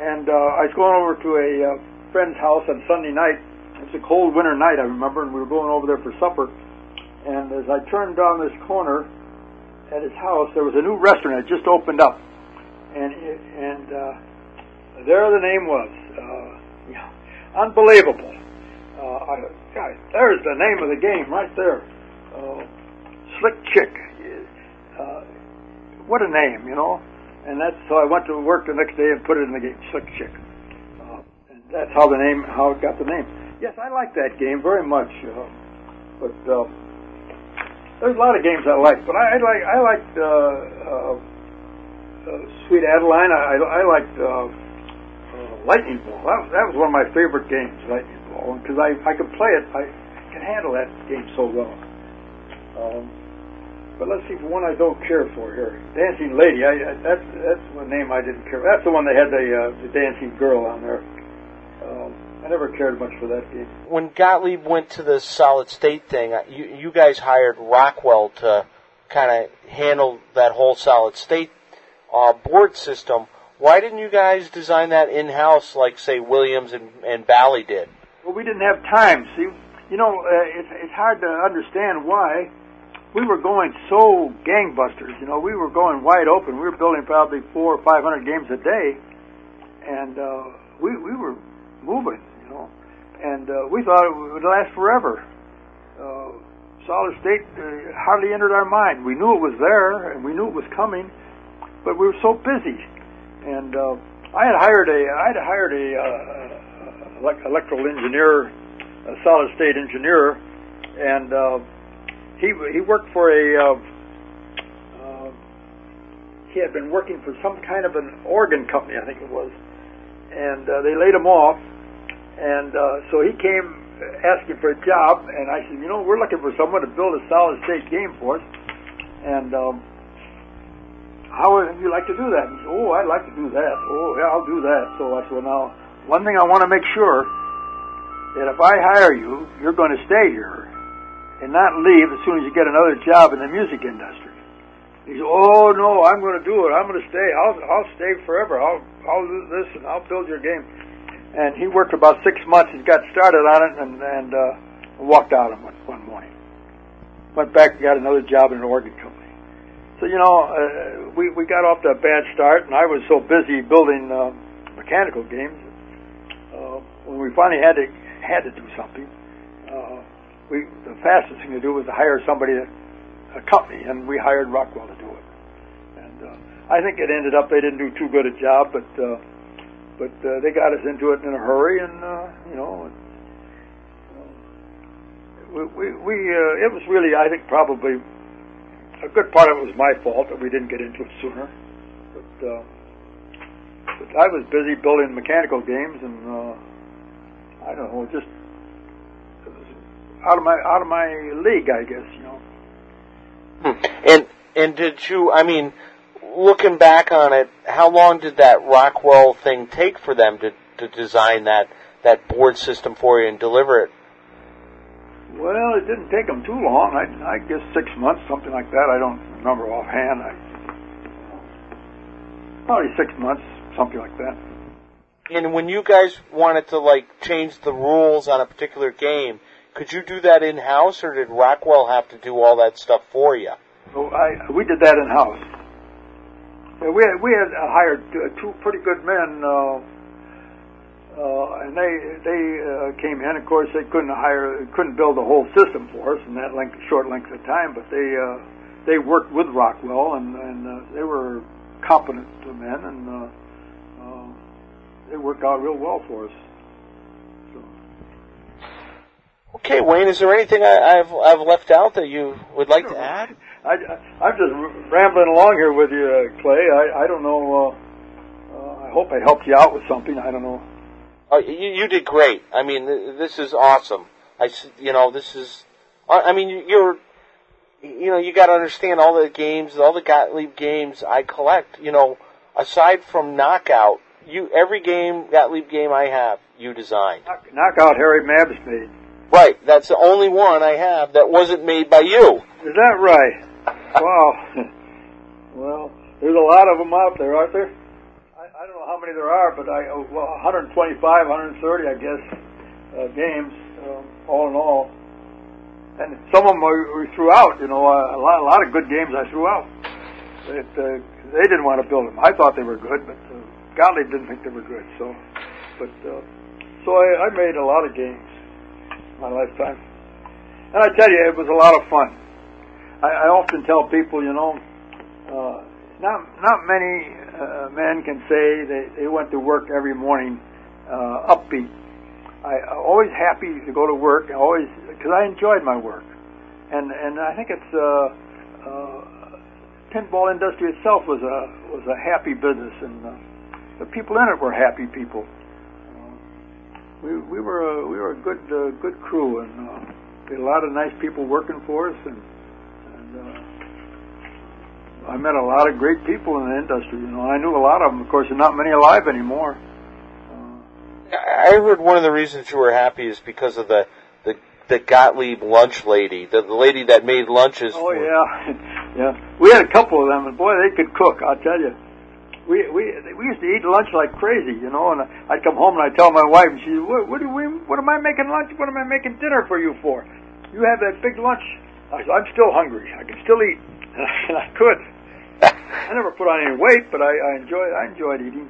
And uh, I was going over to a uh, friend's house on Sunday night. It's a cold winter night, I remember, and we were going over there for supper. And as I turned down this corner at his house, there was a new restaurant that just opened up. and and uh, there the name was. Uh, yeah, unbelievable. Uh, I, God, there's the name of the game right there. Uh, Slick Chick. Uh, what a name, you know. And that's so I went to work the next day and put it in the game, Slick Chick. Uh, and that's how the name, how it got the name. Yes, I like that game very much. Uh, but uh, there's a lot of games I like. But I, I like I liked uh, uh, uh, Sweet Adeline. I, I liked uh, uh, Lightning Ball. That, was- that was one of my favorite games, Lightning Ball, because I I could play it. I can handle that game so well. Um, but let's see, one I don't care for here, Dancing Lady. I, I that's that's one name I didn't care. That's the one they had the uh, the dancing girl on there. I never cared much for that game. When Gottlieb went to the solid state thing, you, you guys hired Rockwell to kind of handle that whole solid state uh, board system. Why didn't you guys design that in house, like say Williams and, and Bally did? Well, we didn't have time. See, you know, uh, it's it's hard to understand why we were going so gangbusters. You know, we were going wide open. We were building probably four or five hundred games a day, and uh, we we were moving. And uh, we thought it would last forever. Uh, solid state uh, hardly entered our mind. We knew it was there, and we knew it was coming, but we were so busy. And uh, I had hired a I had hired a uh, elec- electrical engineer, a solid state engineer, and uh, he he worked for a. Uh, uh, he had been working for some kind of an organ company, I think it was, and uh, they laid him off. And uh, so he came asking for a job, and I said, you know, we're looking for someone to build a solid state game for us, and um, how would you like to do that? He said, oh, I'd like to do that. Oh, yeah, I'll do that. So I said, well, now, one thing I want to make sure that if I hire you, you're going to stay here and not leave as soon as you get another job in the music industry. He said, "Oh no, I'm going to do it. I'm going to stay. I'll I'll stay forever. I'll I'll do this and I'll build your game." And he worked about six months and got started on it and and uh, walked out on one, one morning. Went back and got another job in an organ company. So you know, uh, we we got off to a bad start, and I was so busy building uh, mechanical games. Uh, when we finally had to had to do something, uh, we the fastest thing to do was to hire somebody, a company, and we hired Rockwell to do it. And uh, I think it ended up they didn't do too good a job, but uh, but uh, they got us into it in a hurry, and uh, you know. We, we, we uh, it was really, I think, probably a good part of it was my fault that we didn't get into it sooner. But, uh, but I was busy building mechanical games, and uh, I don't know, just it was out of my out of my league, I guess. You know. Hmm. And and did you? I mean, looking back on it, how long did that Rockwell thing take for them to to design that that board system for you and deliver it? Well, it didn't take them too long. I, I guess six months, something like that. I don't remember offhand. I, probably six months, something like that. And when you guys wanted to like change the rules on a particular game, could you do that in house, or did Rockwell have to do all that stuff for you? So I we did that in house. Yeah, we had, we had uh, hired uh, two pretty good men, uh, uh, and they they uh, came in. Of course, they couldn't hire, couldn't build a whole system for us in that length, short length of time. But they uh, they worked with Rockwell, and and uh, they were competent men, and uh, uh, they worked out real well for us. Okay, Wayne, is there anything I, I've I've left out that you would like to add? I, I, I'm just rambling along here with you, uh, Clay. I, I don't know. Uh, uh, I hope I helped you out with something. I don't know. Oh, you, you did great. I mean, th- this is awesome. I, you know, this is. I mean, you're. You know, you got to understand all the games, all the Gottlieb games I collect. You know, aside from Knockout, you every game Gottlieb game I have, you designed. Knock, knock Harry Mabs made. Right. That's the only one I have that wasn't made by you. Is that right? Wow. [laughs] well, there's a lot of them out there, aren't there? I, I don't know how many there are, but I oh, well 125, 130, I guess, uh, games um, all in all. And some of them we, threw out. You know, uh, a lot, a lot of good games I threw out. It, uh, they didn't want to build them. I thought they were good, but uh, Gottlieb didn't think they were good. So, but uh, so I, I made a lot of games in my lifetime, and I tell you, it was a lot of fun. I, I often tell people, you know, uh, not not many uh, men can say they, they went to work every morning uh, upbeat. I always happy to go to work. Always because I enjoyed my work, and and I think it's uh, uh, pinball industry itself was a was a happy business, and uh, the people in it were happy people. Uh, we we were a, we were a good uh, good crew, and uh, we had a lot of nice people working for us, and and. Uh, I met a lot of great people in the industry. You know, I knew a lot of them. Of course, there's not many alive anymore. I heard one of the reasons you were happy is because of the the, the Gottlieb lunch lady, the, the lady that made lunches. Oh yeah, [laughs] yeah. We had a couple of them, and boy, they could cook. I'll tell you. We we we used to eat lunch like crazy, you know. And I'd come home and I'd tell my wife, and she, what, what do we? What am I making lunch? What am I making dinner for you for? You have that big lunch. I said, I'm still hungry. I can still eat, [laughs] and I could. I never put on any weight, but I, I enjoyed I enjoyed eating.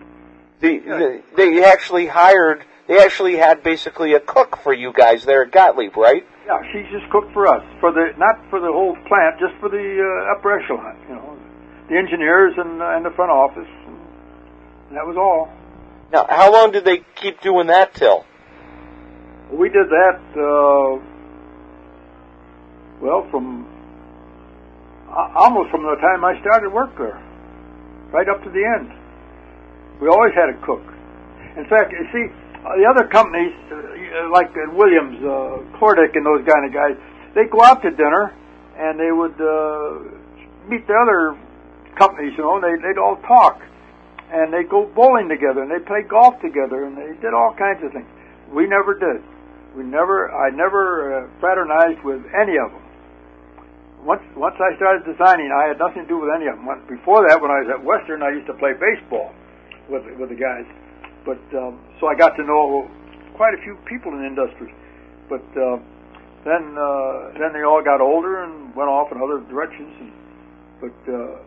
The, the, they actually hired. They actually had basically a cook for you guys there at Gottlieb, right? Yeah, she just cooked for us for the not for the whole plant, just for the uh, upper echelon. You know, the engineers and uh, and the front office. And that was all. Now, how long did they keep doing that till? We did that. Uh, well, from almost from the time I started work there, right up to the end. We always had a cook. In fact, you see, uh, the other companies, uh, like uh, Williams, uh, Kordek, and those kind of guys, they go out to dinner and they would uh, meet the other companies, you know, and they, they'd all talk. And they'd go bowling together and they'd play golf together and they did all kinds of things. We never did. We never, I never uh, fraternized with any of them once once I started designing, I had nothing to do with any of them. Before that, when I was at Western, I used to play baseball with with the guys. But um, so I got to know quite a few people in the industry. But uh, then uh, then they all got older and went off in other directions. And, but uh,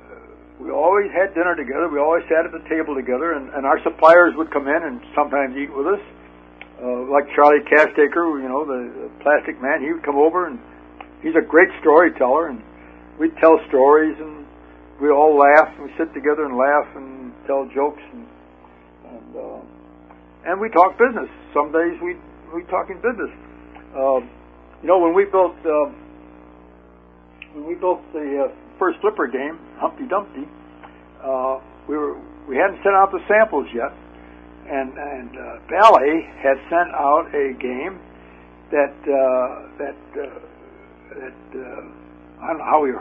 we always had dinner together. We always sat at the table together, and, and our suppliers would come in and sometimes eat with us. Uh, like Charlie Castaker, you know, the, the plastic man, he would come over and he's a great storyteller, and we tell stories, and we all laugh, and we sit together and laugh and tell jokes, and and, uh, and we talk business. Some days we we talk in business. Uh, you know, when we built uh, when we built the uh, first flipper game, Humpty Dumpty, uh, we were we hadn't sent out the samples yet, and and uh, Bally had sent out a game that uh, that uh, that uh, I don't know how we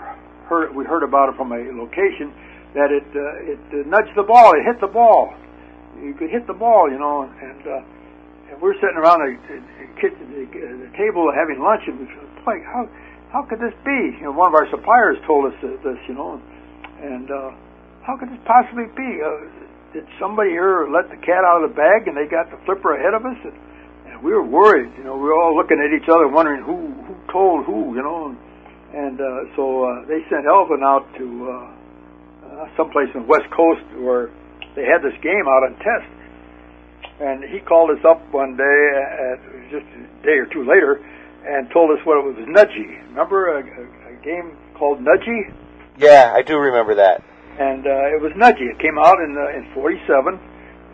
heard we heard about it from a location that it uh, it uh, nudged the ball, it hit the ball. You could hit the ball, you know, and uh, and we're sitting around the kitchen, the, the table having lunch, and we like, how how could this be? You know, one of our suppliers told us this, you know, and uh, how could this possibly be? Uh, did somebody here let the cat out of the bag and they got the flipper ahead of us? And, we were worried. You know, we were all looking at each other, wondering who told who. You know, and, and uh, so uh, they sent Elvin out to uh, uh, someplace in the West Coast where they had this game out on test. And he called us up one day, at, just a day or two later, and told us what it was Nudgy. Remember a, a, a game called Nudgy? Yeah, I do remember that. And uh, it was Nudgy. It came out in uh, in '47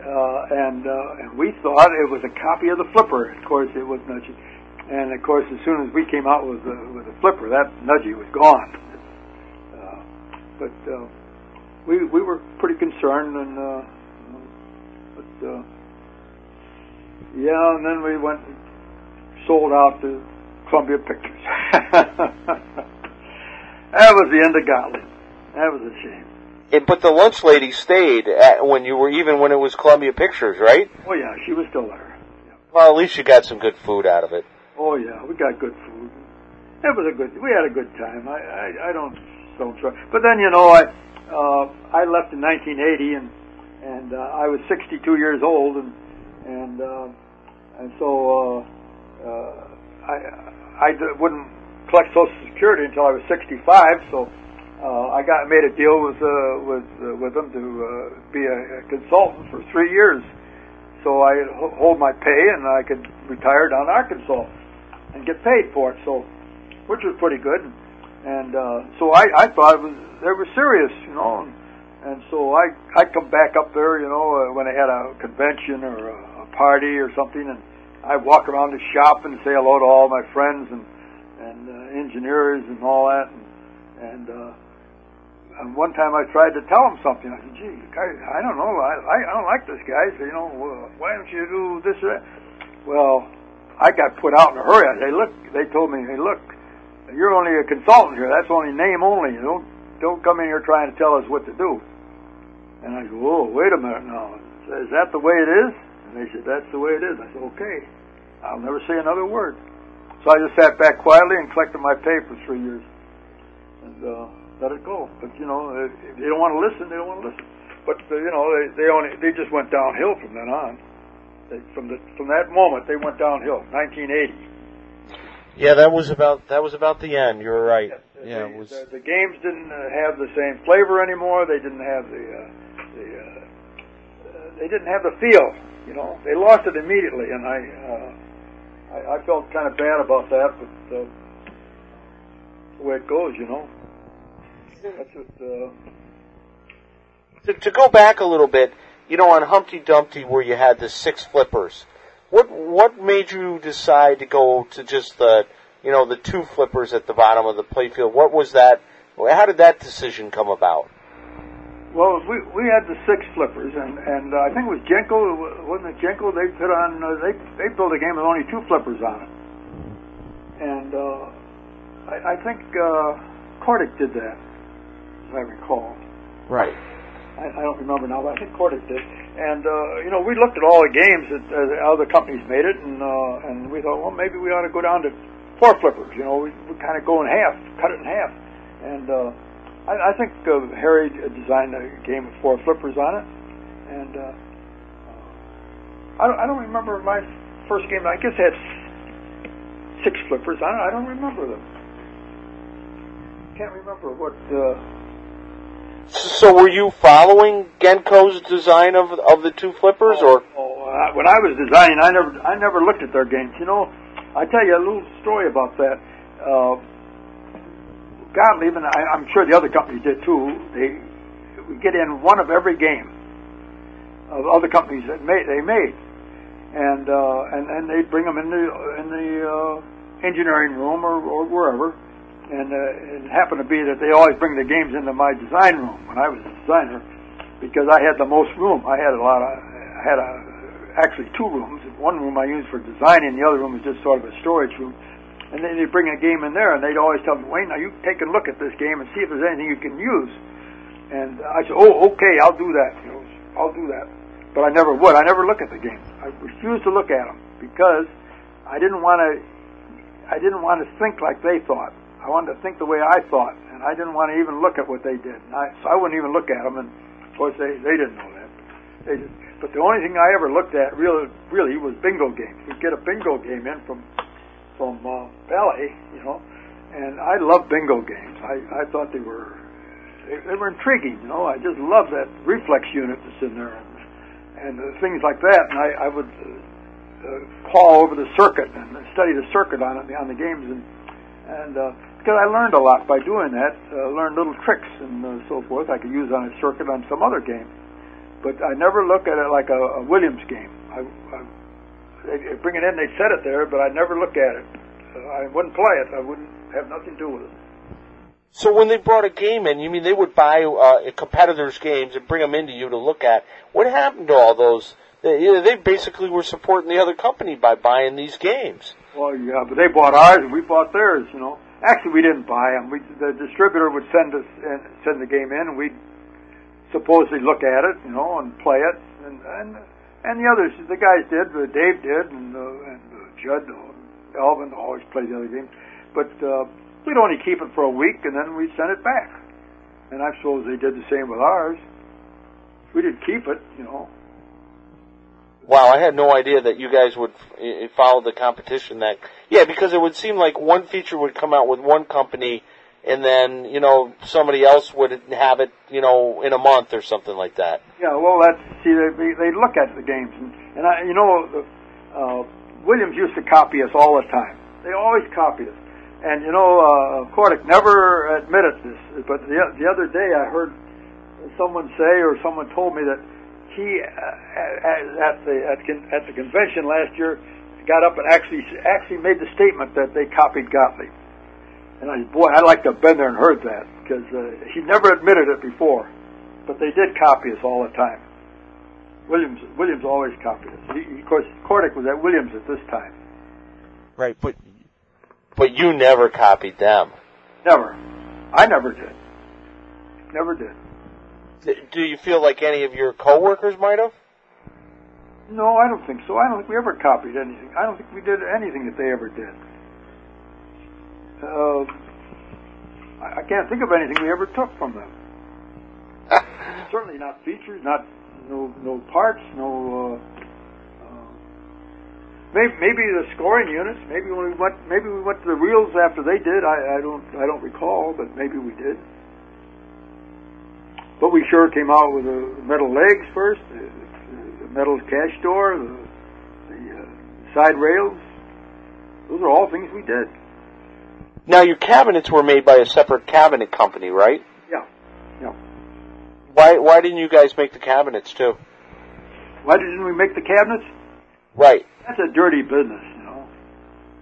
uh, and uh, and we thought it was a copy of the flipper. Of course, it was Nudgy, and of course, as soon as we came out with the with the flipper, that Nudgy was gone. Uh, but uh, we we were pretty concerned, and uh, but uh, yeah, and then we went and sold out to Columbia Pictures. [laughs] that was the end of Gottlieb. That was a shame. It, but the lunch lady stayed at, when you were even when it was Columbia Pictures, right? Oh yeah, she was still there. Yeah. Well, at least you got some good food out of it. Oh yeah, we got good food. It was a good. We had a good time. I I, I don't don't try. But then you know I uh, I left in 1980 and and uh, I was 62 years old and and uh, and so uh, uh, I I wouldn't collect Social Security until I was 65. So uh, I got made a deal with uh, with uh, with them to uh, be a, a consultant for three years, so I hold my pay and I could retire down Arkansas and get paid for it. So, which was pretty good. And uh, so I I thought it was they were serious, you know. And, and so I I come back up there, you know, uh, when they had a convention or a, a party or something, and I walk around the shop and say hello to all my friends and and uh, engineers and all that. And, and uh, and one time I tried to tell him something. I said, "Gee, I, I don't know. I, I I don't like this guy. So, you know, why don't you do this or that?" Well, I got put out in a hurry. I say, "Look," they told me, "Hey, look, you're only a consultant here. That's only name only. Don't don't come in here trying to tell us what to do." And I go, "Whoa, wait a minute now. Is that the way it is?" And they said, "That's the way it is." I said, "Okay, I'll never say another word." So I just sat back quietly and collected my pay for three years, and uh, let it go. But you know, if they don't want to listen, they don't want to listen. But uh, you know, they they only they just went downhill from then on. They, from the from that moment, they went downhill. 1980. Yeah, that was about that was about the end. You're right. Yeah, the, it was. the, the games didn't uh, have the same flavor anymore. They didn't have the uh, the uh, uh, they didn't have the feel. You know, they lost it immediately, and I uh, I, I felt kind of bad about that. But uh, the way it goes, you know. That's what. Uh, To, to go back a little bit, you know, on Humpty Dumpty, where you had the six flippers, what what made you decide to go to just the you know the two flippers at the bottom of the playfield? What was that? How did that decision come about? Well, we we had the six flippers, and and uh, I think it was Genco, wasn't it Genco? They put on uh, they they built a game with only two flippers on it, and uh, I, I think uh, Kordek did that, as I recall. Right. I, I don't remember now, but I think Kordek did. And uh, you know, we looked at all the games that uh, other companies made it, and uh, and we thought, well, maybe we ought to go down to four flippers. You know, we, we kind of go in half, cut it in half, and uh, I, I think uh, Harry designed a game with four flippers on it, and uh, I, don't, I don't remember my first game. I guess it had six flippers on it. I don't remember them. Can't remember what. Uh, So were you following Genco's design of of the two flippers, or Oh, uh, when I was designing, I never, I never looked at their games. You know, I tell you a little story about that. Uh, Gottlieb and I, I'm sure the other companies did too. They we get in one of every game of other companies that made they made, and uh, and and they bring them in the in the uh, engineering room or, or wherever. And uh, it happened to be that they always bring the games into my design room when I was a designer, because I had the most room. I had a lot of, I had a, actually two rooms. One room I used for designing, the other room was just sort of a storage room. And then they'd bring a game in there, and they'd always tell me, Wayne, now you take a look at this game and see if there's anything you can use. And I said, oh, okay, I'll do that. You know, I'll do that. But I never would. I never look at the game. I refused to look at them because I didn't want to. I didn't want to think like they thought. I wanted to think the way I thought, and I didn't want to even look at what they did. And I, so I wouldn't even look at them. And of course, they they didn't know that. They just, but the only thing I ever looked at really really was bingo games. We'd get a bingo game in from from uh, Bally, you know, and I love bingo games. I I thought they were they, they were intriguing. You know, I just love that reflex unit that's in there and and uh, things like that. And I I would. Uh, uh, call over the circuit and study the circuit on it on the games and and uh, I learned a lot by doing that, uh, learned little tricks and uh, so forth I could use on a circuit on some other game. But I never look at it like a, a Williams game. I, I they'd bring it in, they'd set it there, but I'd never look at it. Uh, I wouldn't play it. I wouldn't have nothing to do with it. so when they brought a game in, you mean they would buy uh, competitors' games and bring them into you to look at? What happened to all those? They, you know, they basically were supporting the other company by buying these games. Well, yeah, but they bought ours and we bought theirs. You know, actually we didn't buy them. We the distributor would send us uh, send the game in, and we'd supposedly look at it, you know, and play it, and and and the others, the guys did, uh, Dave did, and uh, and uh, Judd, uh, always played the other games, but uh, we'd only keep it for a week, and then we'd send it back. And I suppose they did the same with ours. We didn't keep it, you know. Wow, I had no idea that you guys would uh, follow the competition. That yeah, because it would seem like one feature would come out with one company, and then you know somebody else would have it, you know, in a month or something like that. Yeah, well, that's see, they they look at the games, and, and I, you know, uh, Williams used to copy us all the time. They always copy us, and you know, uh, Kordek never admitted this, but the the other day I heard someone say, or someone told me that he uh, at the at, at the convention last year got up and actually actually made the statement that they copied Gottlieb. And I, boy, I'd like to have been there and heard that because uh, he never admitted it before, but they did copy us all the time. Williams Williams always copied us. He, of course, Kordek was at Williams at this time. Right, but but you never copied them. Never. I never did. Never did. Do you feel like any of your coworkers might have? No, I don't think so. I don't think we ever copied anything. I don't think we did anything that they ever did. Uh, I, I can't think of anything we ever took from them. [laughs] Certainly not features, not no no parts, no. Uh, uh, maybe maybe the scoring units. Maybe when we went, maybe we went to the reels after they did. I, I don't I don't recall, but maybe we did. But we sure came out with the metal legs first, the, the metal cash door, the, the uh, side rails. Those are all things we did. Now your cabinets were made by a separate cabinet company, right? Yeah. Yeah. Why why didn't you guys make the cabinets too? Why didn't we make the cabinets? Right. That's a dirty business, you know.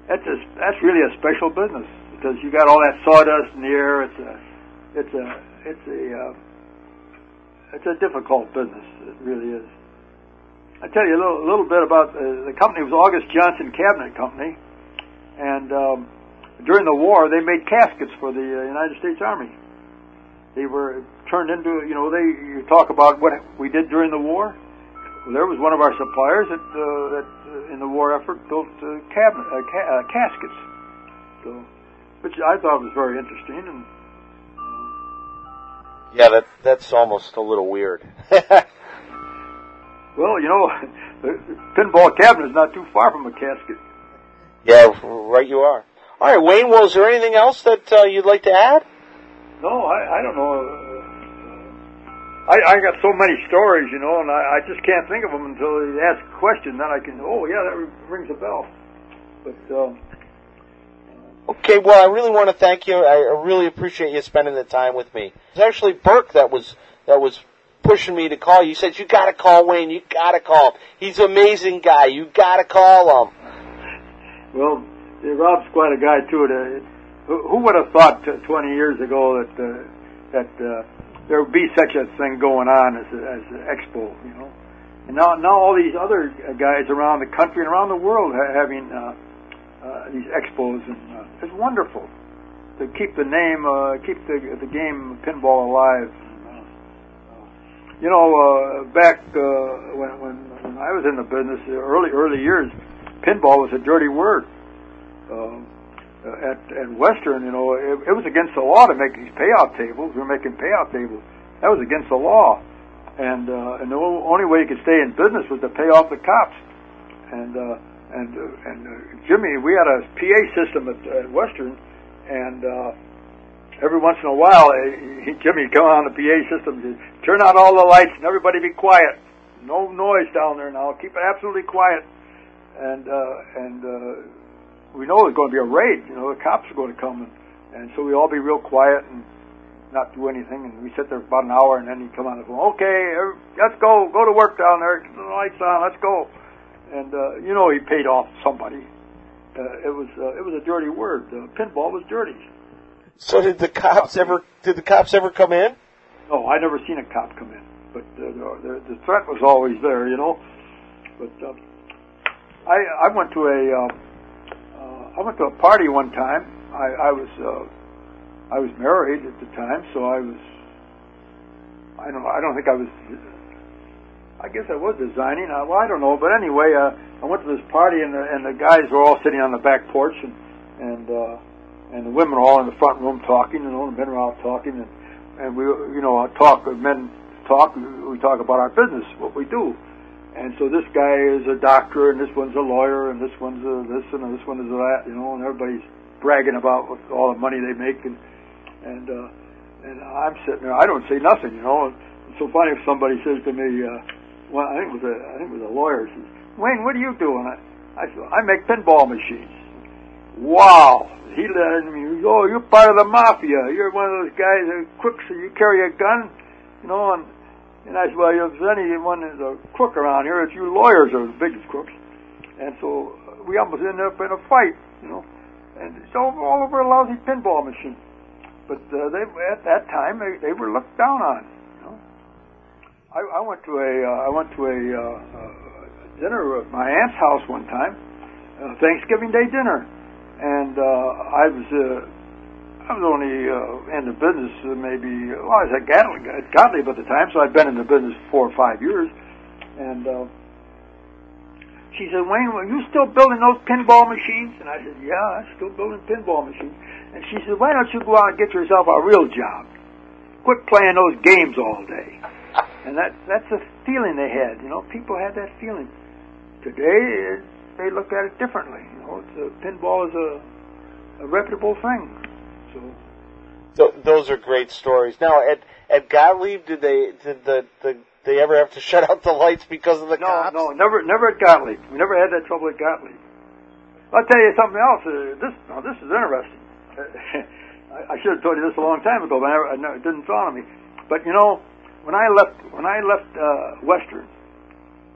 That's a, that's really a special business because you got all that sawdust in the air. It's a it's a it's a uh, it's a difficult business. It really is. I tell you a little, a little bit about uh, the company. Was August Johnson Cabinet Company, and um, during the war, they made caskets for the uh, United States Army. They were turned into, you know, they you talk about what we did during the war. There was one of our suppliers that, uh, that uh, in the war effort built uh, cabinet uh, ca- uh, caskets, so which I thought was very interesting. And yeah, that that's almost a little weird. [laughs] well, you know, the pinball cabinet is not too far from a casket. Yeah, right you are. All right, Wayne. Well, is there anything else that uh, you'd like to add? No, I, I don't know. I, I got so many stories, you know, and I, I just can't think of them until you ask a question. Then I can, oh yeah, that rings a bell. But um, okay, well, I really want to thank you. I really appreciate you spending the time with me. It's actually Berk that was that was pushing me to call you. He said you got to call Wayne. You got to call him. He's an amazing guy. You got to call him. Well, Rob's quite a guy too. To, who would have thought 20 years ago that uh, that uh, there would be such a thing going on as a, as an expo, you know? And now now all these other guys around the country and around the world ha- having uh, uh, these expos, and uh, it's wonderful to keep the name, uh, keep the the game pinball alive. You know, uh, back uh, when, when when I was in the business, early early years, pinball was a dirty word. Uh, at, at Western, you know, it, it was against the law to make these payout tables. We were making payout tables. That was against the law, and uh, and the only way you could stay in business was to pay off the cops. And uh, and uh, and uh, Jimmy, we had a PA system at, at Western, and uh, every once in a while, uh, he, Jimmy come on the PA system, he'd turn out all the lights, and everybody be quiet. No noise down there now. Keep it absolutely quiet. And uh, and uh, we know there's going to be a raid. You know, the cops are going to come, and, and so we all be real quiet and not do anything. And we sit there for about an hour, and then he come on the phone. Okay, let's go. Go to work down there. Get the lights on. Let's go. And uh, you know, he paid off somebody. Uh, it was uh, it was a dirty word. Uh, pinball was dirty. So did the cops ever? Did the cops ever come in? No, I never seen a cop come in, but uh, the, the threat was always there. You know, but uh, I I went to a. Uh, I went to a party one time. I, I was uh, I was married at the time, so I was. I don't. I don't think I was. I guess I was designing. I, well, I don't know, but anyway, uh, I went to this party, and the, and the guys were all sitting on the back porch, and and uh, and the women were all in the front room talking, and all the men were out talking, and and we, you know, talk. Men talk. We talk about our business, what we do. And so this guy is a doctor, and this one's a lawyer, and this one's a this, and this one is a that, you know, and everybody's bragging about all the money they make. And and uh, and I'm sitting there. I don't say nothing, you know. And it's so funny if somebody says to me, uh, well, I think it was a I think it was a lawyer says, Wayne, what are you doing? I, I said, I make pinball machines. Wow. He let me, oh, you're part of the mafia. You're one of those guys that crooks. And you carry a gun, you know. And and I said, well, if anyone that's a crook around here, it's you lawyers are the biggest crooks. And so uh, we almost ended up in a fight, you know. And it's all, all over a lousy pinball machine. But uh, they at that time they, they were looked down on. I, I went to a uh, I went to a uh, uh, dinner at my aunt's house one time, uh, Thanksgiving Day dinner, and uh, I was uh, I was only uh, in the business uh, maybe well I was at Gottlieb, at Gottlieb at the time, so I'd been in the business four or five years, and. Uh, she said, Wayne, are you still building those pinball machines? And I said, yeah, I'm still building pinball machines. And she said, why don't you go out and get yourself a real job? Quit playing those games all day. And that that's the feeling they had. You know, people had that feeling. Today, they look at it differently. You know, it's a, pinball is a, a reputable thing. So. So those are great stories. Now, at at Gottlieb, did they did the the they ever have to [laughs] shut out the lights because of the no, cops? No, never, never at Gottlieb. We never had that trouble at Gottlieb. I'll tell you something else. Uh, this, now this is interesting. [laughs] I, I should have told you this a long time ago, but I never, I never, it didn't dawn on me. But you know, when I left, when I left uh, Western,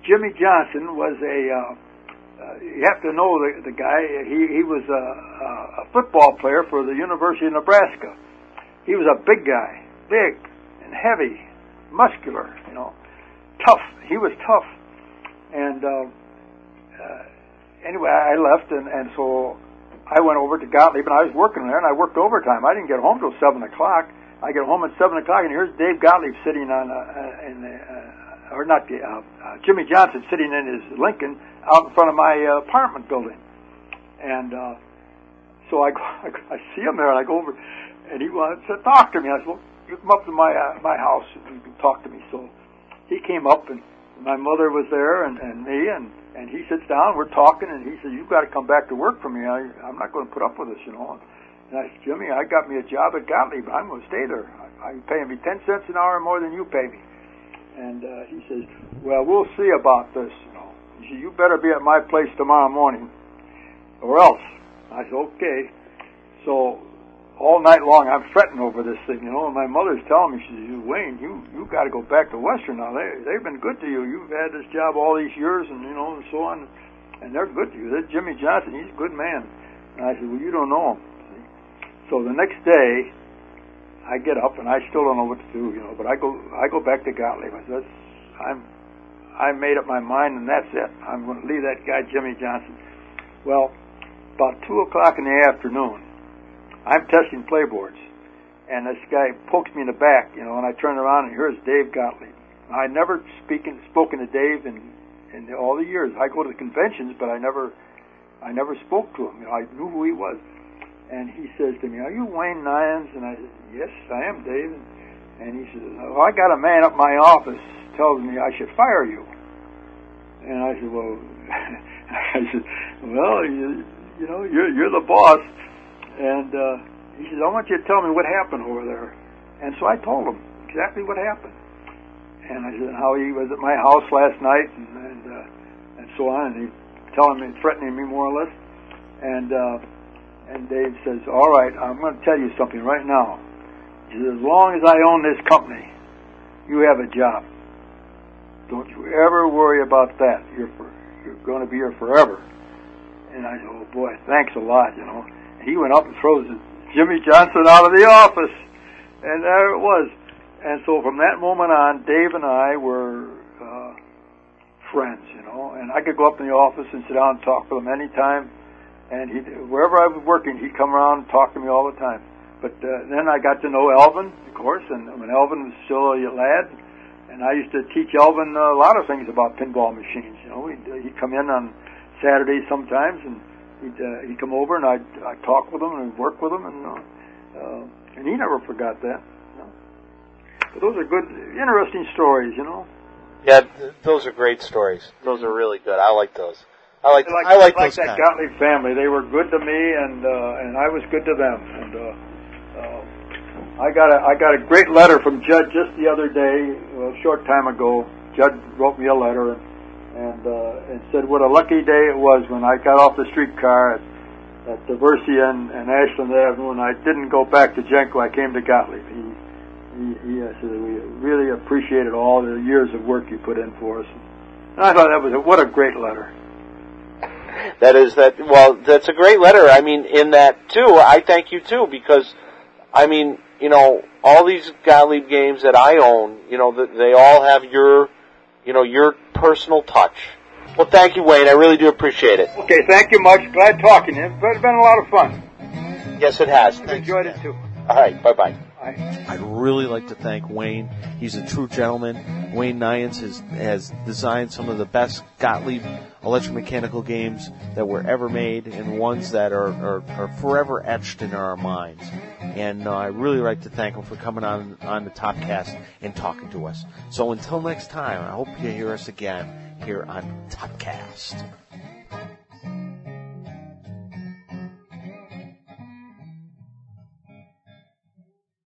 Jimmy Johnson was a. Uh, uh, you have to know the, the guy. He he was a, a football player for the University of Nebraska. He was a big guy, big and heavy, muscular, you know, tough. He was tough. And uh, uh, anyway, I left, and, and so I went over to Gottlieb, and I was working there, and I worked overtime. I didn't get home till seven o'clock. I get home at seven o'clock, and here's Dave Gottlieb sitting on, uh, in the, uh, or not, uh, uh, Jimmy Johnson sitting in his Lincoln out in front of my uh, apartment building, and uh, so I, [laughs] I see him there, and I go over, and he wants to talk to me. I said, well, you come up to my uh, my house and you can talk to me. So he came up and my mother was there and, and me and and he sits down. We're talking and he says, "You've got to come back to work for me. I I'm not going to put up with this, you know." And I said, "Jimmy, I got me a job at Gottlieb. I'm going to stay there. I'm paying me ten cents an hour more than you pay me." And uh, he says, "Well, we'll see about this. You know." He said, "You better be at my place tomorrow morning, or else." I said, "Okay." So all night long I'm fretting over this thing, you know. And my mother's telling me, she says, Wayne, you you got to go back to Western now. They they've been good to you. You've had this job all these years, and you know, and so on, and they're good to you. They're Jimmy Johnson, he's a good man. And I said, well, you don't know him. So the next day, I get up and I still don't know what to do, you know. But I go I go back to Gottlieb. I said, I'm I made up my mind, and that's it. I'm going to leave that guy Jimmy Johnson. Well, about two o'clock in the afternoon. I'm testing playboards, and this guy pokes me in the back, you know, and I turn around and here's Dave Gottlieb. I never speaking spoken to Dave in in all the years. I go to the conventions, but I never I never spoke to him. You know, I knew who he was. And he says to me, "Are you Wayne Neyens?" And I said, "Yes, I am, Dave." And he says, "Well, I got a man up my office tells me I should fire you." And I said, "Well," [laughs] I said, "Well, you, you know, you're you're the boss." And uh, he said, I want you to tell me what happened over there. And so I told him exactly what happened. And I said how he was at my house last night and and, uh, and so on. And he telling me, threatening me more or less. And uh, and Dave says, all right, I'm going to tell you something right now. He says, as long as I own this company, you have a job. Don't you ever worry about that. You're for, you're going to be here forever. And I said, oh boy, thanks a lot, you know he went up and throws Jimmy Johnson out of the office. And there it was. And so from that moment on, Dave and I were uh, friends, you know. And I could go up in the office and sit down and talk with him anytime. And he, wherever I was working, he'd come around and talk to me all the time. But uh, then I got to know Elvin, of course, and when Elvin was still a lad, and I used to teach Elvin a lot of things about pinball machines. You know, he'd, he'd come in on Saturdays sometimes and he'd uh, he'd come over and I'd I'd talk with him and work with him and uh, uh, and he never forgot that. You know? But those are good, interesting stories, you know. Yeah, th- those are great stories. Those are really good. I like those. I like, like I like, like those that kind. Gottlieb family. They were good to me, and uh, and I was good to them. And uh, uh, I got a I got a great letter from Judd just the other day, a short time ago. Judd wrote me a letter and and uh, and said what a lucky day it was when I got off the streetcar at, at Diversey and, and Ashland Avenue, and I didn't go back to Genco. I came to Gottlieb. He he, he uh, said we really appreciated all the years of work you put in for us. And I thought that was a, what a great letter. That is that. Well, that's a great letter. I mean, in that too, I thank you too because, I mean, you know, all these Gottlieb games that I own, you know, they all have your, you know, your personal touch. Well, thank you, Wayne. I really do appreciate it. Okay, thank you much. Glad talking to you. It's been a lot of fun. Yes, it has. I've enjoyed it too. All right. Bye bye. I'd really like to thank Wayne. He's a true gentleman. Wayne Neyens has, has designed some of the best Gottlieb electromechanical games that were ever made and ones that are, are, are forever etched in our minds. And uh, I really like to thank him for coming on, on the TOPcast and talking to us. So until next time, I hope you hear us again here on TOPcast.